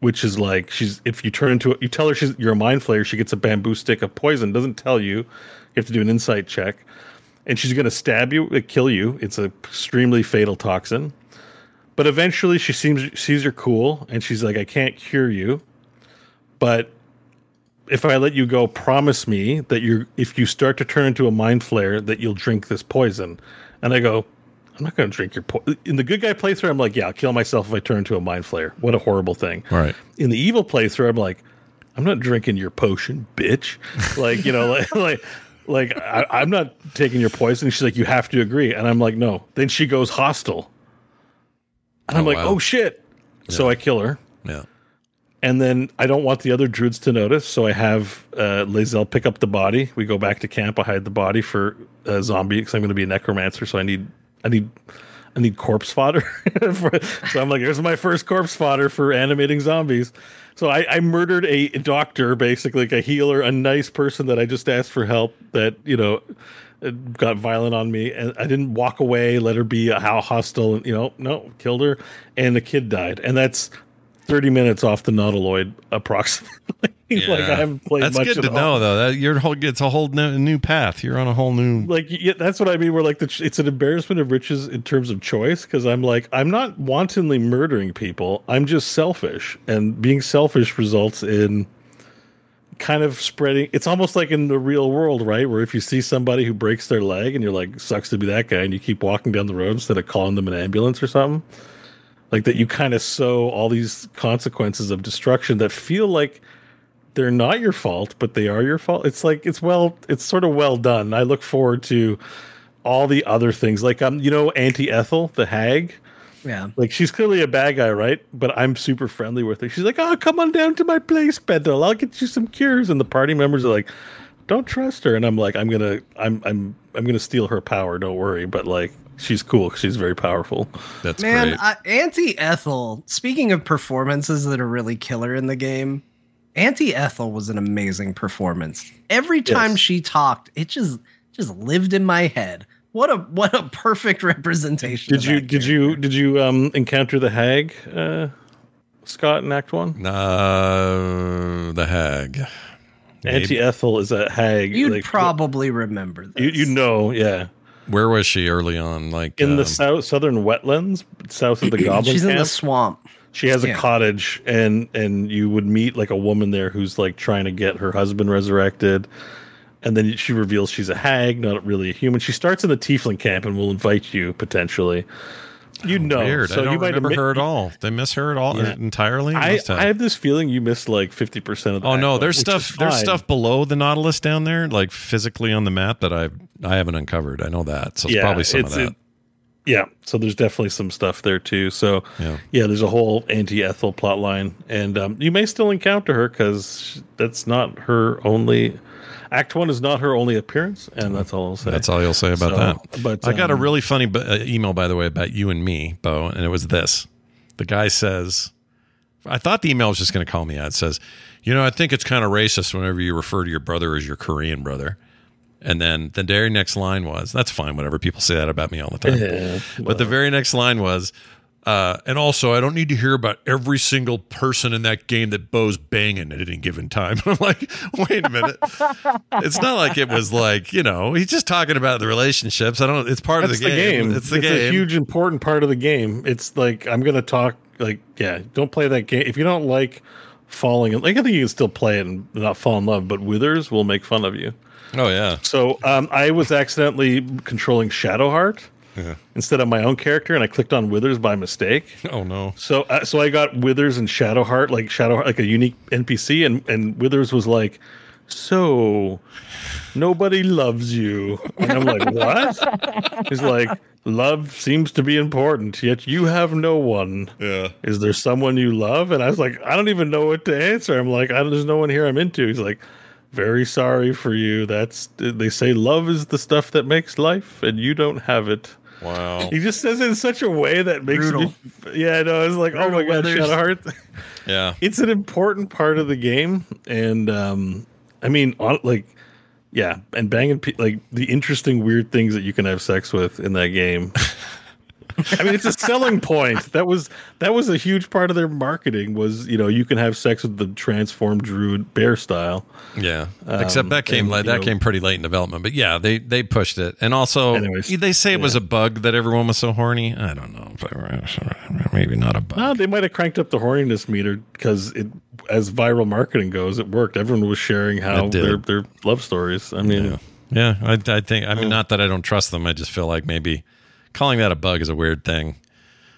which is like she's if you turn into a, you tell her she's you're a mind flayer, she gets a bamboo stick of poison. Doesn't tell you. You have to do an insight check. and she's going to stab you, uh, kill you. It's a extremely fatal toxin. But eventually, she seems sees you're cool, and she's like, "I can't cure you, but if I let you go, promise me that you're if you start to turn into a mind flayer, that you'll drink this poison." And I go, "I'm not going to drink your poison." In the good guy playthrough, I'm like, "Yeah, I'll kill myself if I turn into a mind flayer." What a horrible thing! Right. In the evil playthrough, I'm like, "I'm not drinking your potion, bitch!" Like you know, like like like I, I'm not taking your poison. She's like, "You have to agree," and I'm like, "No." Then she goes hostile, and I'm Oh, like, wow. "Oh shit!" So I kill her. Yeah. And then I don't want the other druids to notice, so I have uh, Lae'zel pick up the body. We go back to camp. I hide the body for a zombie because I'm going to be a necromancer. So I need, I need, I need corpse fodder. for, so I'm like, here's my first corpse fodder for animating zombies. So I, I murdered a doctor, basically like a healer, a nice person that I just asked for help. That you know got violent on me, and I didn't walk away, let her be how hostile, and you know, no, killed her, and the kid died, and that's 30 minutes off the Nautiloid approximately. like I haven't played That's much good to all. know, though. That your whole it's a whole new, new path. You're on a whole new. Like yeah, that's what I mean. Where like the, it's an embarrassment of riches in terms of choice because I'm like I'm not wantonly murdering people. I'm just selfish, and being selfish results in kind of spreading. It's almost like in the real world, right? Where if you see somebody who breaks their leg and you're like sucks to be that guy, and you keep walking down the road instead of calling them an ambulance or something, like that you kind of sow all these consequences of destruction that feel like they're not your fault, but they are your fault. It's like it's well, it's sort of well done. I look forward to all the other things, like um, you know, Auntie Ethel, the hag. Yeah. Like she's clearly a bad guy, right? But I'm super friendly with her. She's like, "Oh, come on down to my place, Bethel. I'll get you some cures." And the party members are like, "Don't trust her." And I'm like, "I'm gonna, I'm, I'm, I'm gonna steal her power. Don't worry." But like, she's cool. 'cause She's very powerful. That's Man, great. uh, Auntie Ethel, speaking of performances that are really killer in the game, Auntie Ethel was an amazing performance. Every time Yes. she talked, it just just lived in my head. What a what a perfect representation. Did of you, that did you, did you um encounter the hag, uh, Scott in Act One? uh, the hag. Auntie Ethel is a hag. You'd like, probably remember this. You, you know, yeah. Where was she early on? Like In the um, south southern wetlands, south of the goblin She's in the swamp. she has a cottage, and and you would meet like a woman there who's like trying to get her husband resurrected, and then she reveals she's a hag, not really a human. She starts in the tiefling camp and will invite you potentially. You know, weird. so I don't you might remember admit- her at all. They miss her at all Yeah. entirely. I, have. I have this feeling you missed like fifty percent of the. Oh no, there's stuff there's stuff below the Nautilus down there, like physically on the map that I I haven't uncovered. I know that. So it's probably some of that. it- yeah, so there's definitely some stuff there too. So Yeah. yeah, there's a whole Auntie Ethel plot line, and um, you may still encounter her because that's not her only. Act one is not her only appearance, and that's all I'll say. That's all you'll say about So, that. but, I got a um, really funny b- uh, email, by the way, about you and me, Beau, and it was this. The guy says, I thought the email was just going to call me out. It says, you know, I think it's kind of racist whenever you refer to your brother as your Korean brother. And then the very next line was, that's fine, whatever. People say that about me all the time. Yeah, but the very next line was, uh, and also, I don't need to hear about every single person in that game that Beau's banging at any given time. I'm like, wait a minute. it's not like it was like, you know, he's just talking about the relationships. I don't, it's part That's of the game. game. It's the a game. huge important part of the game. It's like I'm gonna talk like yeah, don't play that game if you don't like falling in like I think you can still play it and not fall in love, but Withers will make fun of you. oh, yeah. So um, I was accidentally controlling Shadowheart instead of my own character, and I clicked on Withers by mistake. Oh, no. So uh, so I got Withers and Shadowheart, like Shadowheart, like a unique NPC, and and Withers was like, so nobody loves you, and I'm like, what? He's like, love seems to be important, yet you have no one. Yeah. Is there someone you love? And I was like, I don't even know what to answer. I'm like, I, there's no one here I'm into. He's like, very sorry for you. That's they say love is the stuff that makes life, and you don't have it. Wow. He just says it in such a way that makes Brutal. me. Yeah, I know. I was like, oh my god, Withers. Heart. Yeah. it's an important part of the game, and um, I mean, on, like, yeah, and banging pe- like the interesting, weird things that you can have sex with in that game. I mean, it's a selling point. That was that was a huge part of their marketing. Was you know you can have sex with the transformed druid bear style. Yeah, except that came Um, and, like that know- came pretty late in development. But yeah, they they pushed it, and also Anyways, they say it was a bug that everyone was so horny. I don't know, maybe not a bug. No, they might have cranked up the horniness meter because it, as viral marketing goes, it worked. Everyone was sharing how their their love stories. I mean, Yeah, yeah. I, I think. I mean, not that I don't trust them. I just feel like maybe calling that a bug is a weird thing.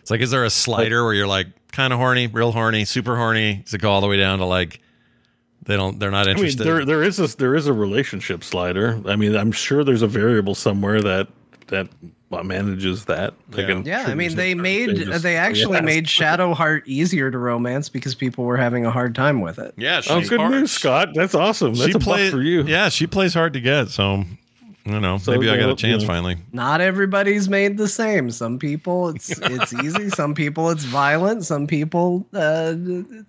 It's like, is there a slider where you're like kind of horny, real horny, super horny? Does it go all the way down to like they don't? They're not I mean, interested. there there is a there is a relationship slider. I mean, I'm sure there's a variable somewhere that that manages that. Like, Yeah. I'm Yeah, I mean they a- made just- they actually Yes. made Shadowheart easier to romance because people were having a hard time with it. yeah, Oh, good hard. news, Scott. That's awesome. That's she a buff plays for you. Yeah, she plays hard to get. So you know, So, maybe I got a chance you finally. Not everybody's made the same. Some people it's it's easy. Some people it's violent. Some people, uh, you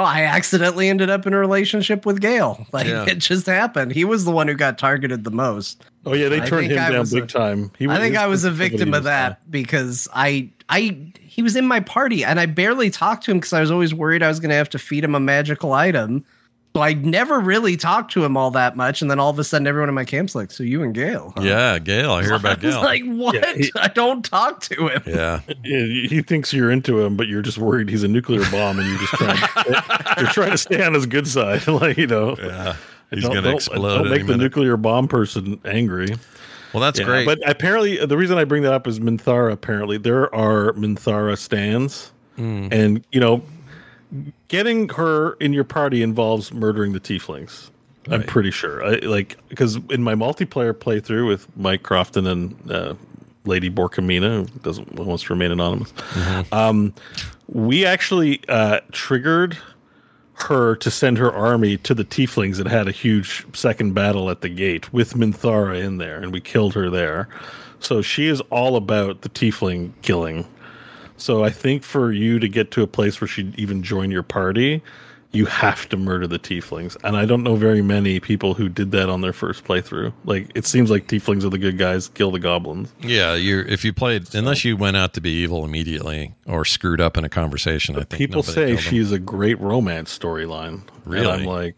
know, I accidentally ended up in a relationship with Gale. Like Yeah. it just happened. He was the one who got targeted the most. Oh yeah, they I turned him I down big a- time. He I think his- I was a victim of that because I I he was in my party and I barely talked to him because I was always worried I was going to have to feed him a magical item. So I never really talked to him all that much, and then all of a sudden, everyone in my camp's like, "So you and Gale?" huh?" Yeah, Gale. I hear about I Gale. like, "What? Yeah, he- I don't talk to him." yeah, Yeah, he thinks you're into him, but you're just worried he's a nuclear bomb, and you're just trying. To, you're trying to stay on his good side, like you know. yeah. He's Don't- gonna don't- explode. Don't make the minute. nuclear bomb person angry. Well, that's Yeah, great. But apparently, the reason I bring that up is Minthara. Apparently, there are Minthara stands, Hmm. and you know, getting her in your party involves murdering the tieflings. I'm pretty sure. I, like because in my multiplayer playthrough with Mike Crofton and uh, Lady Borkamina, who doesn't who wants to remain anonymous, Mm-hmm. um, we actually uh, triggered her to send her army to the tieflings that had a huge second battle at the gate with Minthara in there, and we killed her there. So she is all about the tiefling killing. So I think for you to get to a place where she'd even join your party, you have to murder the tieflings. And I don't know very many people who did that on their first playthrough. Like it seems like tieflings are the good guys, kill the goblins. yeah, you if you played unless you went out to be evil immediately or screwed up in a conversation. I think People say she's a great romance storyline. Really? And I'm like,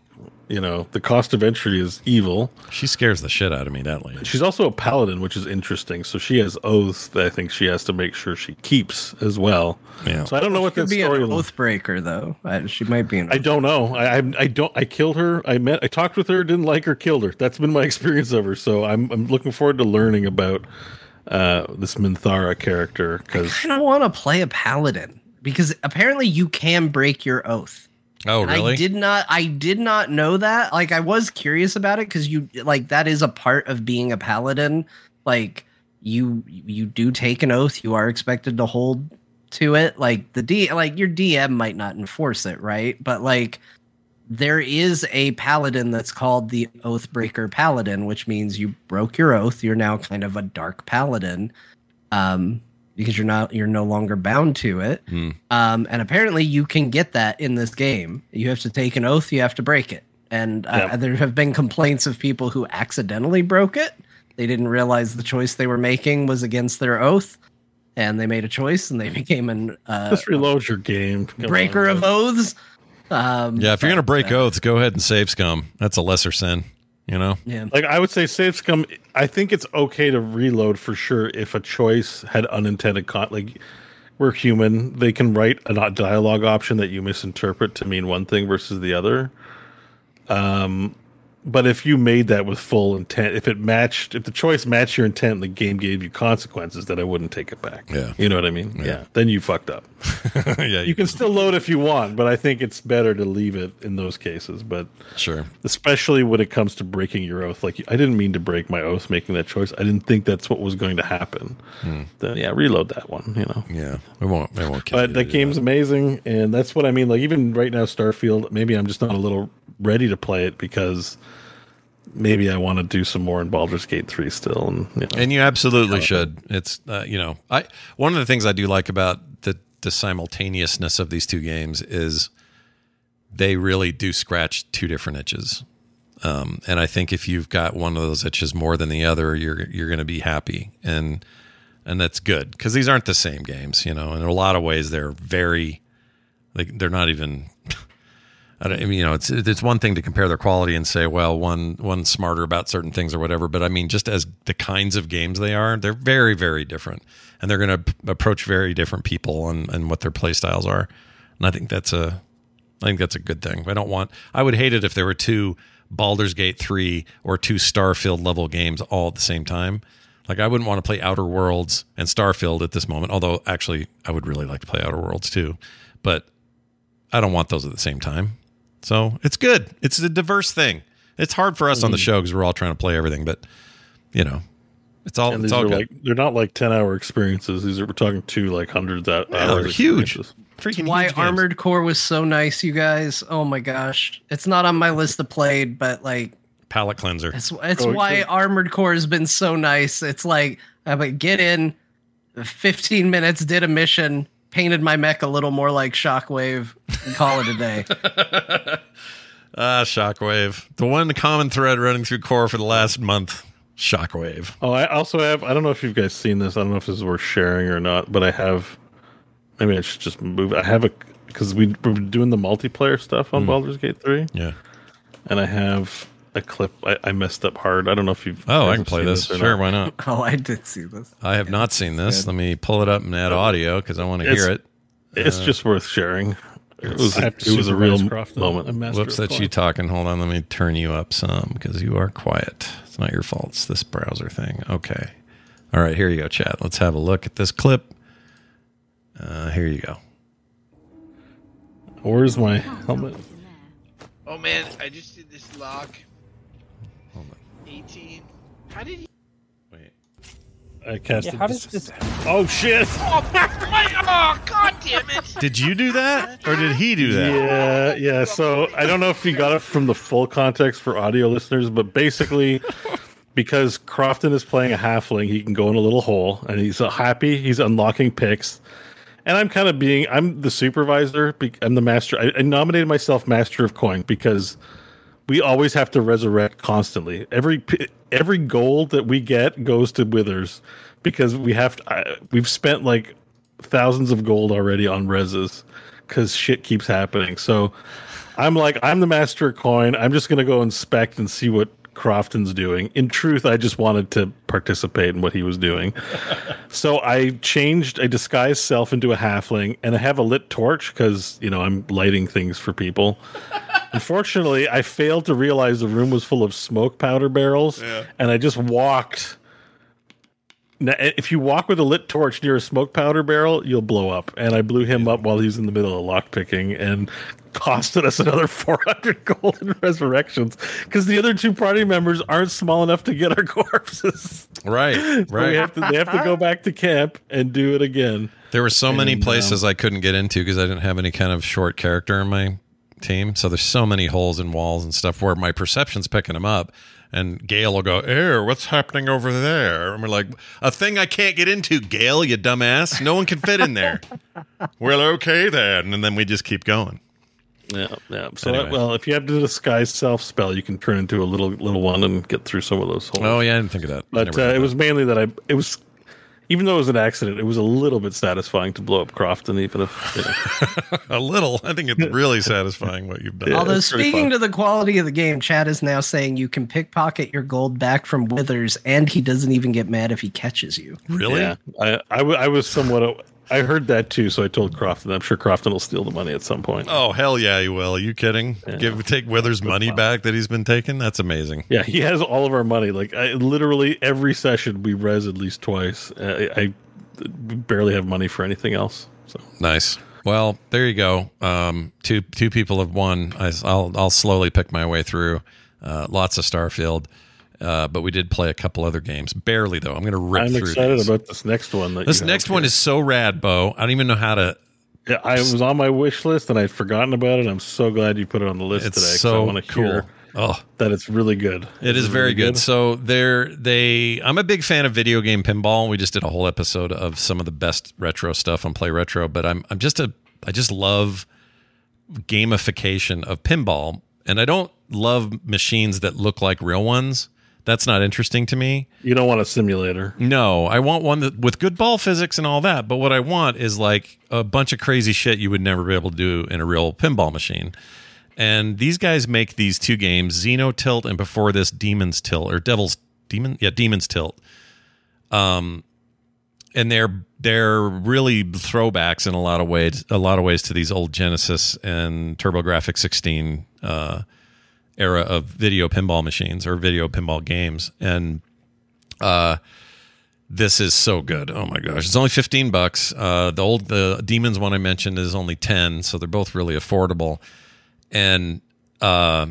you know, the cost of entry is evil. she scares the shit out of me. That lady. She's also a paladin, which is interesting. So she has oaths that I think she has to make sure she keeps as well. Yeah. So I don't know what that Could be an oath breaker, though. I, she might be an. I don't know. I, I I don't. I killed her. I met. I talked with her. Didn't like her. Killed her. That's been my experience of her. So I'm I'm looking forward to learning about uh, this Minthara character because I don't want to play a paladin because apparently you can break your oath. Oh, And really? I did not. I did not know that. Like, I was curious about it because you like that is a part of being a paladin. Like, you you do take an oath. You are expected to hold to it. Like the D, like your DM might not enforce it, right? But like, there is a paladin that's called the Oathbreaker Paladin, which means you broke your oath. You're now kind of a dark paladin. Um, because you're not you're no longer bound to it. Hmm. Um, and apparently you can get that in this game. You have to take an oath, you have to break it. And uh, Yeah. there have been complaints of people who accidentally broke it. They didn't realize the choice they were making was against their oath, and they made a choice, and they became an uh, just reload your game. Come breaker on, of oaths. Um, yeah, if you're gonna break uh, oaths, go ahead and save scum. That's a lesser sin. You know. yeah, Like I would say, save scum. I think it's okay to reload for sure if a choice had unintended con. Like we're human, they can write a not dialogue option that you misinterpret to mean one thing versus the other. Um, but if you made that with full intent, if it matched, if the choice matched your intent, and the game gave you consequences, then I wouldn't take it back. Yeah. you know what I mean. Yeah, then you fucked up. yeah, You can still load if you want, but I think it's better to leave it in those cases. But sure. especially when it comes to breaking your oath. Like I didn't mean to break my oath making that choice. I didn't think that's what was going to happen. Hmm. Then yeah, reload that one. You know. Yeah, we won't. We won't. kill But you that game's amazing, and that's what I mean. Like even right now, Starfield. Maybe I'm just not a little ready to play it because maybe I want to do some more in Baldur's Gate three still. And you know. And you absolutely should. It's uh, you know, I one of the things I do like about the the simultaneousness of these two games is they really do scratch two different itches. Um, and I think if you've got one of those itches more than the other, you're you're going to be happy. And and that's good because these aren't the same games, you know. And in a lot of ways, they're very like they're not even. I, mean, you know, it's it's one thing to compare their quality and say, well, one one's smarter about certain things or whatever. But I mean, just as the kinds of games they are, they're very very different, and they're going to approach very different people and and what their play styles are. And I think that's a, I think that's a good thing. I don't want. I would hate it if there were two Baldur's Gate three or two Starfield level games all at the same time. Like I wouldn't want to play Outer Worlds and Starfield at this moment. Although actually, I would really like to play Outer Worlds too, but I don't want those at the same time. So it's good. It's a diverse thing. It's hard for us on the mm. show because we're all trying to play everything, but you know, it's all it's these all are good. like they're not like ten hour experiences. These are we're talking two like hundreds of Yeah, hours. they're huge. Freaking Why huge. Armored Core was so nice, you guys. Oh my gosh. It's not on my list of played, but like palate cleanser. it's it's Oh, why good. Armored Core has been so nice. It's like I would get in 15 minutes, did a mission, painted my mech a little more like Shockwave, and call it a day. Ah, Shockwave. The one common thread running through core for the last month. Shockwave. Oh, I also have. I don't know if you guys seen this. I don't know if this is worth sharing or not, but I have. Maybe I should just move. I have a because we we're doing the multiplayer stuff on Baldur's Gate three, Yeah. and I have a clip. I, I messed up hard. I don't know if you've. Oh, I can play seen this. Sure, not. why not? Oh, I did see this. I have not seen this. Let me pull it up and add audio because I want to hear it. It's just worth sharing. It was. I have to It was a real supervise Crofton. moment. I'm Whoops, of that's you talking. Hold on, let me turn you up some because you are quiet. It's not your fault. It's this browser thing. Okay. All right, here you go, chat. Let's have a look at this clip. Uh, here you go. Where's my helmet? Oh man, I just did this lock. 18. How did he? Wait. I casted. how does this- Oh shit! Oh, my, oh god damn it! Did you do that or did he do that? Yeah, yeah. So I don't know if you got it from the full context for audio listeners, but basically, because Crofton is playing a halfling, he can go in a little hole, and he's uh, happy. He's unlocking picks, and I'm kind of being I'm the supervisor. I'm the master. I, I nominated myself master of coin because we always have to resurrect constantly. Every every gold that we get goes to Withers because we have to, I, we've spent like thousands of gold already on reses because shit keeps happening. So I'm like I'm the master of coin. I'm just gonna go inspect and see what Crofton's doing. In truth, I just wanted to participate in what he was doing. so I changed, I disguised self into a halfling, and I have a lit torch because you know I'm lighting things for people. Unfortunately, I failed to realize the room was full of smoke powder barrels, and I just walked. Now, if you walk with a lit torch near a smoke powder barrel, you'll blow up. And I blew him up while he was in the middle of lockpicking and costed us another 400 gold in resurrections because the other two party members aren't small enough to get our corpses. Right, So we right. have to, they have to go back to camp and do it again. There were so many And, places um, I couldn't get into because I didn't have any kind of short character in my team. So there's so many holes in walls and stuff where my perception's picking them up. And Gale will go, Air, what's happening over there? And we're like, a thing I can't get into, Gale, you dumbass. No one can fit in there. well, okay then. And then we just keep going. Yeah, yeah. So, Anyway. well, if you have the disguise self spell, you can turn into a little little one and get through some of those holes. Oh, yeah, I didn't think of that. But uh, it that. was mainly that I it was even though it was an accident, it was a little bit satisfying to blow up Crofton, even if you know. a little. I think it's really satisfying what you've done. Yeah. Although speaking to the quality of the game, Chad is now saying you can pickpocket your gold back from Withers, and he doesn't even get mad if he catches you. Really? Yeah, I, I, w- I was somewhat. I heard that too, so I told Crofton. I'm sure Crofton will steal the money at some point. Oh hell yeah, you will. Are you kidding? Give take Withers' money back that he's been taking. That's amazing. Yeah, he has all of our money. Like I, literally every session, we res at least twice. Uh, I, I barely have money for anything else. So Nice. Well, there you go. Um, two two people have won. I, will I'll slowly pick my way through. Uh, lots of Starfield, uh, but we did play a couple other games. Barely though. I'm going to rip I'm through. excited these. about this next one. This next one here. is so rad, Beau. I don't even know how to. Yeah, I was on my wish list and I'd forgotten about it. I'm so glad you put it on the list It's today. 'cause I so want to cool. hear Oh, that it's really good. It is very really good. good? So they're they I'm a big fan of video game pinball. We just did a whole episode of some of the best retro stuff on Play Retro, but I'm I'm just a I just love gamification of pinball and I don't love machines that look like real ones That's not interesting to me. You don't want a simulator. No, I want one that with good ball physics and all that. But what I want is like a bunch of crazy shit you would never be able to do in a real pinball machine. And these guys make these two games, Xenotilt and before this Demon's Tilt or Devil's Demon, yeah, Demon's Tilt. Um, and they're they're really throwbacks in a lot of ways, a lot of ways to these old Genesis and TurboGrafx 16 uh, era of video pinball machines or video pinball games. And uh, this is so good. Oh my gosh, it's only fifteen bucks. Uh, the old the Demons one I mentioned is only ten, so they're both really affordable. And uh,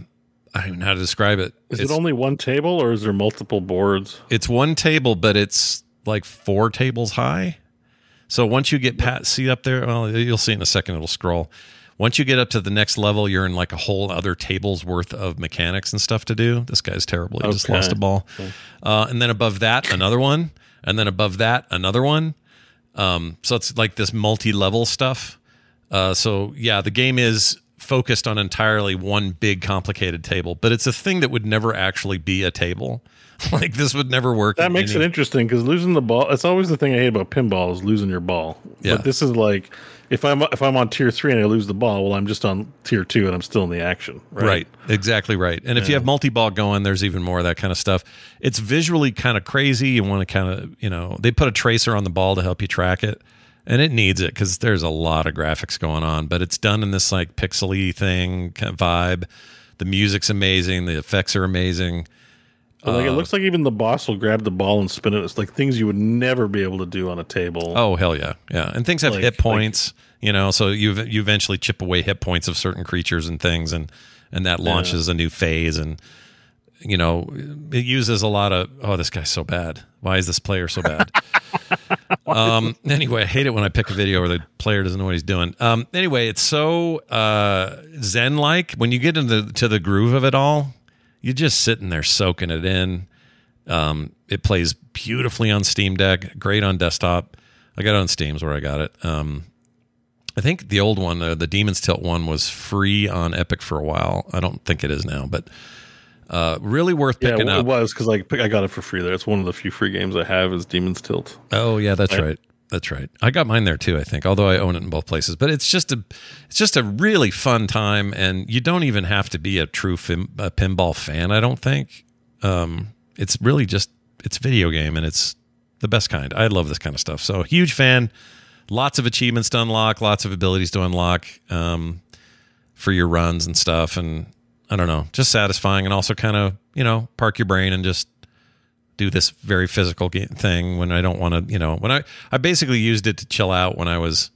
I don't even know how to describe it. Is it's, it only one table or is there multiple boards? it's one table, but it's like four tables high. So once you get pat see up there, well, you'll see in a second. It'll scroll. Once you get up to the next level, you're in like a whole other table's worth of mechanics and stuff to do. This guy's terrible. He just lost a ball. Uh, and then above that, another one. And then above that, another one. Um, so it's like this multi-level stuff. Uh, so yeah, the game is focused on entirely one big complicated table, but it's a thing that would never actually be a table. like this would never work. That in makes any- it interesting because losing the ball. It's always the thing I hate about pinball is losing your ball. Yeah. But this is like if I'm if I'm on tier three and I lose the ball, well, I'm just on tier two and I'm still in the action. Right. Right. Exactly right. And if you have multi ball going, there's even more of that kind of stuff. It's visually kind of crazy. You want to kind of, you know, they put a tracer on the ball to help you track it. And it needs it because there's a lot of graphics going on, but it's done in this like pixely thing kind of vibe. The music's amazing. The effects are amazing. Like it Uh, looks like even the boss will grab the ball and spin it. It's like things you would never be able to do on a table. Oh hell yeah, yeah. And things have Like- hit points, you know, so you you eventually chip away hit points of certain creatures and things, and and that launches a new phase, and you know, it uses a lot of. Oh, this guy's so bad. Why is this player so bad? um. Anyway, I hate it when I pick a video where the player doesn't know what he's doing. Um. Anyway, it's so uh zen like when you get into to the groove of it all. You're just sitting there soaking it in. Um, it plays beautifully on Steam Deck, great on desktop. I got it on Steam's where I got it. Um, I think the old one, uh, the Demon's Tilt one, was free on Epic for a while. I don't think it is now, but uh, really worth yeah, picking it up. was because like I got it for free there. It's one of the few free games I have is Demon's Tilt. Oh yeah, that's Right. right. That's right. I got mine there too. I think, although I own it in both places. But it's just a, it's just a really fun time, and you don't even have to be a true fin, a pinball fan. I don't think. Um, it's really just it's video game, and it's the best kind. I love this kind of stuff. So huge fan. Lots of achievements to unlock. Lots of abilities to unlock um, for your runs and stuff. And I don't know, just satisfying, and also kind of you know park your brain and just do this very physical thing when I don't want to, you know, when I I basically used it to chill out when I was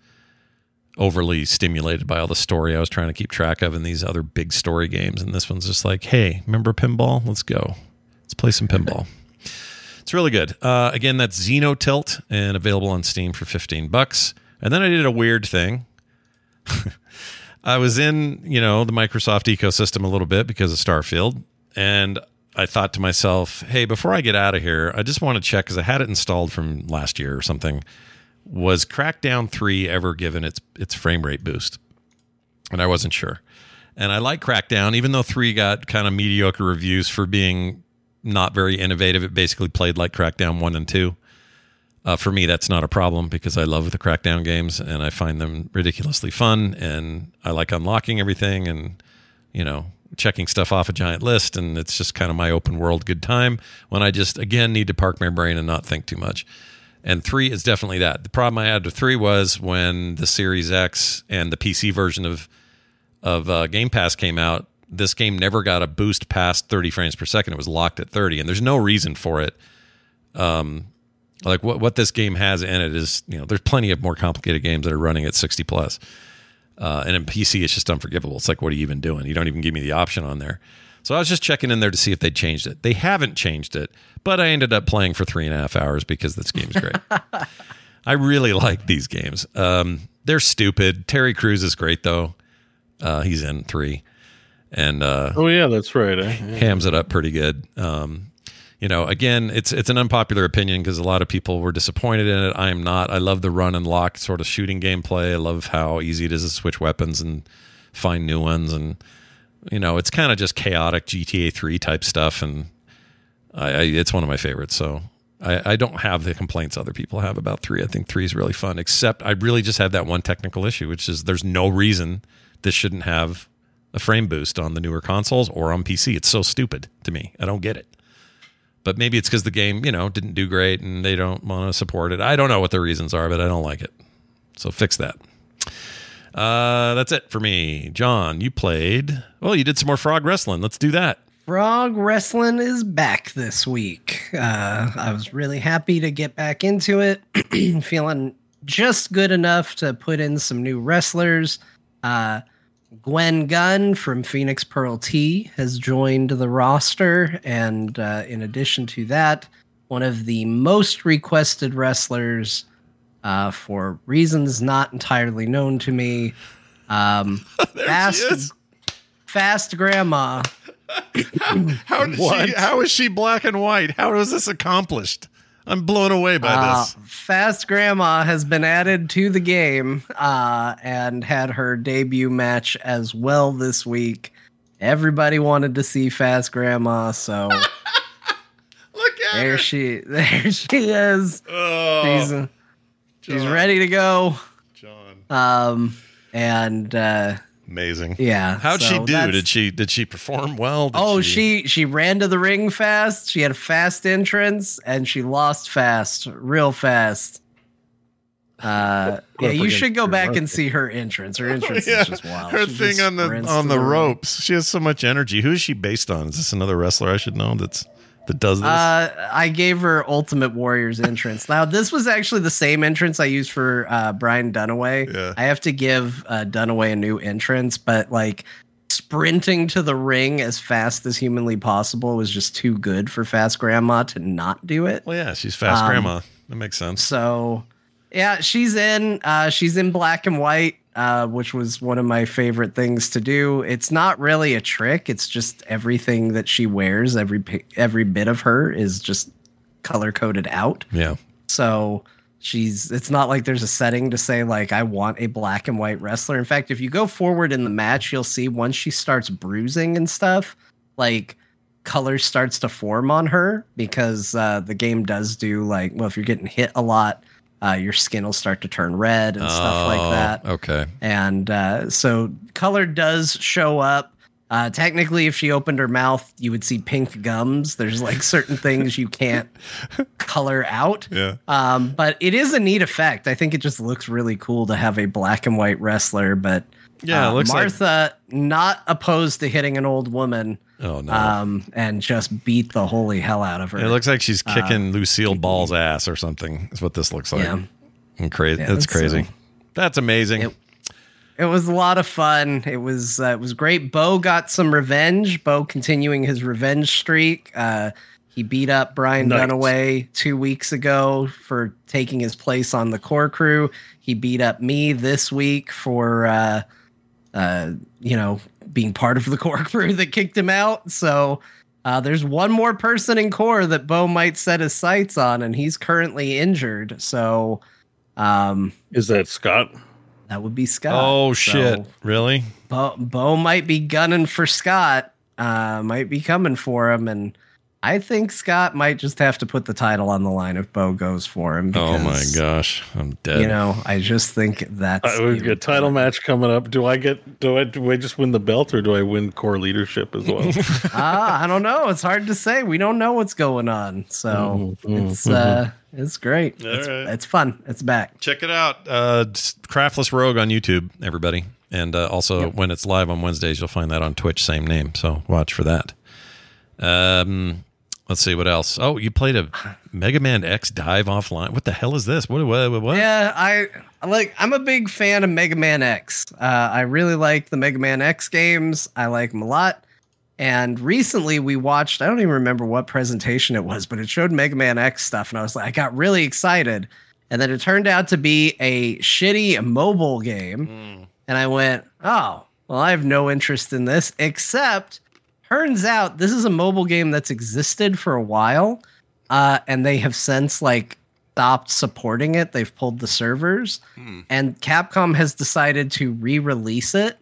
overly stimulated by all the story I was trying to keep track of in these other big story games and this one's just like, "Hey, remember pinball? Let's go. Let's play some pinball." It's really good. Uh, again, that's Xenotilt and available on Steam for 15 bucks. And then I did a weird thing. I was in, you know, the Microsoft ecosystem a little bit because of Starfield, and I thought to myself, "Hey, before I get out of here, I just want to check because I had it installed from last year or something. Was Crackdown Three ever given its its frame rate boost?" And I wasn't sure. And I like Crackdown, even though three got kind of mediocre reviews for being not very innovative. It basically played like Crackdown one and two. Uh, for me, that's not a problem because I love the Crackdown games and I find them ridiculously fun. And I like unlocking everything and, you know, checking stuff off a giant list. And it's just kind of my open world good time when I just, again, need to park my brain and not think too much. And three is definitely that. The problem I had with three was when the Series X and the PC version of of uh, Game Pass came out, this game never got a boost past 30 frames per second. It was locked at 30, and there's no reason for it. Um, like what what this game has in it is, you know, there's plenty of more complicated games that are running at 60 plus. Uh, and in PC, it's just unforgivable. It's like, what are you even doing? You don't even give me the option on there. So I was just checking in there to see if they changed it. They haven't changed it, but I ended up playing for three and a half hours because this game's great. I really like these games. Um, they're stupid. Terry Crews is great though. Uh, he's in three, and uh, Oh yeah, that's right. Eh? Yeah. hams it up pretty good. Um, you know, again, it's it's an unpopular opinion because a lot of people were disappointed in it. I am not. I love the run and lock sort of shooting gameplay. I love how easy it is to switch weapons and find new ones, and you know, it's kind of just chaotic GTA three type stuff. And I, I it's one of my favorites. So I, I don't have the complaints other people have about three. I think three is really fun. Except I really just have that one technical issue, which is there's no reason this shouldn't have a frame boost on the newer consoles or on PC. It's so stupid to me. I don't get it. But maybe it's because the game, you know, didn't do great and they don't want to support it. I don't know what the reasons are, but I don't like it. So fix that. Uh, that's it for me. Jon, you played. Well, you did some more frog wrestling. Let's do that. Frog Wrestling is back this week. Uh, I was really happy to get back into it, feeling just good enough to put in some new wrestlers. Uh, Gwen Gunn from Phoenix Pearl T has joined the roster, and uh, in addition to that, one of the most requested wrestlers uh, for reasons not entirely known to me. Um, fast, fast Grandma How did she? How is she black and white? How was this accomplished? I'm blown away by Uh, this. Fast Grandma has been added to the game uh, and had her debut match as well this week. Everybody wanted to see Fast Grandma, so Look at there her. she there she is. Oh, She's she's ready to go. Jon. Um, and uh, Amazing. yeah, How'd she do? Did she did she perform well? Did Oh, she she ran to the ring fast. She had a fast entrance, and she lost fast, real fast. Uh, yeah, you should go back and see her entrance. Her entrance Yeah, is just wild. her She thing on the on the ropes. She has so much energy. Who is she based on? Is this another wrestler I should know that's that does this? Uh, I gave her Ultimate Warrior's entrance. Now, this was actually the same entrance I used for uh, Brian Dunaway. Yeah. I have to give uh, Dunaway a new entrance, but like sprinting to the ring as fast as humanly possible was just too good for Fast Grandma to not do it. well, yeah, she's fast um, grandma. That makes sense. So, yeah, she's in. Uh, she's in black and white, uh, which was one of my favorite things to do. It's not really a trick. It's just everything that she wears. Every every bit of her is just color coded out. Yeah. So she's. It's not like there's a setting to say like I want a black and white wrestler. In fact, if you go forward in the match, you'll see once she starts bruising and stuff, like color starts to form on her because uh, the game does do like well if you're getting hit a lot uh, your skin will start to turn red and stuff like Oh, that. Okay. and uh, so color does show up. Uh, technically if she opened her mouth you would see pink gums. There's like certain things you can't color out. Yeah. um, but it is a neat effect. I think it just looks really cool to have a black and white wrestler but Yeah, uh, looks like- martha not opposed to hitting an old woman Oh no. um, and just beat the holy hell out of her. it looks like she's kicking Lucille Ball's ass or something. Is what this looks like. Yeah. And crazy. Yeah, That's it's, crazy. uh, That's amazing. it- it was a lot of fun. It was uh, it was great. Beau got some revenge. Beau continuing his revenge streak. Uh, he beat up Brian Nice. Dunaway two weeks ago for taking his place on the core crew. He beat up me this week for uh, uh, you know being part of the core crew that kicked him out. So uh, there's one more person in core that Beau might set his sights on, and he's currently injured. So um, Is that Scott? that would be Scott. oh So shit! Really? Beau, Beau might be gunning for Scott. Uh, might be coming for him, and I think Scott might just have to put the title on the line if Beau goes for him. Oh my gosh! I'm dead. You know, I just think that's Uh, we've got a title match coming up. Do I get? Do I? Do I just win the belt, or do I win core leadership as well? ah, I don't know. It's hard to say. We don't know what's going on, so Mhm, it's uh, it's great. All It's, right. it's fun. It's back. Check it out. Uh, Craftless Rogue on YouTube, everybody. And uh, also, when it's live on Wednesdays, you'll find that on Twitch, same name. So watch for that. Um, let's see what else. Oh, you played a Mega Man X DiVE offline. What the hell is this? What? What? what? Yeah, I I like. I'm a big fan of Mega Man X. Uh, I really like the Mega Man X games. I like them a lot. And recently we watched. I don't even remember what presentation it was, but it showed Mega Man X stuff, and I was like, I got really excited. And then it turned out to be a shitty mobile game, and I went, oh, well, I have no interest in this. Except, turns out this is a mobile game that's existed for a while, uh, and they have since like stopped supporting it. They've pulled the servers, and Capcom has decided to re-release it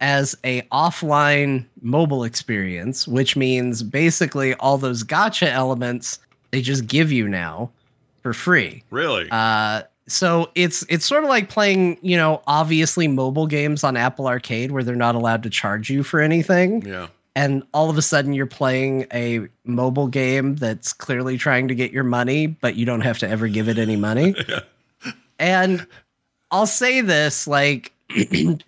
as a offline mobile experience, which means basically all those gacha elements they just give you now for free. Really? Uh, so it's it's sort of like playing, you know, obviously mobile games on Apple Arcade where they're not allowed to charge you for anything. yeah. And all of a sudden you're playing a mobile game that's clearly trying to get your money, but you don't have to ever give it any money. And I'll say this like,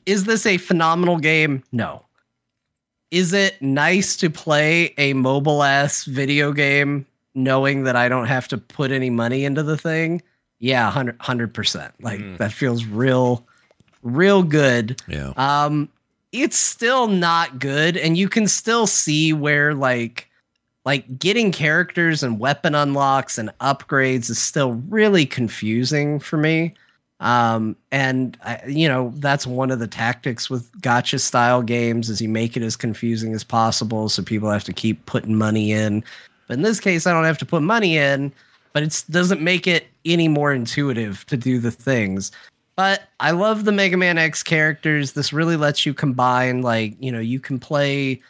is this a phenomenal game? No. Is it nice to play a mobile ass video game knowing that I don't have to put any money into the thing? Yeah, 100 percent. Like that feels real, real good. Yeah. Um, it's still not good, and you can still see where like like getting characters and weapon unlocks and upgrades is still really confusing for me. Um, and I, you know that's one of the tactics with gacha style games is you make it as confusing as possible, so people have to keep putting money in. But in this case, I don't have to put money in, but it doesn't make it any more intuitive to do the things. But I love the Mega Man X characters. This really lets you combine, like, you know, you can play.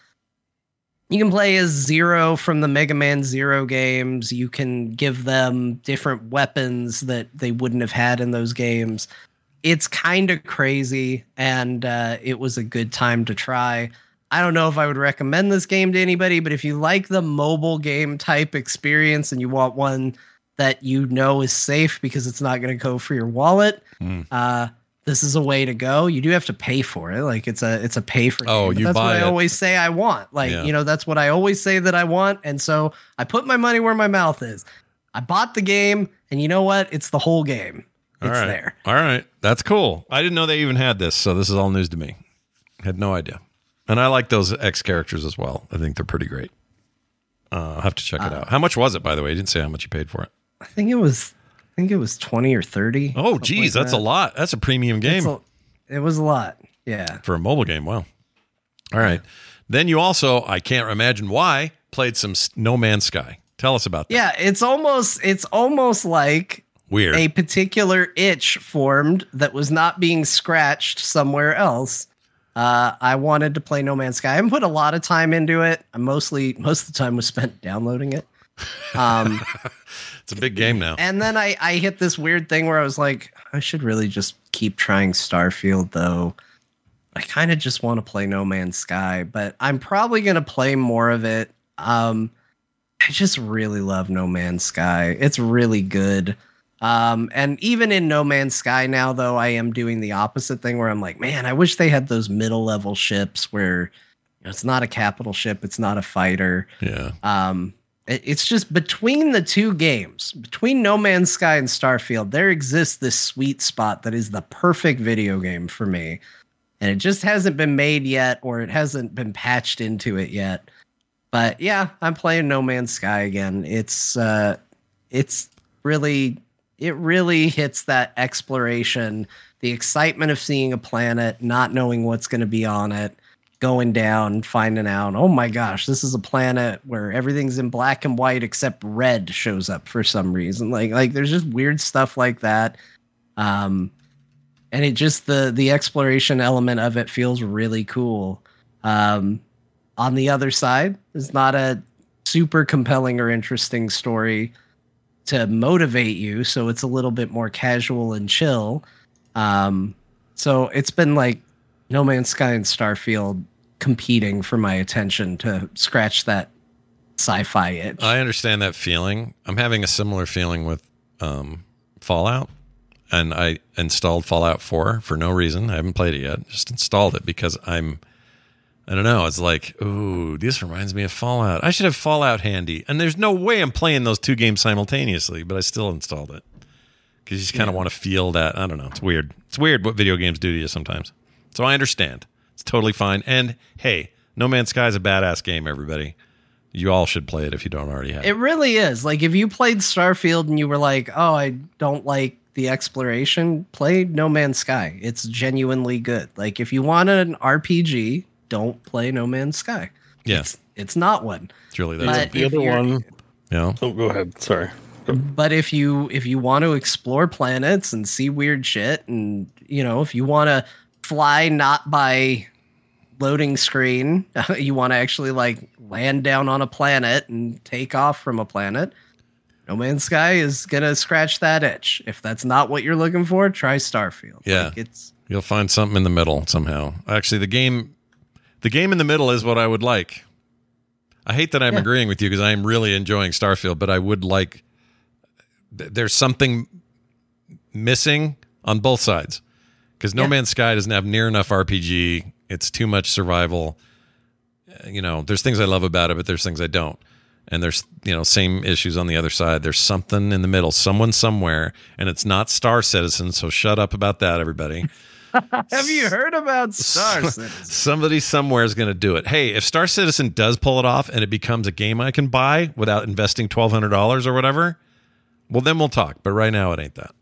You can play as Zero from the Mega Man Zero games. You can give them different weapons that they wouldn't have had in those games. It's kind of crazy, and uh, it was a good time to try. I don't know if I would recommend this game to anybody, but if you like the mobile game type experience and you want one that you know is safe because it's not going to go for your wallet, Mm. uh, this is a way to go. You do have to pay for it. Like it's a it's a pay for. Oh, game, you that's buy what I always say I want. Like Yeah. you know that's what I always say that I want, and so I put my money where my mouth is. I bought the game, and you know what? It's the whole game. It's All right. there. All right. That's cool. I didn't know they even had this, so this is all news to me. Had no idea. And I like those X characters as well. I think they're pretty great. Uh, I'll have to check it out. How much was it, by the way? You didn't say how much you paid for it. I think it was. I think it was twenty or thirty. Oh, geez, like that's that. a lot. That's a premium game a- it was a lot. Yeah. for a mobile game. Wow. All right. Then you also, I can't imagine why, played some No Man's Sky. Tell us about that. Yeah, it's almost it's almost like Weird. a particular itch formed that was not being scratched somewhere else. Uh, I wanted to play No Man's Sky. I haven't put a lot of time into it. I mostly most of the time was spent downloading it. Um, it's a big game now. and then I I hit this weird thing where I was like, I should really just keep trying Starfield though. I kind of just want to play No Man's Sky, but I'm probably gonna play more of it. Um, I just really love No Man's Sky. It's really good. Um, and even in No Man's Sky now, though, I am doing the opposite thing where I'm like, man, I wish they had those middle level ships where you know, it's not a capital ship, it's not a fighter. Yeah. Um, it's just between the two games, between No Man's Sky and Starfield, there exists this sweet spot that is the perfect video game for me. And it just hasn't been made yet, or it hasn't been patched into it yet. But yeah, I'm playing No Man's Sky again. It's uh it's really it really hits that exploration, the excitement of seeing a planet, not knowing what's going to be on it, going down, finding out, oh my gosh, this is a planet where everything's in black and white except red shows up for some reason. Like like there's just weird stuff like that. Um and it just the the exploration element of it feels really cool. Um on the other side, it's not a super compelling or interesting story to motivate you, so it's a little bit more casual and chill. Um so it's been like No Man's Sky and Starfield competing for my attention to scratch that sci-fi itch. I understand that feeling. I'm having a similar feeling with um, Fallout, and I installed Fallout 4 for no reason. I haven't played it yet. Just installed it because I'm. I don't know. It's like, ooh, this reminds me of Fallout. I should have Fallout handy, and there's no way I'm playing those two games simultaneously. But I still installed it because you just kind of want to feel that. I don't know. It's weird. It's weird what video games do to you sometimes. So I understand. It's totally fine. And hey, No Man's Sky is a badass game. Everybody, you all should play it if you don't already have. It really is. Like if you played Starfield and you were like, "Oh, I don't like the exploration," play No Man's Sky. It's genuinely good. Like if you want an RPG, don't play No Man's Sky. Yeah, It's it's not one. it's really that. But The other one. Yeah. Oh, go ahead. Sorry. But if you if you want to explore planets and see weird shit and you know, if you want to fly not by loading screen, you want to actually like land down on a planet and take off from a planet. No Man's Sky is gonna scratch that itch. If that's not what you're looking for, try Starfield. Yeah. Like, it's You'll find something in the middle somehow. Actually, the game, the game in the middle is what I would like. I hate that I'm Yeah. agreeing with you because I am really enjoying Starfield, but I would like. th- There's something missing on both sides because No Yeah. Man's Sky doesn't have near enough RPG. It's too much survival. You know, there's things I love about it, but there's things I don't. And there's, you know, same issues on the other side. There's something in the middle, someone somewhere, and it's not Star Citizen. So shut up about that, everybody. have you heard about Star Citizen? Somebody somewhere is going to do it. Hey, if Star Citizen does pull it off and it becomes a game I can buy without investing twelve hundred dollars or whatever, well, then we'll talk. But right now, it ain't that.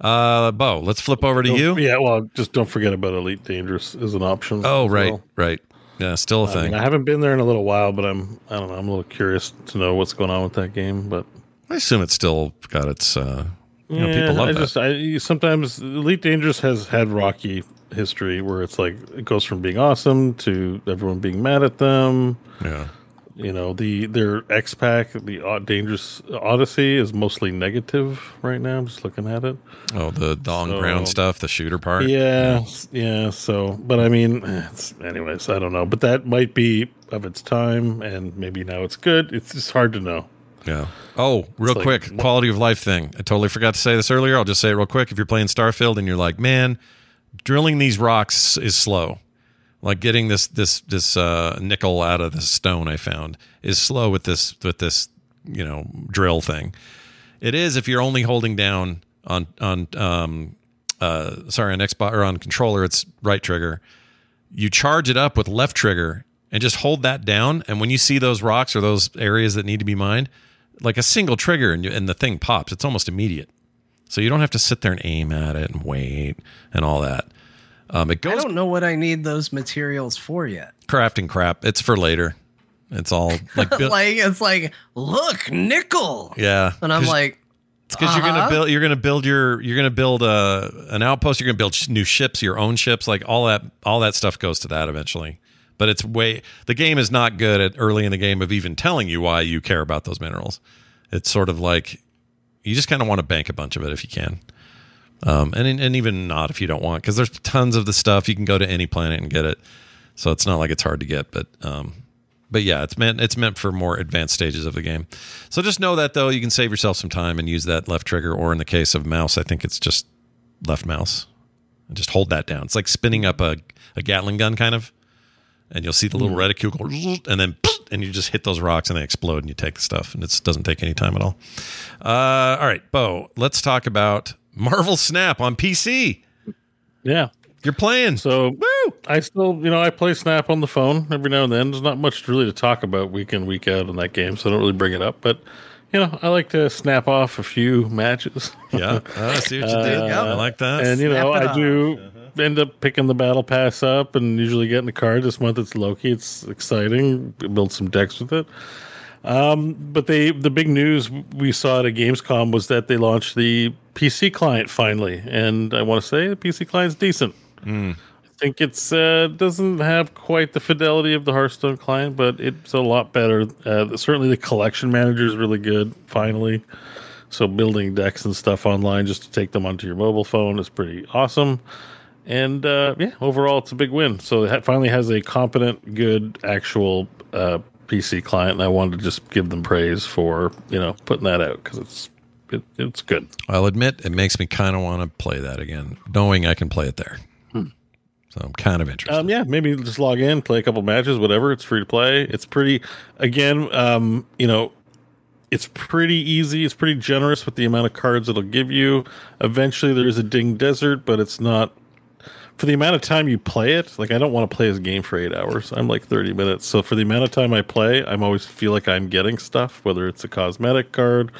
Uh, Beau, let's flip over to you. Yeah, well, just don't forget about Elite Dangerous as an option. Oh, right, well. right. Yeah, still a thing. mean, I haven't been there in a little while, but I'm I don't know. I'm a little curious to know what's going on with that game. But I assume it's still got its. Uh, you know, yeah, people love it. I that. just I sometimes Elite Dangerous has had rocky history where it's like it goes from being awesome to everyone being mad at them. yeah. You know, the their X pack, the Dangerous Odyssey, is mostly negative right now. I'm just looking at it. Oh, the the on ground So- stuff, the shooter part. Yeah, yeah. So, but I mean, it's, anyways, I don't know. But that might be of its time, and maybe now it's good. It's just hard to know. Yeah. Oh, real like- quick, quality of life thing. I totally forgot to say this earlier. I'll just say it real quick. If you're playing Starfield and you're like, man, drilling these rocks is slow. Like getting this this this uh, nickel out of the stone I found is slow with this with this you know drill thing. It is if you're only holding down on on um uh sorry on Xbox or on controller it's right trigger. You charge it up with left trigger and just hold that down. And when you see those rocks or those areas that need to be mined, like a single trigger and, you, and the thing pops. It's almost immediate. So you don't have to sit there and aim at it and wait and all that. Um, it goes. I don't know what I need those materials for yet. crafting crap. It's for later. It's all like, like it's like, look, nickel. yeah. And I'm like, It's because you're gonna Uh-huh. build. You're gonna build your. You're gonna build a an outpost. You're gonna build sh- new ships, your own ships. Like all that. All that stuff goes to that eventually. But it's way. The game is not good at early in the game of even telling you why you care about those minerals. It's sort of like you just kind of want to bank a bunch of it if you can. Um, and and even not if you don't want, because there's tons of the stuff you can go to any planet and get it. So it's not like it's hard to get, but um, but yeah, it's meant it's meant for more advanced stages of the game. So just know that though, you can save yourself some time and use that left trigger, or in the case of mouse, I think it's just left mouse, and just hold that down. It's like spinning up a, a Gatling gun, kind of, and you'll see the little reticule go, and then and you just hit those rocks and they explode, and you take the stuff, and it doesn't take any time at all. Uh, all right, Beau, let's talk about Marvel Snap on PC. Yeah. You're playing. So I still, you know, I play Snap on the phone every now and then. There's not much really to talk about week in week out in that game, so I don't really bring it up. But you know, I like to snap off a few matches. yeah, uh, I see what you did. Uh, I like that. and you know, Snap it I off. do end up picking the battle pass up and usually getting a card. This month it's Loki. It's exciting. Build some decks with it. Um, but they the big news we saw at a Gamescom was that they launched the PC client finally, and I want to say the PC client's decent. I think it's uh, doesn't have quite the fidelity of the Hearthstone client, but it's a lot better. Uh, certainly, the collection manager is really good. Finally, so building decks and stuff online just to take them onto your mobile phone is pretty awesome. And uh, yeah, overall, it's a big win. So it finally has a competent, good, actual uh, PC client, and I wanted to just give them praise for you know putting that out because it's it, it's good. I'll admit it makes me kind of want to play that again, knowing I can play it there. So I'm kind of interested. Um, yeah, maybe just log in, play a couple matches, whatever. It's free to play. It's pretty, again, um, you know, it's pretty easy. It's pretty generous with the amount of cards it'll give you. Eventually, there is a ding desert, but it's not for the amount of time you play it. Like, I don't want to play this game for eight hours. I'm like 30 minutes. So for the amount of time I play, I'm always feel like I'm getting stuff, whether it's a cosmetic card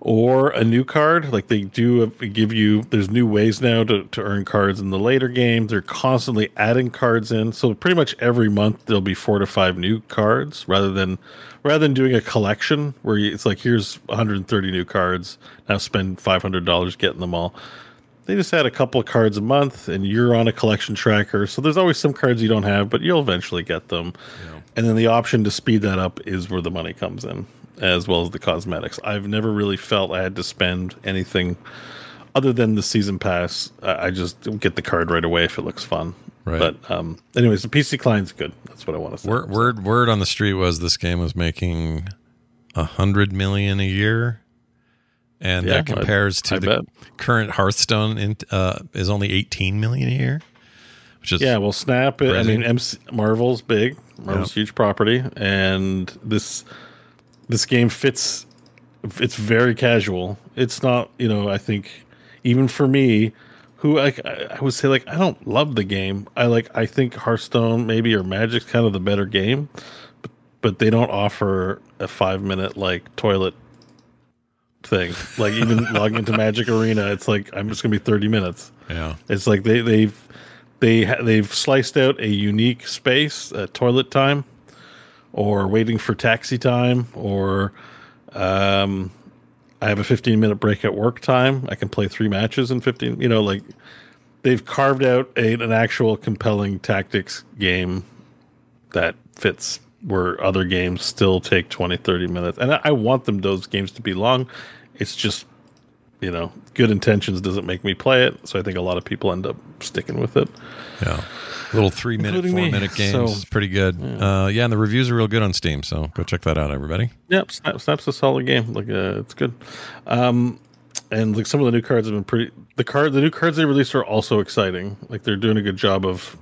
or a new card. Like they do give you, there's new ways now to, to earn cards in the later games. They're constantly adding cards in. So pretty much every month there'll be four to five new cards rather than rather than doing a collection where it's like here's 130 new cards. Now spend $500 getting them all. they just add a couple of cards a month, and you're on a collection tracker. So there's always some cards you don't have, but you'll eventually get them. And then the option to speed that up is where the money comes in, as well as the cosmetics. I've never really felt I had to spend anything other than the season pass. I I just get the card right away if it looks fun. Right. But um, anyways, the PC client's good. That's what I want to say. Word, word word on the street was this game was making a hundred million a year, and Yeah, that compares I- to I the bet. current Hearthstone in, uh, is only eighteen million a year, which is Yeah, well, Snap. I mean, MC, Marvel's big. Marvel's huge property, and this this game fits. It's very casual. It's not, you know. I think even for me, who like I, would say like I don't love the game. I like I think Hearthstone maybe or Magic's kind of the better game, but, but they don't offer a five minute like toilet thing. Like even logging into Magic Arena, it's like I'm just gonna be thirty minutes. yeah. It's like they they've they ha- they've sliced out a unique space, uh, toilet time, or waiting for taxi time, or um, I have a 15 minute break at work time. I can play three matches in 15. You know, like they've carved out a, an actual compelling tactics game that fits where other games still take 20 30 minutes and i, I want them those games to be long it's just you know good intentions doesn't make me play it so i think a lot of people end up sticking with it Yeah. Little three minute, four me. minute games. So- is pretty good. Uh, yeah, and the reviews are real good on Steam. So go check that out, everybody. Yep, Snap, Snap's a solid game. Like, uh, it's good. Um, and like some of the new cards have been pretty. The card, the new cards they released are also exciting. Like they're doing a good job of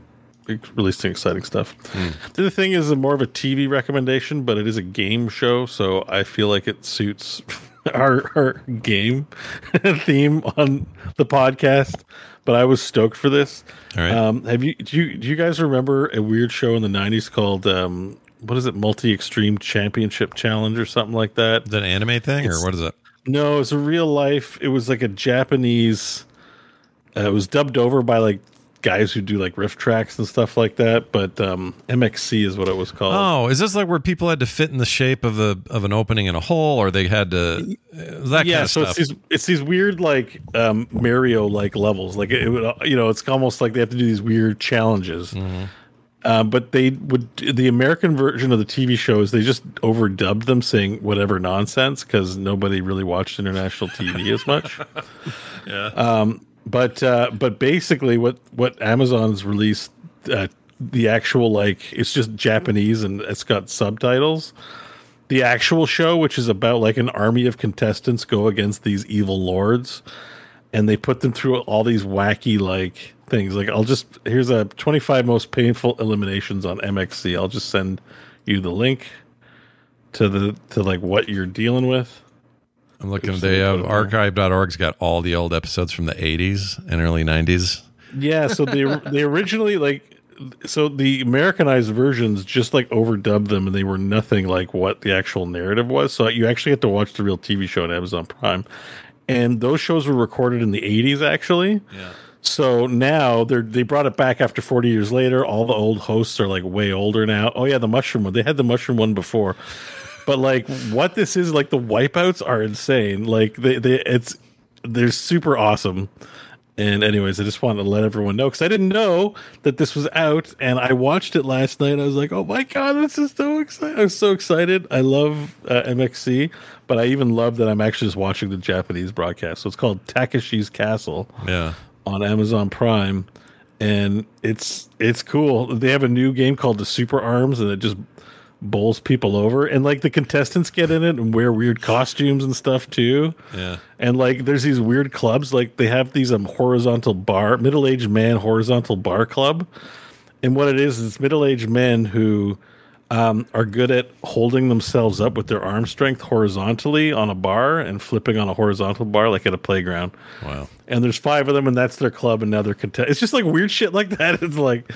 releasing exciting stuff. The other thing is more of a TV recommendation, but it is a game show, so I feel like it suits our our game theme on the podcast. But I was stoked for this. All right. Um, have you do you do you guys remember a weird show in the '90s called um, what is it, Multi Extreme Championship Challenge or something like that? Is that an anime thing or what is it? No, it's a real life. It was like a Japanese. Uh, it was dubbed over by like guys who do like riff tracks and stuff like that. But um, MXC is what it was called. Oh, is this like where people had to fit in the shape of a of an opening in a hole, or they had to uh, that yeah, kind of so stuff? it's these it's these weird like um, Mario like levels. Like it, would uh, you know, it's almost like they have to do these weird challenges. Mm-hmm. Uh, but they would the American version of the TV shows. They just overdubbed them, saying whatever nonsense because nobody really watched international TV as much. yeah. Um, but uh, but basically, what what Amazon's released uh, the actual like it's just Japanese and it's got subtitles. The actual show, which is about like an army of contestants go against these evil lords, and they put them through all these wacky like things. Like I'll just here's a 25 most painful eliminations on MXC. I'll just send you the link to the to like what you're dealing with. I'm looking. Oops, They have me uh, put it there. archive.org's got all the old episodes from the 80s and early 90s. Yeah, so they they originally like so the Americanized versions just like overdubbed them and they were nothing like what the actual narrative was. So you actually have to watch the real TV show on Amazon Prime. And those shows were recorded in the 80s actually. Yeah. So now they're they brought it back after 40 years later. All the old hosts are like way older now. Oh yeah, the mushroom one. They had the mushroom one before. But like what this is like the wipeouts are insane. Like they, they it's they're super awesome. And anyways, I just wanted to let everyone know because I didn't know that this was out, and I watched it last night. I was like, "Oh my god, this is so exciting!" i'm so excited. I love uh, MXC, but I even love that I'm actually just watching the Japanese broadcast. So it's called takashi's Castle Yeah. on Amazon Prime, and it's it's cool. They have a new game called the Super Arms, and it just bowls people over, and like the contestants get in it and wear weird costumes and stuff too. Yeah. And like there's these weird clubs, like they have these um horizontal bar, middle aged man horizontal bar club, and what it is is middle aged men who um, are good at holding themselves up with their arm strength horizontally on a bar and flipping on a horizontal bar like at a playground Wow. and there's five of them, and that's their club, and now they're content. It's just like weird shit like that. It's like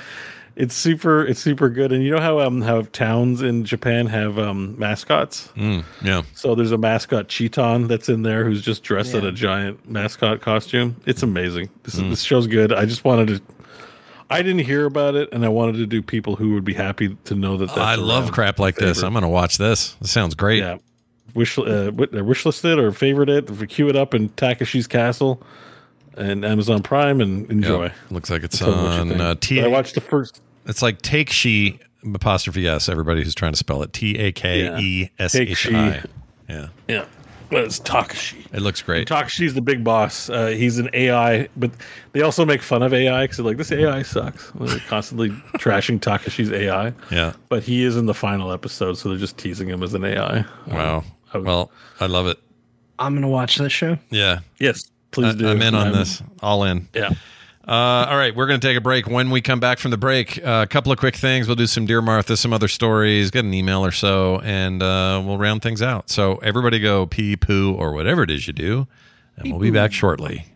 it's super, it's super good. And you know how um how towns in Japan have um mascots. Mm, yeah. So there's a mascot Cheeton that's in there who's just dressed in a giant mascot costume. It's amazing. This is, this show's good. I just wanted to. I didn't hear about it, and I wanted to do people who would be happy to know that. That's I love crap like this. I'm going to watch this. This sounds great. Yeah, wish uh, wi- uh, wish listed or favorite it. If we queue it up in Takashi's Castle, and Amazon Prime and enjoy. Yep. Looks like it's Tell me what you on think. uh, T. I watched the first It's like take she apostrophe s. Everybody who's trying to spell it T A K E S H I. Yeah, yeah, but it's Takashi. it looks great. Takashi's the big boss. Uh, he's an AI, but they also make fun of AI because like this AI sucks. They're constantly trashing Takashi's AI. Yeah. but he is in the final episode, so they're just teasing him as an AI. Wow. I would- Well, I love it. I'm gonna watch this show. Yeah. Yes, please I, do. I'm in on I'm- this. All in. Yeah. Uh, all right, we're going to take a break. When we come back from the break, uh, a couple of quick things. We'll do some Dear Martha, some other stories, get an email or so, and uh, we'll round things out. So everybody go pee, poo, or whatever it is you do, and we'll be back shortly.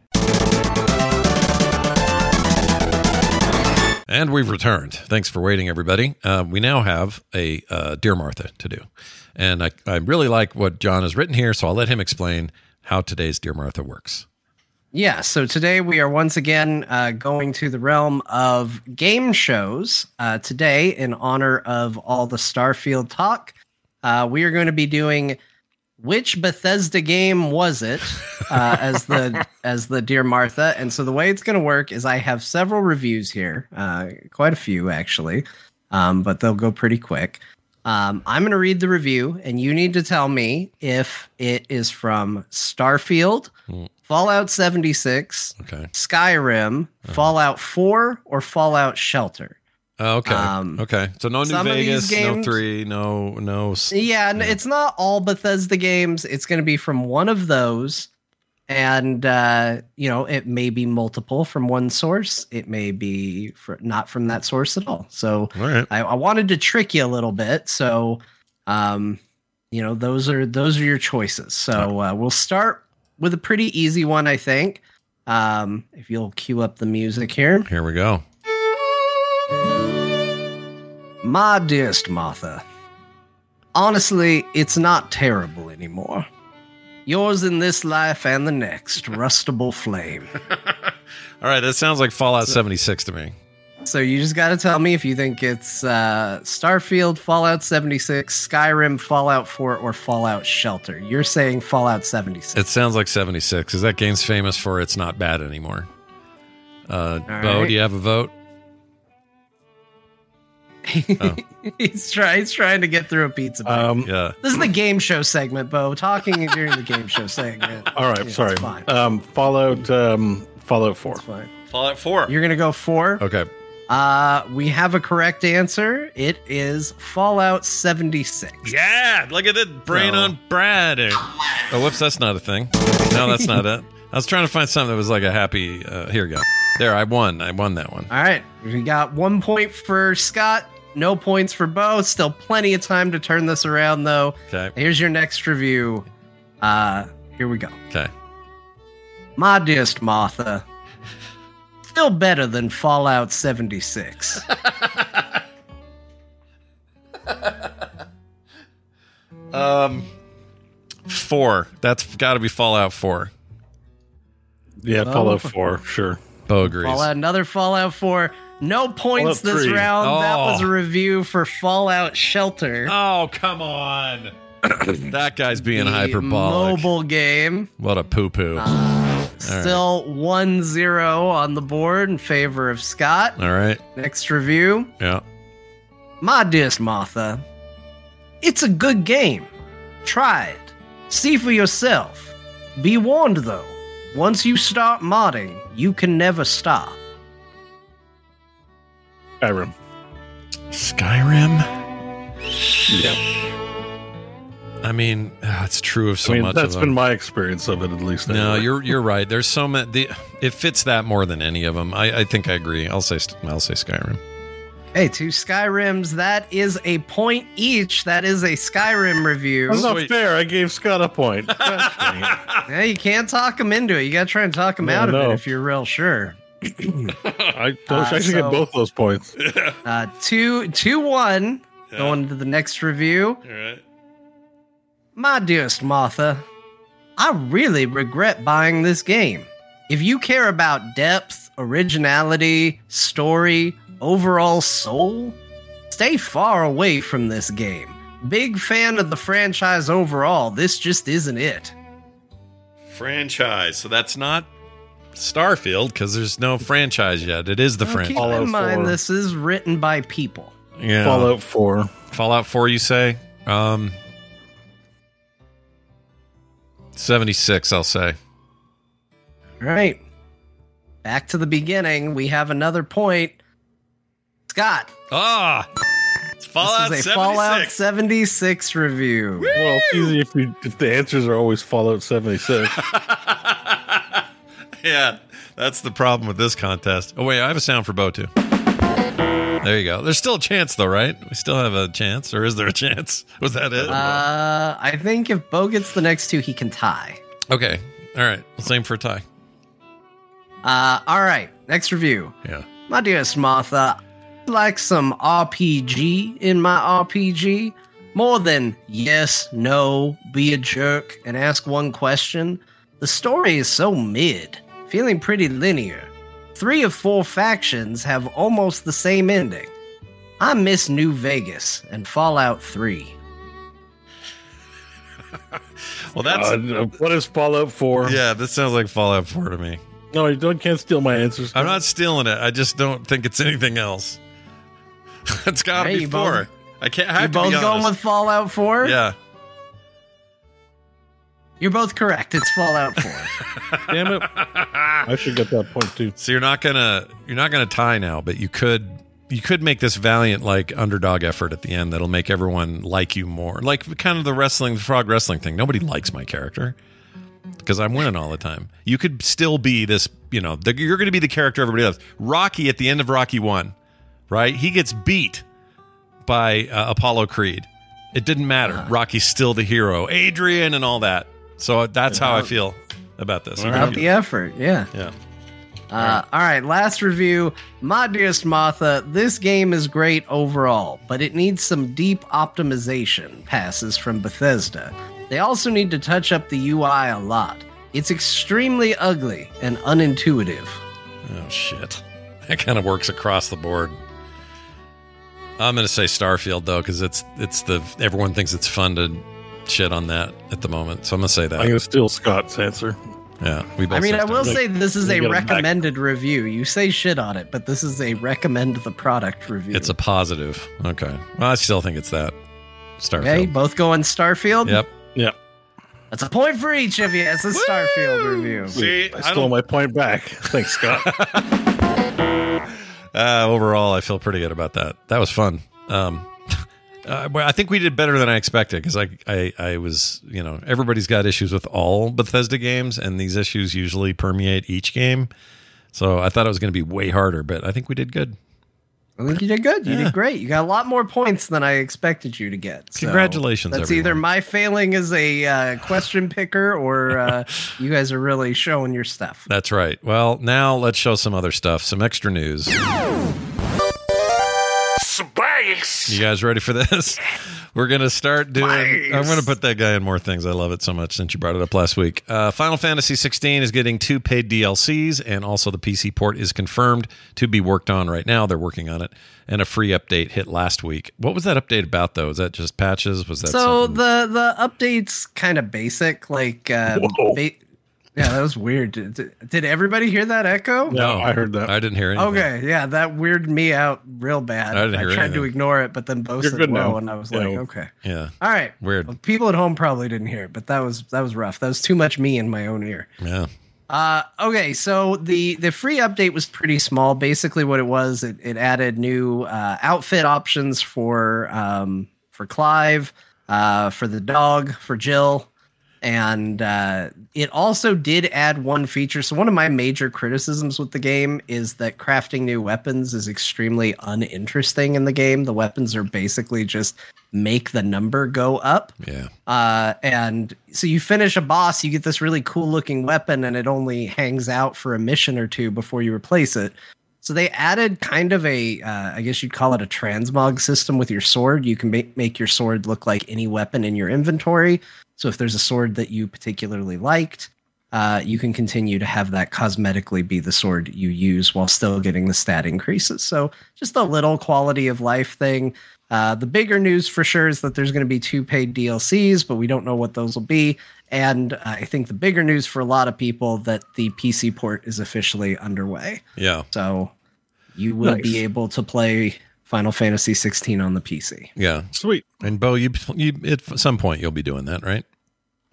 And we've returned. Thanks for waiting, everybody. Uh, we now have a uh, Dear Martha to do. And I, I really like what Jon has written here, so I'll let him explain how today's Dear Martha works. Yeah, so today we are once again uh, going to the realm of game shows. Uh, today, in honor of all the Starfield talk, uh, we are going to be doing which Bethesda game was it uh, as the as the Dear Martha. And so the way it's going to work is I have several reviews here, uh, quite a few actually, um, but they'll go pretty quick. Um, I'm going to read the review, and you need to tell me if it is from Starfield, Fallout 76, Okay. Skyrim, Fallout 4, or Fallout Shelter. Oh, okay. Um, okay. So no New some of these Vegas, no three, no no. Yeah, and it's not all Bethesda games. It's going to be from one of those. And, uh, you know, it may be multiple from one source. It may be for, not from that source at all. So All right. I, I wanted to trick you a little bit. So, um, you know, those are those are your choices. So uh, we'll start with a pretty easy one, I think. Um, if you'll cue up the music here. Here we go. My dearest Martha, honestly, it's not terrible anymore. Yours in this life and the next, rustable flame. All right. That sounds like Fallout 76 to me. So you just got to tell me if you think it's uh, Starfield, Fallout 76, Skyrim, Fallout 4, or Fallout Shelter. You're saying Fallout 76. It sounds like 76 because that game's famous for it's not bad anymore. Uh, Beau, right. do you have a vote? Oh. he's, try, he's trying to get through a pizza. bite. Um, Yeah. this is the game show segment, Beau. Talking during the game show segment. all right. Yeah, sorry. It's fine. Um, Fallout. Um, Fallout Four. It's fine. Fallout 4. You're going to go four? Okay. Uh, we have a correct answer. It is Fallout 76. Yeah. Look at it. Brain So- on Brad. Oh, whoops. That's not a thing. No, that's not it. I was trying to find something that was like a happy. Uh, here we go. There, I won. I won that one. All right. We got one point for Scott, no points for Beau. Still plenty of time to turn this around, though. Okay. Here's your next review. Uh, here we go. Okay. My dearest Martha, still better than Fallout 76. Um, four. That's got to be Fallout 4. Yeah, Oh. Fallout Four. Sure. Beau agrees. Fallout, another Fallout 4. No points Fallout this 3. round. That Oh. was a review for Fallout Shelter. Oh, come on. that guy's being the hyperbolic. Mobile game. What a poo poo. Uh, still 1 0 on the board in favor of Scott. All right. Next review. Yeah. My dearest Martha, it's a good game. Try it. See for yourself. Be warned though, once you start modding, you can never stop. Skyrim. Skyrim? Yeah. I mean, ah, it's true of so I mean, much that's of been them. my experience of it, at least. no, anyway. you're you're right. There's so many. The, it fits that more than any of them. I, I think I agree. I'll say I'll say Skyrim. Hey, two Skyrims, that is a point each. That is a Skyrim review. That's not Sweet. fair. I gave Scott a point. Gosh dang it. Yeah, you can't talk him into it. You gotta try and talk him No, out of no. it if you're real sure. I, Uh, should so- get both those points. Uh, two, two, one. Going to the next review. All right. My dearest Martha, I really regret buying this game. If you care about depth, originality, story, overall soul, stay far away from this game. Big fan of the franchise overall, this just isn't it. Franchise. So that's not Starfield because there's no franchise yet. It is the Well, keep franchise. Fallout in mind 4. this is written by people. Yeah. Fallout Four. Fallout 4, you say? Um, 76, I'll say. All right. Back to the beginning. We have another point. Scott, Ah! It's Fallout this is a 76. Fallout 76 review. Well, it's easy if you if the answers are always Fallout seventy six. yeah, that's the problem with this contest. Oh, wait, I have a sound for Beau, too. There you go. There's still a chance, though, right? We still have a chance, or is there a chance? Was that it? Uh, I think if Beau gets the next two, he can tie. okay. All right. Let's aim for a tie. Uh, all right. Next review. Yeah. My dearest Martha, I'd like some RPG in my RPG. More than yes, no, be a jerk, and ask one question. The story is so mid, feeling pretty linear. Three of four factions have almost the same ending. I miss New Vegas and Fallout 3. Well, that's. Uh, what is Fallout Four? yeah, this sounds like Fallout 4 to me. No, you don't can't steal my answers. I'm not stealing it. I just don't think it's anything else. it's got to Hey, be you four. both- I can't. I You're have to both going with Fallout 4? Yeah. You're both correct. It's Fallout 4. Damn it! I should get that point too. So you're not gonna you're not gonna tie now, but you could you could make this valiant like underdog effort at the end that'll make everyone like you more. Like kind of the wrestling the frog wrestling thing. Nobody likes my character because I'm winning all the time. You could still be this, you know, the, you're going to be the character everybody loves. Rocky at the end of Rocky 1, right? He gets beat by uh, Apollo Creed. It didn't matter. Rocky's still the hero. Adrian and all that. So that's how I feel about this. Without the effort, yeah. Yeah. Uh, all right, last review. My dearest Martha, this game is great overall, but it needs some deep optimization passes from Bethesda. They also need to touch up the UI a lot. It's extremely ugly and unintuitive. Oh shit. That kind of works across the board. I'm going to say Starfield though cuz it's it's the everyone thinks it's fun to shit on that at the moment. So I'm going to say that. I'm that. gonna steal Scott's answer. Yeah, we both I mean, I will say this is a me get 'em back. recommended review. You say shit on it, but this is a recommend the product review. it's a positive. Okay. Well, I still think it's that. Starfield. okay. Both going Starfield. Yep. Yep. That's a point for each of you. It's a Starfield review. See, I I stole don't- my point back. Thanks, Scott. Uh, overall, I feel pretty good about that. That was fun. Um, uh, well, I think we did better than I expected because I, I, I was, you know, everybody's got issues with all Bethesda games, and these issues usually permeate each game. So I thought it was going to be way harder, but I think we did good. I think you did good. You Yeah. did great. You got a lot more points than I expected you to get. So Congratulations, That's everyone. either my failing as a uh, question picker or uh, you guys are really showing your stuff. That's right. Well, now let's show some other stuff, some extra news. Space! You guys ready for this? We're gonna start doing. I'm gonna put that guy in more things. I love it so much since you brought it up last week. Uh, Final Fantasy 16 is getting two paid DLCs, and also the PC port is confirmed to be worked on right now. They're working on it, and a free update hit last week. What was that update about though? Is that just patches? Was that So something? the the updates kind of basic, like uh, ba- yeah, that was weird. Did, did everybody hear that echo? No, I heard that. I didn't hear anything. Okay, yeah, that weirded me out real bad. I didn't hear tried to ignore it, but then both You're said good no, now. and I was Yeah. like, okay, Yeah. all right. Weird. Well, people at home probably didn't hear it, but that was that was rough. That was too much me in my own ear. Yeah. Uh, okay, so the the free update was pretty small. Basically, what it was, it, it added new uh, outfit options for um, for Clive, uh, for the dog, for Jill, and uh, it also did add one feature. So one of my major criticisms with the game is that crafting new weapons is extremely uninteresting in the game. The weapons are basically just make the number go up. Yeah. Uh, and so you finish a boss, you get this really cool looking weapon, and it only hangs out for a mission or two before you replace it. So they added kind of a, uh, I guess you'd call it a transmog system with your sword. You can make, make your sword look like any weapon in your inventory. So if there's a sword that you particularly liked, uh, you can continue to have that cosmetically be the sword you use while still getting the stat increases. So just a little quality of life thing. Uh, the bigger news for sure is that there's going to be two paid DLCs, but we don't know what those will be. And uh, I think the bigger news for a lot of people that the PC port is officially underway. Yeah. So you will Nice. be able to play Final Fantasy 16 on the PC. Yeah. Sweet. And Beau, you, you at some point you'll be doing that, right?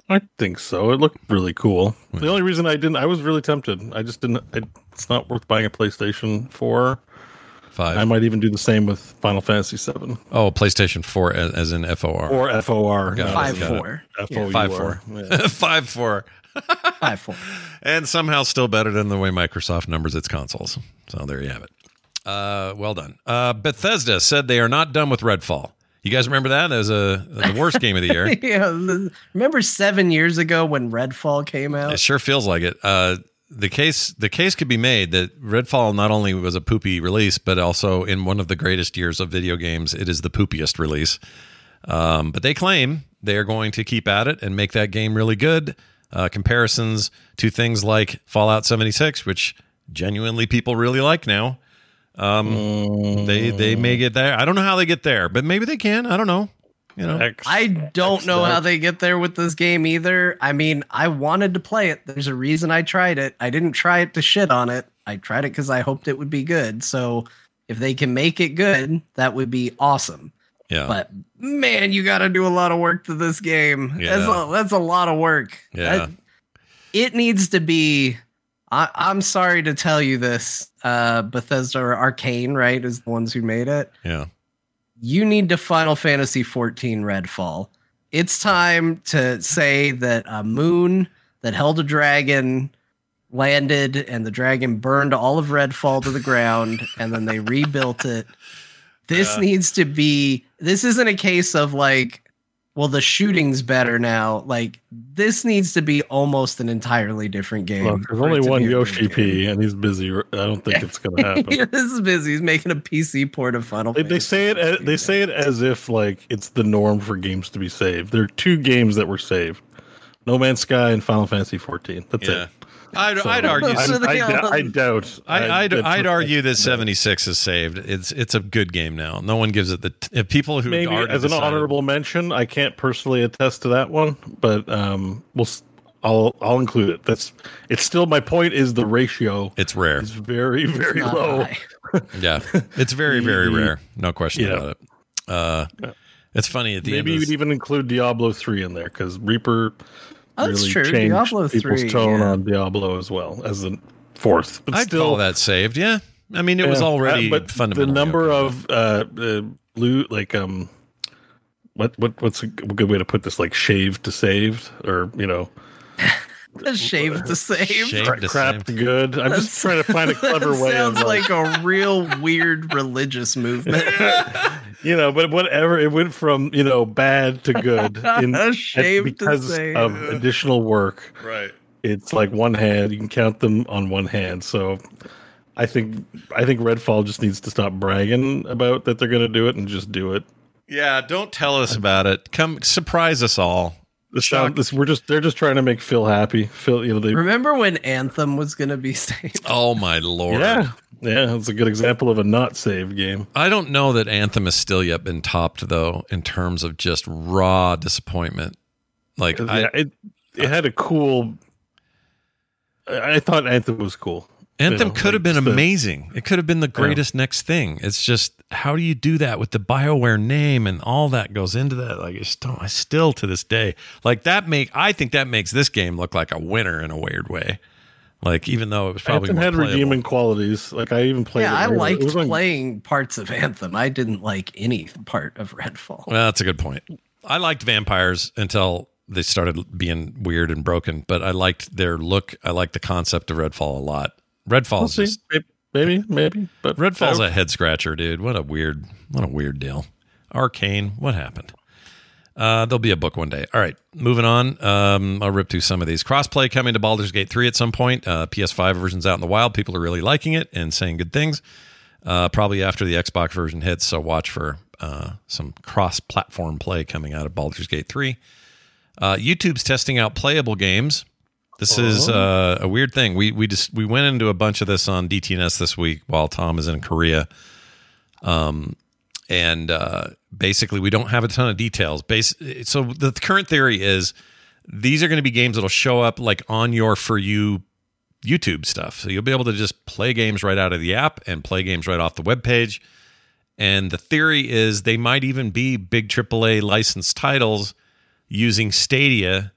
I think so. It looked really cool. Hmm. The only reason I didn't, I was really tempted. I just didn't. It, it's not worth buying a PlayStation 4. Five. I might even do the same with Final Fantasy 7 oh, PlayStation 4 as, as in FOR. or FOR. Got Five it. four, FOUR. Five four. Yeah. Five four. five four. And somehow still better than the way Microsoft numbers its consoles. So there you have it. Uh, well done. Uh, Bethesda said they are not done with Redfall. You guys remember that as a the worst game of the year? yeah, remember seven years ago when Redfall came out? It sure feels like it. Uh, the case the case could be made that Redfall not only was a poopy release, but also in one of the greatest years of video games, it is the poopiest release. Um, but they claim they are going to keep at it and make that game really good. Uh, comparisons to things like Fallout 76, which genuinely people really like now. Um, they they may get there. I don't know how they get there, but maybe they can. I don't know. You know, X- I don't X know that. how they get there with this game either. I mean, I wanted to play it. There's a reason I tried it. I didn't try it to shit on it. I tried it because I hoped it would be good. So if they can make it good, that would be awesome. yeah, But man, you got to do a lot of work to this game. That's Yeah. a, that's a lot of work. Yeah. That- it needs to be. I, I'm sorry to tell you this, uh, Bethesda or Arcane, right, is the ones who made it yeah, you need to Final Fantasy 14 Redfall. It's time to say that a moon that held a dragon landed and the dragon burned all of Redfall to the ground and then they rebuilt it. This needs to be this isn't a case of like well the shooting's better now. Like this needs to be almost an entirely different game. Look, there's only one be Yoshi game. P, and he's busy. I don't think it's going to happen. this is busy. He's making a PC port of Final They, they say it. As, they say it as if like it's the norm for games to be saved. There are two games that were saved: No Man's Sky and Final Fantasy 14. That's yeah. it. I'd, So, I'd argue. So I, they I, all- I doubt. I, I'd, that- I'd argue that 76 is saved. It's it's a good game now. No one gives it the t- if people who maybe already as an honorable mention. I can't personally attest to that one, but um, we'll. s- I'll I'll include it. That's it's still my point. Is the ratio It's rare. It's very very Not low. Yeah, it's very very rare. No question Yeah. about it. Uh, it's funny at the Maybe end. you'd Of even include Diablo three in there because Reaper Oh, That's really true. changed Diablo people's 3, tone yeah. on Diablo as well as the fourth. But I'd still, call that saved. Yeah, I mean it was already uh, but fundamentally the number okay. of uh, uh blue like um what what what's a good way to put this like shaved to saved or you know A shave to save. Shaved cra- to crap save. good. I'm That's- just trying to find a clever way of Sounds like, like a real weird religious movement. you know, but whatever it went from you know bad to good in Shaved to because save. of additional work. right. It's like one hand. You can count them on one hand. So. I think I think Redfall just needs to stop bragging about that they're going to do it and just do it. Yeah, don't tell us about it. Come surprise us all. The sound, this, we're just they're just trying to make Phil happy. Phil, you know, they Remember when Anthem was going to be saved? Oh my lord. yeah, yeah, it's a good example of a not saved game. I don't know that Anthem has still yet been topped though in terms of just raw disappointment. Like I, yeah, it it had a cool. I I thought Anthem was cool. Anthem know, could have like been the- amazing. It could have been the greatest next thing. It's just how do you do that with the BioWare name and all that goes into that? Like it's still, I still to this day like that make I think that makes this game look like a winner in a weird way. Like even though it was probably Anthem had playable. redeeming qualities. Like I even played. yeah, it I liked It was on- playing parts of Anthem. I didn't like any part of Redfall. Well, that's a good point. I liked vampires until they started being weird and broken, but I liked their look. I liked the concept of Redfall a lot. We'll Redfall's see. just Maybe, maybe, but Redfall's a head scratcher, dude. What a weird, what a weird deal. Arkane, what happened? Uh, there'll be a book one day. All right, moving on. Um, I'll rip through some of these. Crossplay coming to Baldur's Gate 3 at some point. Uh, PS5 version's out in the wild. People are really liking it and saying good things. Uh, probably after the Xbox version hits, so watch for uh, some cross-platform play coming out of Baldur's Gate 3. Uh, YouTube's testing out playable games. This is uh, a weird thing. We we just we went into a bunch of this on DTNS this week while Tom is in Korea. Um, and uh, basically we don't have a ton of details. Base so the current theory is these are going to be games that'll show up like on your for you YouTube stuff. So you'll be able to just play games right out of the app and play games right off the web page. And the theory is they might even be big AAA licensed titles using Stadia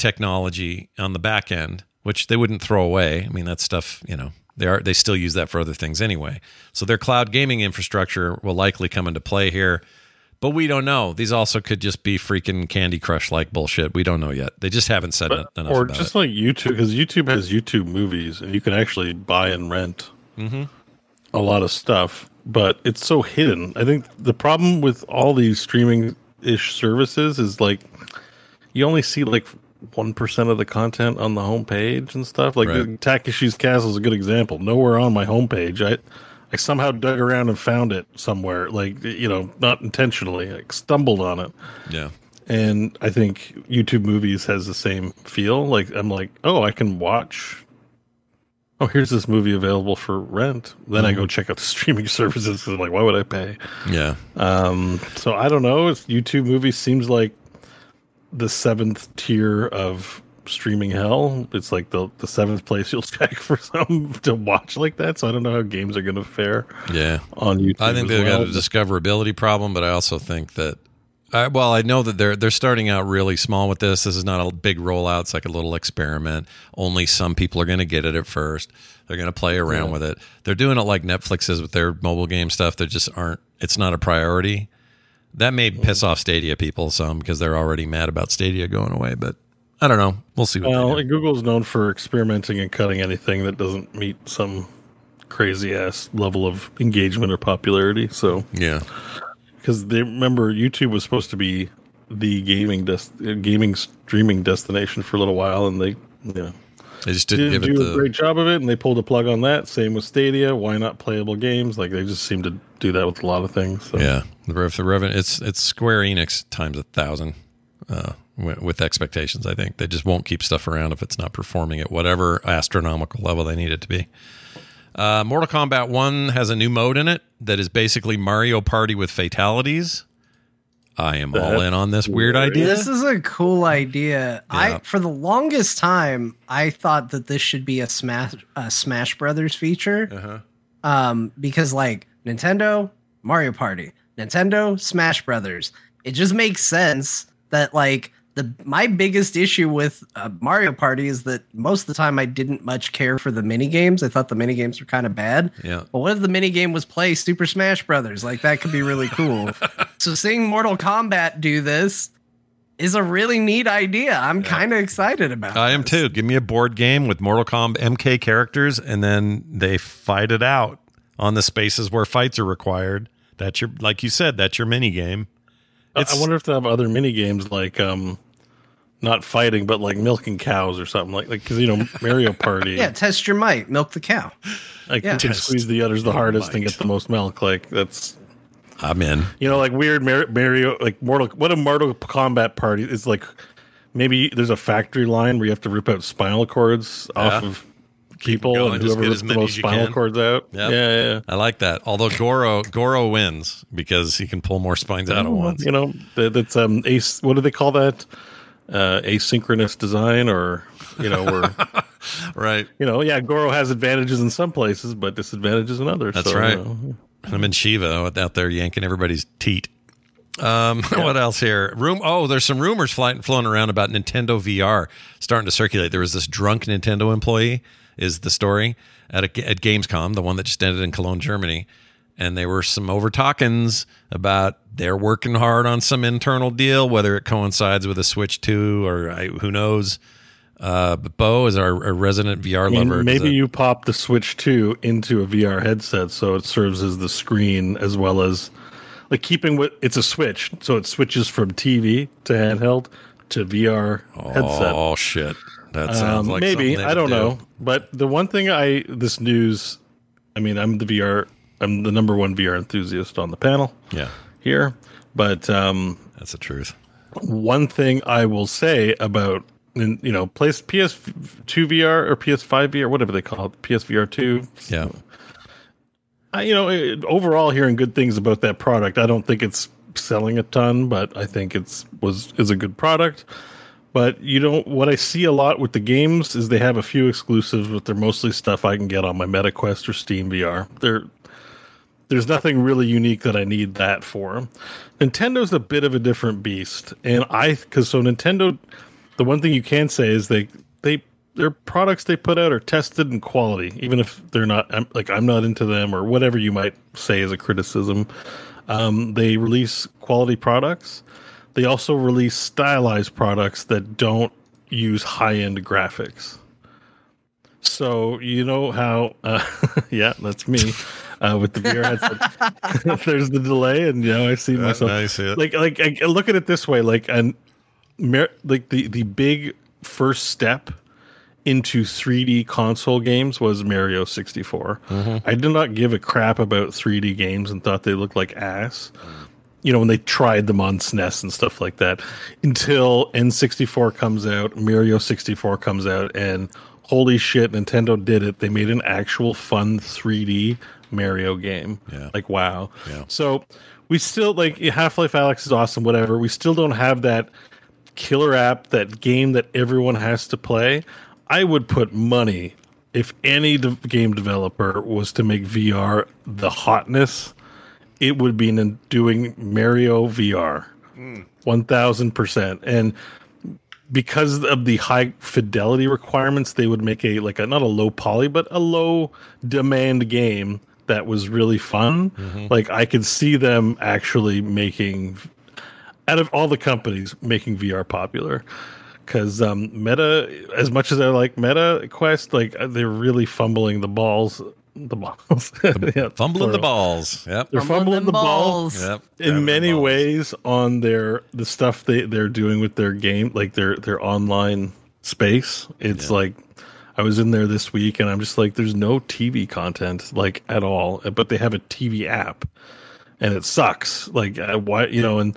technology on the back end, which they wouldn't throw away. I mean, that stuff, you know, they are they still use that for other things anyway. So their cloud gaming infrastructure will likely come into play here. But we don't know. These also could just be freaking Candy Crush like bullshit. We don't know yet. They just haven't said But- enough or just it. like YouTube, because YouTube has YouTube movies, and you can actually buy and rent Mm-hmm. a lot of stuff. But it's so hidden. I think the problem with all these streaming ish services is like you only see like one percent of the content on the homepage and stuff. Like Right. Takeshi's Castle is a good example. Nowhere on my homepage. I I somehow dug around and found it somewhere. Like you know, not intentionally. I stumbled on it yeah. and I think YouTube movies has the same feel. Like I'm like, oh, I can watch. Oh, here's this movie available for rent. Then I go check out the streaming services. I'm like, why would I pay? Yeah. Um, so I don't know. It's YouTube movies seems like the seventh tier of streaming hell. It's like the the seventh place you'll check for something to watch like that. So I don't know how games are going to fare Yeah. on YouTube. I think they've well. got a discoverability problem, but I also think that, I, well, I know that they're they're starting out really small with this. This is not a big rollout; it's like a little experiment. Only some people are going to get it at first. They're going to play around with it. They're doing it like Netflix is with their mobile game stuff. They just aren't. It's not a priority. That may piss off Stadia people some because they're already mad about Stadia going away. But I don't know. We'll see. What Well. Google's known for experimenting and cutting anything that doesn't meet some crazy ass level of engagement or popularity. So, yeah, because they remember YouTube was supposed to be the gaming des- uh, gaming streaming destination for a little while, and they yeah they just didn't, didn't do the a great job of it, and they pulled the plug on that. Same with Stadia. Why not playable games? Like they just seem to do that with a lot of things. So. Yeah, the rev, the revenue. It's it's Square Enix times a thousand uh, with, with expectations. I think they just won't keep stuff around if it's not performing at whatever astronomical level they need it to be. Uh, Mortal Kombat One has a new mode in it that is basically Mario Party with fatalities. I am all in on this weird weird. idea. This is a cool idea. Yeah. I for the longest time I thought that this should be a Smash a Smash Brothers feature. Uh-huh. Um, because like Nintendo, Mario Party, Nintendo, Smash Brothers. It just makes sense that like the my biggest issue with uh, Mario Party is that most of the time I didn't much care for the mini games. I thought the mini games were kind of bad. Yeah. But what if the mini game was play Super Smash Brothers? Like that could be really cool. so seeing Mortal Kombat do this is a really neat idea. I'm kind of excited about. I am this. too. Give me a board game with Mortal Kombat MK characters, and then they fight it out on the spaces where fights are required. That's your, like you said, that's your mini game. I- It's- I wonder if they have other mini games like um, not fighting, but like milking cows or something like like because you know Mario Party. Yeah, test your might, milk the cow. like yeah. who can squeeze the udders the hardest and get the most milk. Like that's I'm in. you know like weird Mar- Mario like Mortal. What a Mortal Kombat party is like. Maybe there's a factory line where you have to rip out spinal cords off of people, going, and whoever get rips the most spinal can. cords out. Yep. Yeah, yeah, yeah. I like that. Although Goro Goro wins because he can pull more spines out at once. You know, that, that's um, ace. What do they call that? Uh, asynchronous design, or you know, where Right. you know, yeah, Goro has advantages in some places, but disadvantages in others. That's so, right. you know. I'm in Sheeva out there yanking everybody's teat. Um, what else here? Room. Oh, there's some rumors flying floating around about Nintendo VR starting to circulate. There was this drunk Nintendo employee, is the story at a, at Gamescom, the one that just ended in Cologne, Germany, and there were some over talkings about they're working hard on some internal deal, whether it coincides with a Switch Two or I, who knows. Uh, but Beau is our, our resident VR I mean, lover. maybe it- you pop the Switch 2 into a VR headset so it serves as the screen as well as like keeping with it's a Switch, so it switches from TV to handheld to VR headset. Oh shit! That sounds Um, like maybe I don't do. know, but the one thing I this news, I mean, I'm the VR, I'm the number one VR enthusiast on the panel Yeah, here, but um, that's the truth. one thing I will say about you know, place PS2 VR or PS5 VR, whatever they call it, PSVR two. Yeah, I, you know, it, overall, hearing good things about that product. I don't think it's selling a ton, but I think it's was is a good product. But you don't. What I see a lot with the games is they have a few exclusives, but they're mostly stuff I can get on my MetaQuest or Steam VR. They're there's nothing really unique that I need that for. Nintendo's a bit of a different beast, and I because so Nintendo, the one thing you can say is they they their products they put out are tested in quality, even if they're not I'm, like I'm not into them or whatever you might say as a criticism. Um, they release quality products. They also release stylized products that don't use high end graphics. So you know how, uh, yeah, that's me uh, with the VR headset. There's the delay, and you know I see myself. I see it. Like, like I, look at it this way: like, and like the the big first step into 3D console games was Mario 64. I did not give a crap about 3D games and thought they looked like ass. You know, when they tried them on SNES and stuff like that, until N64 comes out, Mario 64 comes out, and holy shit, Nintendo did it. They made an actual fun 3D Mario game. Yeah. Like, wow. Yeah. So we still, like, Half-Life Alyx is awesome, whatever. We still don't have that killer app, that game that everyone has to play. I would put money if any de- game developer was to make VR the hotness, it would be in doing Mario VR. 1000%. And because of the high fidelity requirements, they would make a like a not a low poly, but a low demand game that was really fun. Like I could see them actually making out of all the companies making VR popular. Because um, Meta, as much as I like Meta Quest, like uh, they're really fumbling the balls. The balls, Yeah, Fumbling the balls. Yep. They're fumbling the balls Yep. in many balls. ways on their the stuff they they're doing with their game, like their their online space. It's like I was in there this week, and I'm just like, there's no TV content like at all, but they have a TV app, and it sucks. Like uh, why you know and.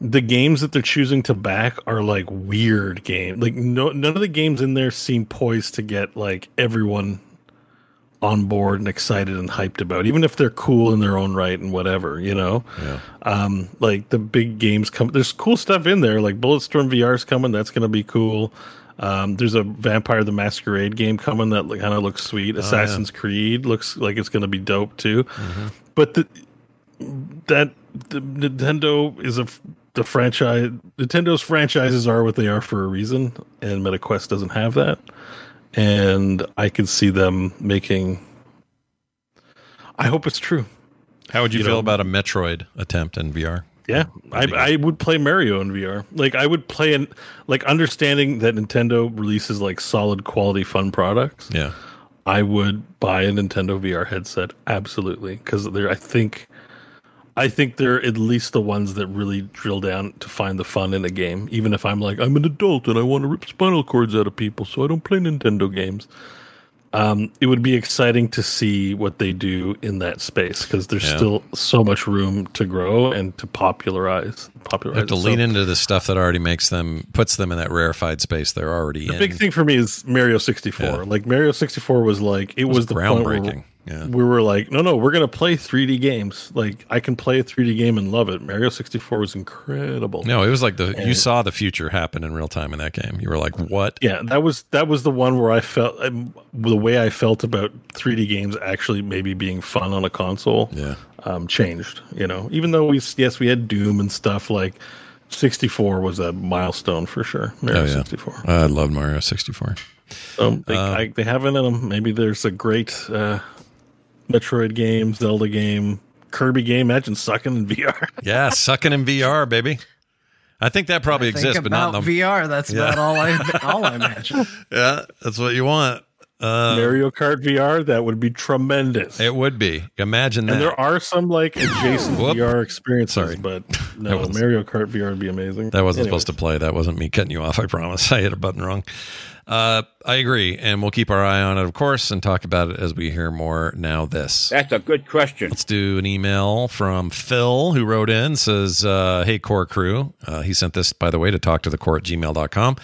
The games that they're choosing to back are like weird games. Like no, none of the games in there seem poised to get like everyone on board and excited and hyped about, even if they're cool in their own right and whatever, you know. Yeah. Um, like the big games come. There's cool stuff in there. Like Bulletstorm VR is coming. That's gonna be cool. Um, there's a Vampire the Masquerade game coming that kind of looks sweet. Assassin's Creed looks like it's gonna be dope too. But the that the Nintendo is a the franchise. Nintendo's franchises are what they are for a reason, and MetaQuest doesn't have that. And I can see them making. I hope it's true. How would you, You feel know- about a Metroid attempt in VR? Yeah, I, I would play Mario in VR. Like I would play in like understanding that Nintendo releases like solid quality fun products. Yeah. I would buy a Nintendo VR headset absolutely because they're I think I think they're at least the ones that really drill down to find the fun in a game. Even if I'm like I'm an adult and I want to rip spinal cords out of people, so I don't play Nintendo games. Um, it would be exciting to see what they do in that space because there's Yeah. still so much room to grow and to popularize. You Popularize. have to it. lean into the stuff that already makes them puts them in that rarefied space they're already The in. big thing for me is Mario 64. Yeah. Like Mario 64 was like it, was was, the groundbreaking. Yeah. we were like, no, no, we're gonna play 3D games. Like I can play a 3D game and love it. Mario 64 was incredible. No, it was like the you saw the future happen in real time in that game. You were like, "What?" Yeah, that was that was the one where I felt um, the way I felt about 3D games actually maybe being fun on a console. Yeah. um, changed. You know, even though we yes we had Doom and stuff like 64 was a milestone for sure. Mario Oh yeah. 64. I love Mario 64. Um, they, Uh, I, they have it in them. Maybe there's a great uh, Metroid game, Zelda game, Kirby game. Imagine sucking in VR. Yeah, sucking in VR, baby. I think that probably Think exists, but not in the VR. That's Yeah. about all I all I imagine. Yeah, that's what you want. Uh, Mario Kart VR. That would be tremendous. it would be. Imagine that. and there are some like adjacent Whoop. VR experiences, Sorry. but no, Mario Kart VR would be amazing. That wasn't Anyways. supposed to play. That wasn't me cutting you off. I promise. I hit a button wrong. Uh, I agree, and we'll keep our eye on it, of course, and talk about it as we hear more. Now, this. That's a good question. Let's do an email from Phil, who wrote in, says, uh, Hey, core crew. Uh, he sent this, by the way, to talk to the core at gmail.com.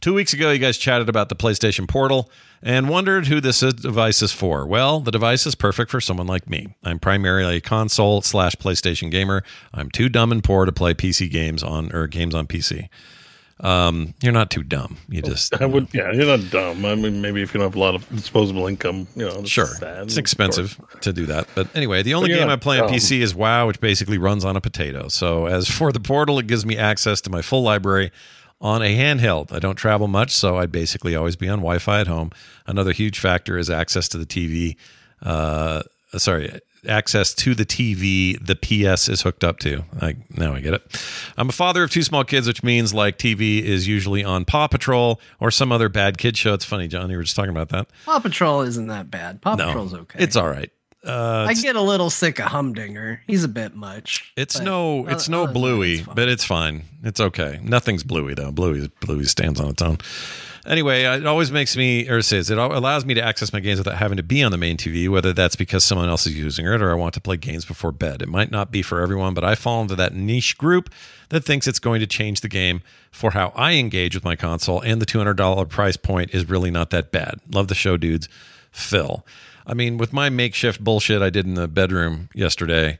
Two weeks ago, you guys chatted about the PlayStation Portal and wondered who this device is for. Well, the device is perfect for someone like me. I'm primarily a console slash PlayStation gamer. I'm too dumb and poor to play PC games on or games on PC. Um, you're not too dumb. You just I would, yeah, you're not dumb. I mean, maybe if you don't have a lot of disposable income, you know, Sure, it's expensive to do that. But anyway, the only game I play on PC is WoW, which basically runs on a potato. So as for the portal, it gives me access to my full library on a handheld. I don't travel much, so I'd basically always be on Wi-Fi at home. Another huge factor is access to the TV. Uh, sorry, access to the TV the PS is hooked up to. I now I get it. I'm a father of two small kids, which means like TV is usually on Paw Patrol or some other bad kid show. It's funny, Jon, you were just talking about that. Paw Patrol isn't that bad. Paw No, Patrol's okay. It's all right. Uh, I get a little sick of Humdinger. He's a bit much. It's no, it's no other than that, Bluey, it's but it's fine. It's okay. Nothing's Bluey though. Bluey, Bluey stands on its own. Anyway, it always makes me, or says it allows me to access my games without having to be on the main TV. Whether that's because someone else is using it or I want to play games before bed. It might not be for everyone, but I fall into that niche group that thinks it's going to change the game for how I engage with my console. And the two hundred dollar price point is really not that bad. Love the show, dudes. Phil. I mean, with my makeshift bullshit I did in the bedroom yesterday.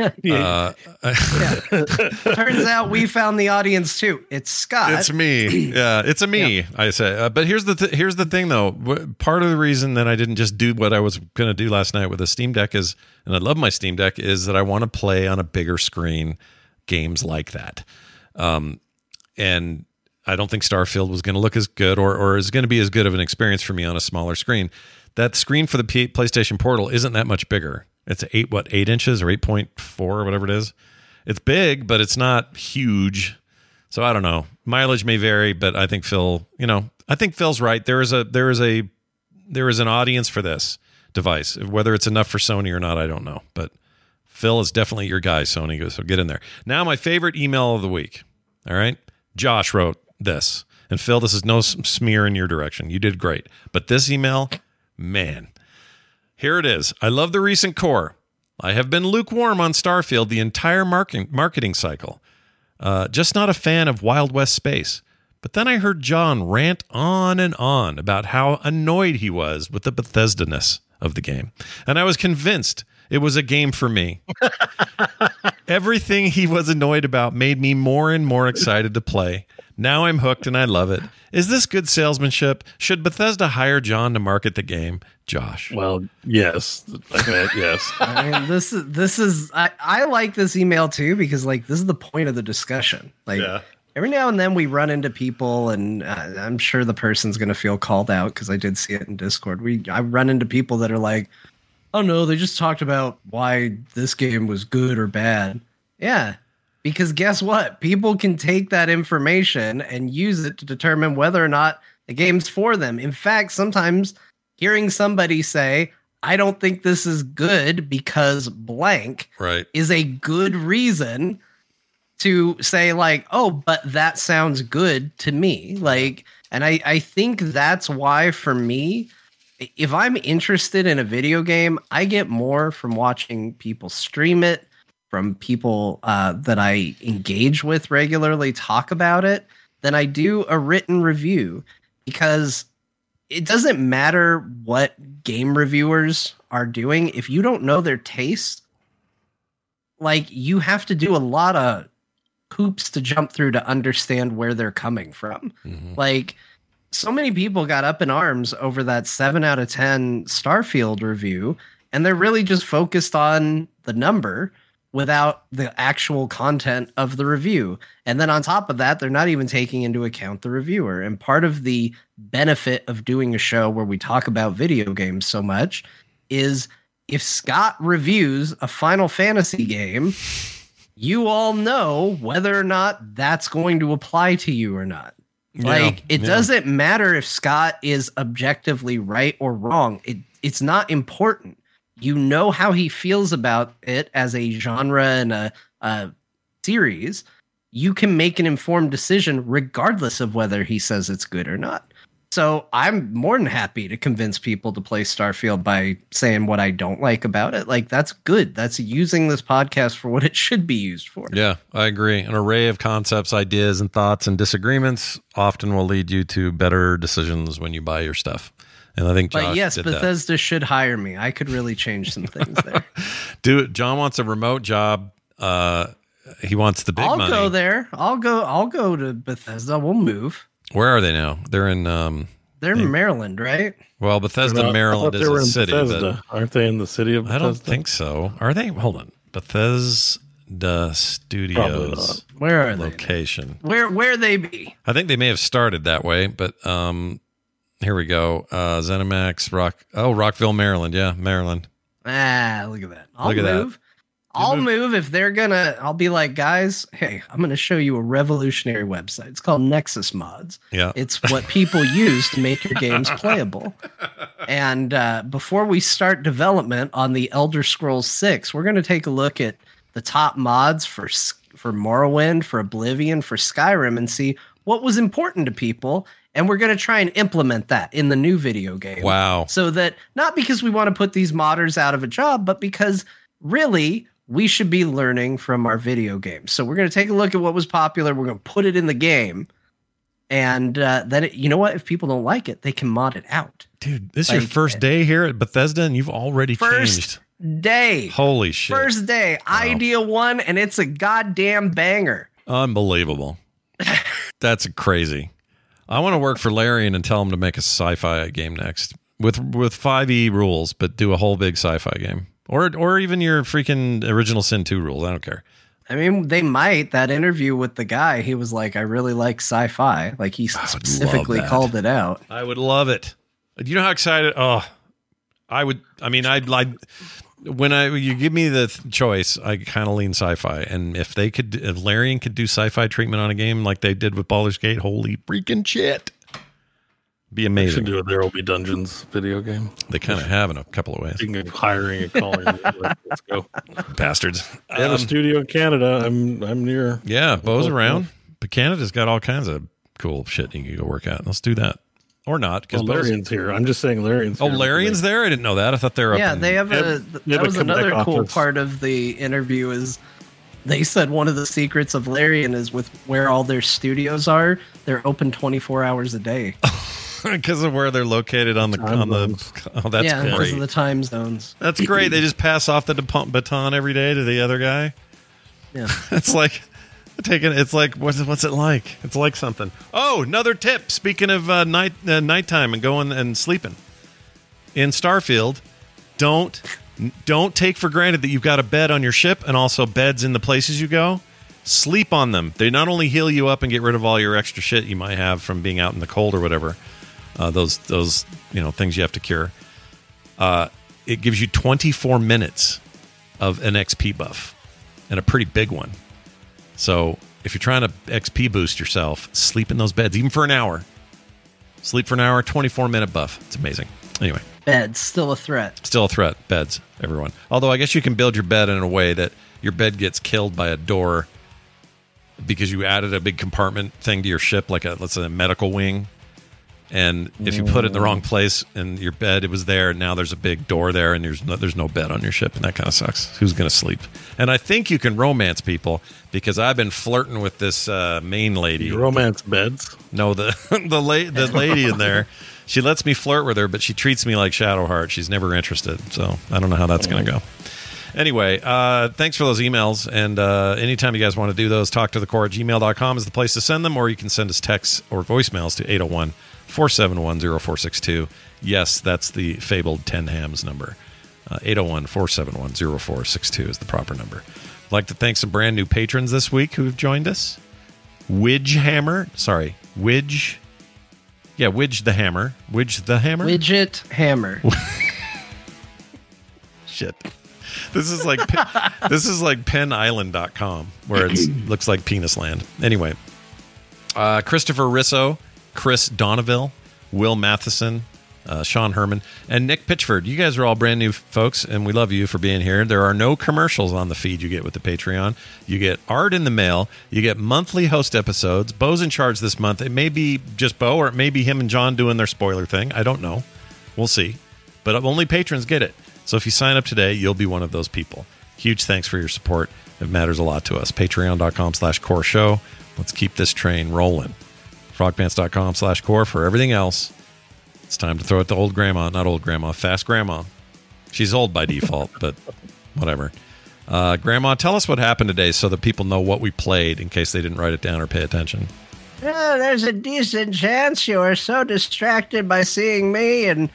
Uh, Turns out we found the audience too. It's Scott. It's me. Yeah, it's a me. I say. Uh, but here's the th- here's the thing though. Part of the reason that I didn't just do what I was going to do last night with a Steam Deck is, and I love my Steam Deck, is that I want to play on a bigger screen games like that. Um, and I don't think Starfield was going to look as good or or is going to be as good of an experience for me on a smaller screen. That screen for the P- PlayStation Portal isn't that much bigger. It's eight what eight inches or eight point four or whatever it is. It's big, but it's not huge. So I don't know. Mileage may vary, but I think Phil, you know, I think Phil's right. There is a there is a there is an audience for this device. Whether it's enough for Sony or not, I don't know. But Phil is definitely your guy, Sony. So get in there. Now, my favorite email of the week. All right. Josh wrote this. And Phil, this is no smear in your direction. You did great. But this email, man, here it is. I love the recent core. I have been lukewarm on Starfield the entire marketing marketing cycle. Uh, just not a fan of Wild West space. But then I heard Jon rant on and on about how annoyed he was with the Bethesda ness of the game. And I was convinced it was a game for me. Everything he was annoyed about made me more and more excited to play. Now I'm hooked and I love it. Is this good salesmanship? Should Bethesda hire Jon to market the game? Josh. Well, yes, I yes. I mean, this is this is I, I like this email too because like this is the point of the discussion. Like Yeah. every now and then we run into people, and uh, I'm sure the person's gonna feel called out because I did see it in Discord. We I run into people that are like, "Oh no, they just talked about why this game was good or bad." Yeah, because guess what? People can take that information and use it to determine whether or not the game's for them. In fact, sometimes hearing somebody say, I don't think this is good because blank Right. is a good reason to say, like, oh, but that sounds good to me. Like, and I, I think that's why for me, if I'm interested in a video game, I get more from watching people stream it, from people uh, that I engage with regularly talk about it, than I do a written review. Because it doesn't matter what game reviewers are doing. If you don't know their taste like you have to do a lot of hoops to jump through to understand where they're coming from. Mhm. like so many people got up in arms over that 7 out of 10 starfield review and they're really just focused on the number without the actual content of the review and then on top of that they're not even taking into account the reviewer and part of the benefit of doing a show where we talk about video games so much is if Scott reviews a Final Fantasy game, you all know whether or not that's going to apply to you or not. Like it yeah. doesn't matter if Scott is objectively right or wrong. It it's not important. You know how he feels about it as a genre and a, a series. You can make an informed decision regardless of whether he says it's good or not. So I'm more than happy to convince people to play Starfield by saying what I don't like about it. Like that's good. That's using this podcast for what it should be used for. Yeah, I agree. An array of concepts, ideas, and thoughts and disagreements often will lead you to better decisions when you buy your stuff. And I think Josh But yes, did that. Bethesda should hire me. I could really change some things there. Do. Jon wants a remote job. Uh, he wants the big I'll money. go there. I'll go. I'll go to Bethesda. We'll move. Where are they now? They're in. Um, They're in Maryland, right? well, Bethesda, not- Maryland is a city, Bethesda. Aren't they in the city of but I don't think so. Are they? Hold on. Bethesda Studios Where are they? location. Where where they be? I think they may have started that way, but um, here we go. Uh, ZeniMax, Rock. Oh, Rockville, Maryland. Yeah, Maryland. Ah, look at that. I'll Look at that. move. I'll move. move if they're gonna. I'll be like, guys, hey, I'm gonna show you a revolutionary website. It's called Nexus Mods. Yeah. It's what people use to make your games playable. And uh, before we start development on the Elder Scrolls Six, we're gonna take a look at the top mods for for Morrowind, for Oblivion, for Skyrim, and see what was important to people. And we're gonna try and implement that in the new video game Wow. so that not because we want to put these modders out of a job, but because really we should be learning from our video games. So we're going to take a look at what was popular. We're going to put it in the game, and uh, then it, you know what? If people don't like it, they can mod it out. Dude, this is your first day here at Bethesda, and you've already First changed. day, Holy shit! first day, idea one, and it's a goddamn banger. Unbelievable. That's crazy. I want to work for Larian and tell him to make a sci-fi game next with with 5e rules, but do a whole big sci-fi game. Or or even your freaking original Sin 2 rules. I don't care. I mean, they might. That interview with the guy, he was like, "I really like sci-fi." Like he specifically called it out. I would love it. Do you know how excited? Oh, I would. I mean, I'd like when I you give me the th- choice. I kind of lean sci-fi, and if they could, if Larian could do sci-fi treatment on a game like they did with Baldur's Gate, holy freaking shit, be They should amazing. do a There Will Be Dungeons video game. They kind of have in a couple of ways, Speaking of hiring and calling, let's go. bastards. They have Um, a studio in Canada. I'm I'm near. yeah, Beau's around, but Canada's got all kinds of cool shit you can go work out. Let's do that, or not? Because Well, Larian's here. I'm just saying Larian's. oh, here. Larian's there. I didn't know that. I thought they were up. Yeah, in- they have a. have- they have that a was Quebec another cool office. part of the interview is they said one of the secrets of Larian is with where all their studios are. They're open twenty four hours a day. because of where they're located on the Time on the. zones. Oh, that's yeah, because great. of the time zones. That's great. They just pass off the dep- baton every day to the other guy. Yeah. It's like taking. It's like what's what's it like? It's like something. Oh, another tip. Speaking of uh, night uh, nighttime and going and sleeping in Starfield, don't don't take for granted that you've got a bed on your ship and also beds in the places you go. Sleep on them. They not only heal you up and get rid of all your extra shit you might have from being out in the cold or whatever. Uh, those those you know things you have to cure. Uh, it gives you 24 minutes of an XP buff and a pretty big one. So if you're trying to XP boost yourself, sleep in those beds, even for an hour. Sleep for an hour, 24 minute buff. It's amazing. Anyway, beds, still a threat. still a threat. Beds, everyone. Although I guess you can build your bed in a way that your bed gets killed by a door because you added a big compartment thing to your ship, like a let's say a medical wing. And if you put it in the wrong place and your bed it was there, and now there's a big door there, and there's no, there's no bed on your ship, and that kind of sucks. Who's going to sleep? And I think you can romance people because I've been flirting with this uh, main lady. romance beds. No, the the la- the lady in there. She lets me flirt with her, but she treats me like Shadowheart. She's never interested. So I don't know how that's going to go. Anyway, uh, thanks for those emails. And uh, anytime you guys want to do those, talk to the core at gmail.com is the place to send them, or you can send us texts or voicemails to 801 471 0462. Yes, that's the fabled 10 hams number. Uh, 801 471 0462 is the proper number. I'd like to thank some brand new patrons this week who have joined us. Widge Hammer. Sorry, Widge. Yeah, Widge the Hammer. Widge the Hammer. Widget hammer. Shit. This is like this is like penisland.com where it looks like penis land. Anyway, uh, Christopher Risso, Chris Donaville, Will Matheson, uh, Sean Herman, and Nick Pitchford. You guys are all brand new folks, and we love you for being here. There are no commercials on the feed you get with the Patreon. You get art in the mail. You get monthly host episodes. Beau's in charge this month. It may be just Beau, or it may be him and Jon doing their spoiler thing. I don't know. We'll see. But only patrons get it. So if you sign up today, you'll be one of those people. Huge thanks for your support. It matters a lot to us. Patreon.com slash core show. Let's keep this train rolling. Frogpants.com slash core for everything else. It's time to throw it to old grandma, not old grandma, fast grandma. She's old by default, but whatever. Uh, grandma, tell us what happened today so that people know what we played in case they didn't write it down or pay attention. Yeah, there's a decent chance you were so distracted by seeing me and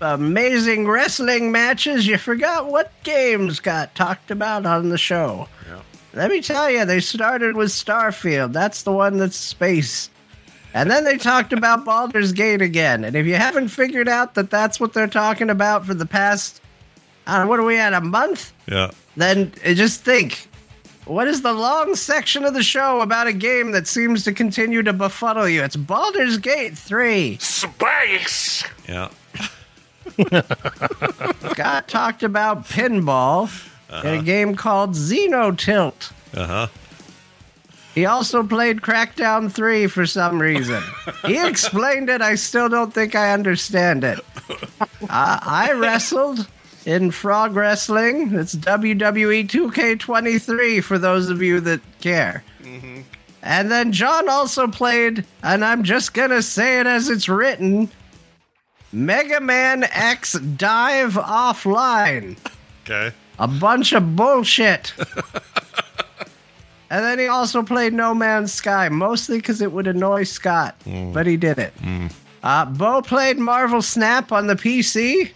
amazing wrestling matches you forgot what games got talked about on the show. Let me tell you, they started with Starfield. That's the one that's space. And then they talked about Baldur's Gate again. And if you haven't figured out that that's what they're talking about for the past, I don't know, what are we at, a month? Yeah. Then uh, just think what is the long section of the show about a game that seems to continue to befuddle you? It's Baldur's Gate 3. Space! Yeah. Scott talked about pinball in a game called Xenotilt. Uh huh. He also played Crackdown 3 for some reason. he explained it. I still don't think I understand it. Uh, I wrestled in frog wrestling. It's WWE 2K23 for those of you that care. And then Jon also played, and I'm just going to say it as it's written Mega Man X DiVE Offline Okay. a bunch of bullshit. and then he also played No Man's Sky, mostly because it would annoy Scott, but he did it. Uh, Beau played Marvel Snap on the PC,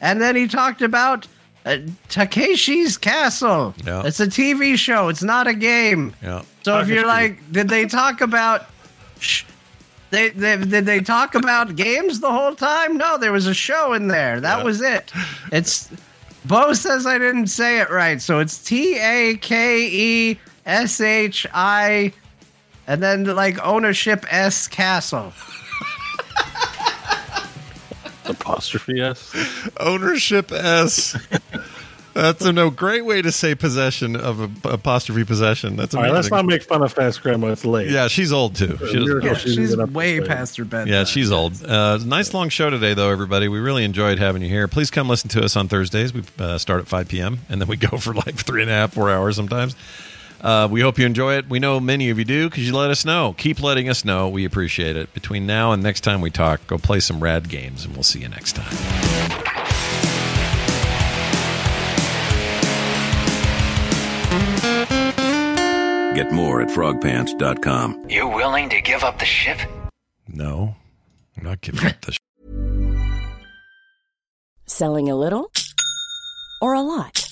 and then he talked about uh, Takeshi's Castle. Yeah. It's a TV show, it's not a game. Yeah. So if you're like, did they talk about? Shh, they, they did they talk about games the whole time? No, there was a show in there. That Yeah. was it. It's Beau says I didn't say it right, so it's T A K E S H I, and then like ownership S castle. Apostrophe S. Ownership S. That's a no great way to say possession of a, apostrophe possession. That's All right, amazing. let's not make fun of Fast Grandma. It's late. yeah, she's old too. She doesn't- Yeah, she's she's even up to way past her bedtime. Yeah, she's old. Uh, nice long show today, though, everybody. We really enjoyed having you here. Please come listen to us on Thursdays. We uh, start at 5 p.m., and then we go for like three and a half, four hours sometimes. Uh, we hope you enjoy it. We know many of you do because you let us know. Keep letting us know. We appreciate it. Between now and next time we talk, go play some rad games, and we'll see you next time. Get more at frogpants.com. You willing to give up the ship? No, I'm not giving up the. ship. Selling a little or a lot?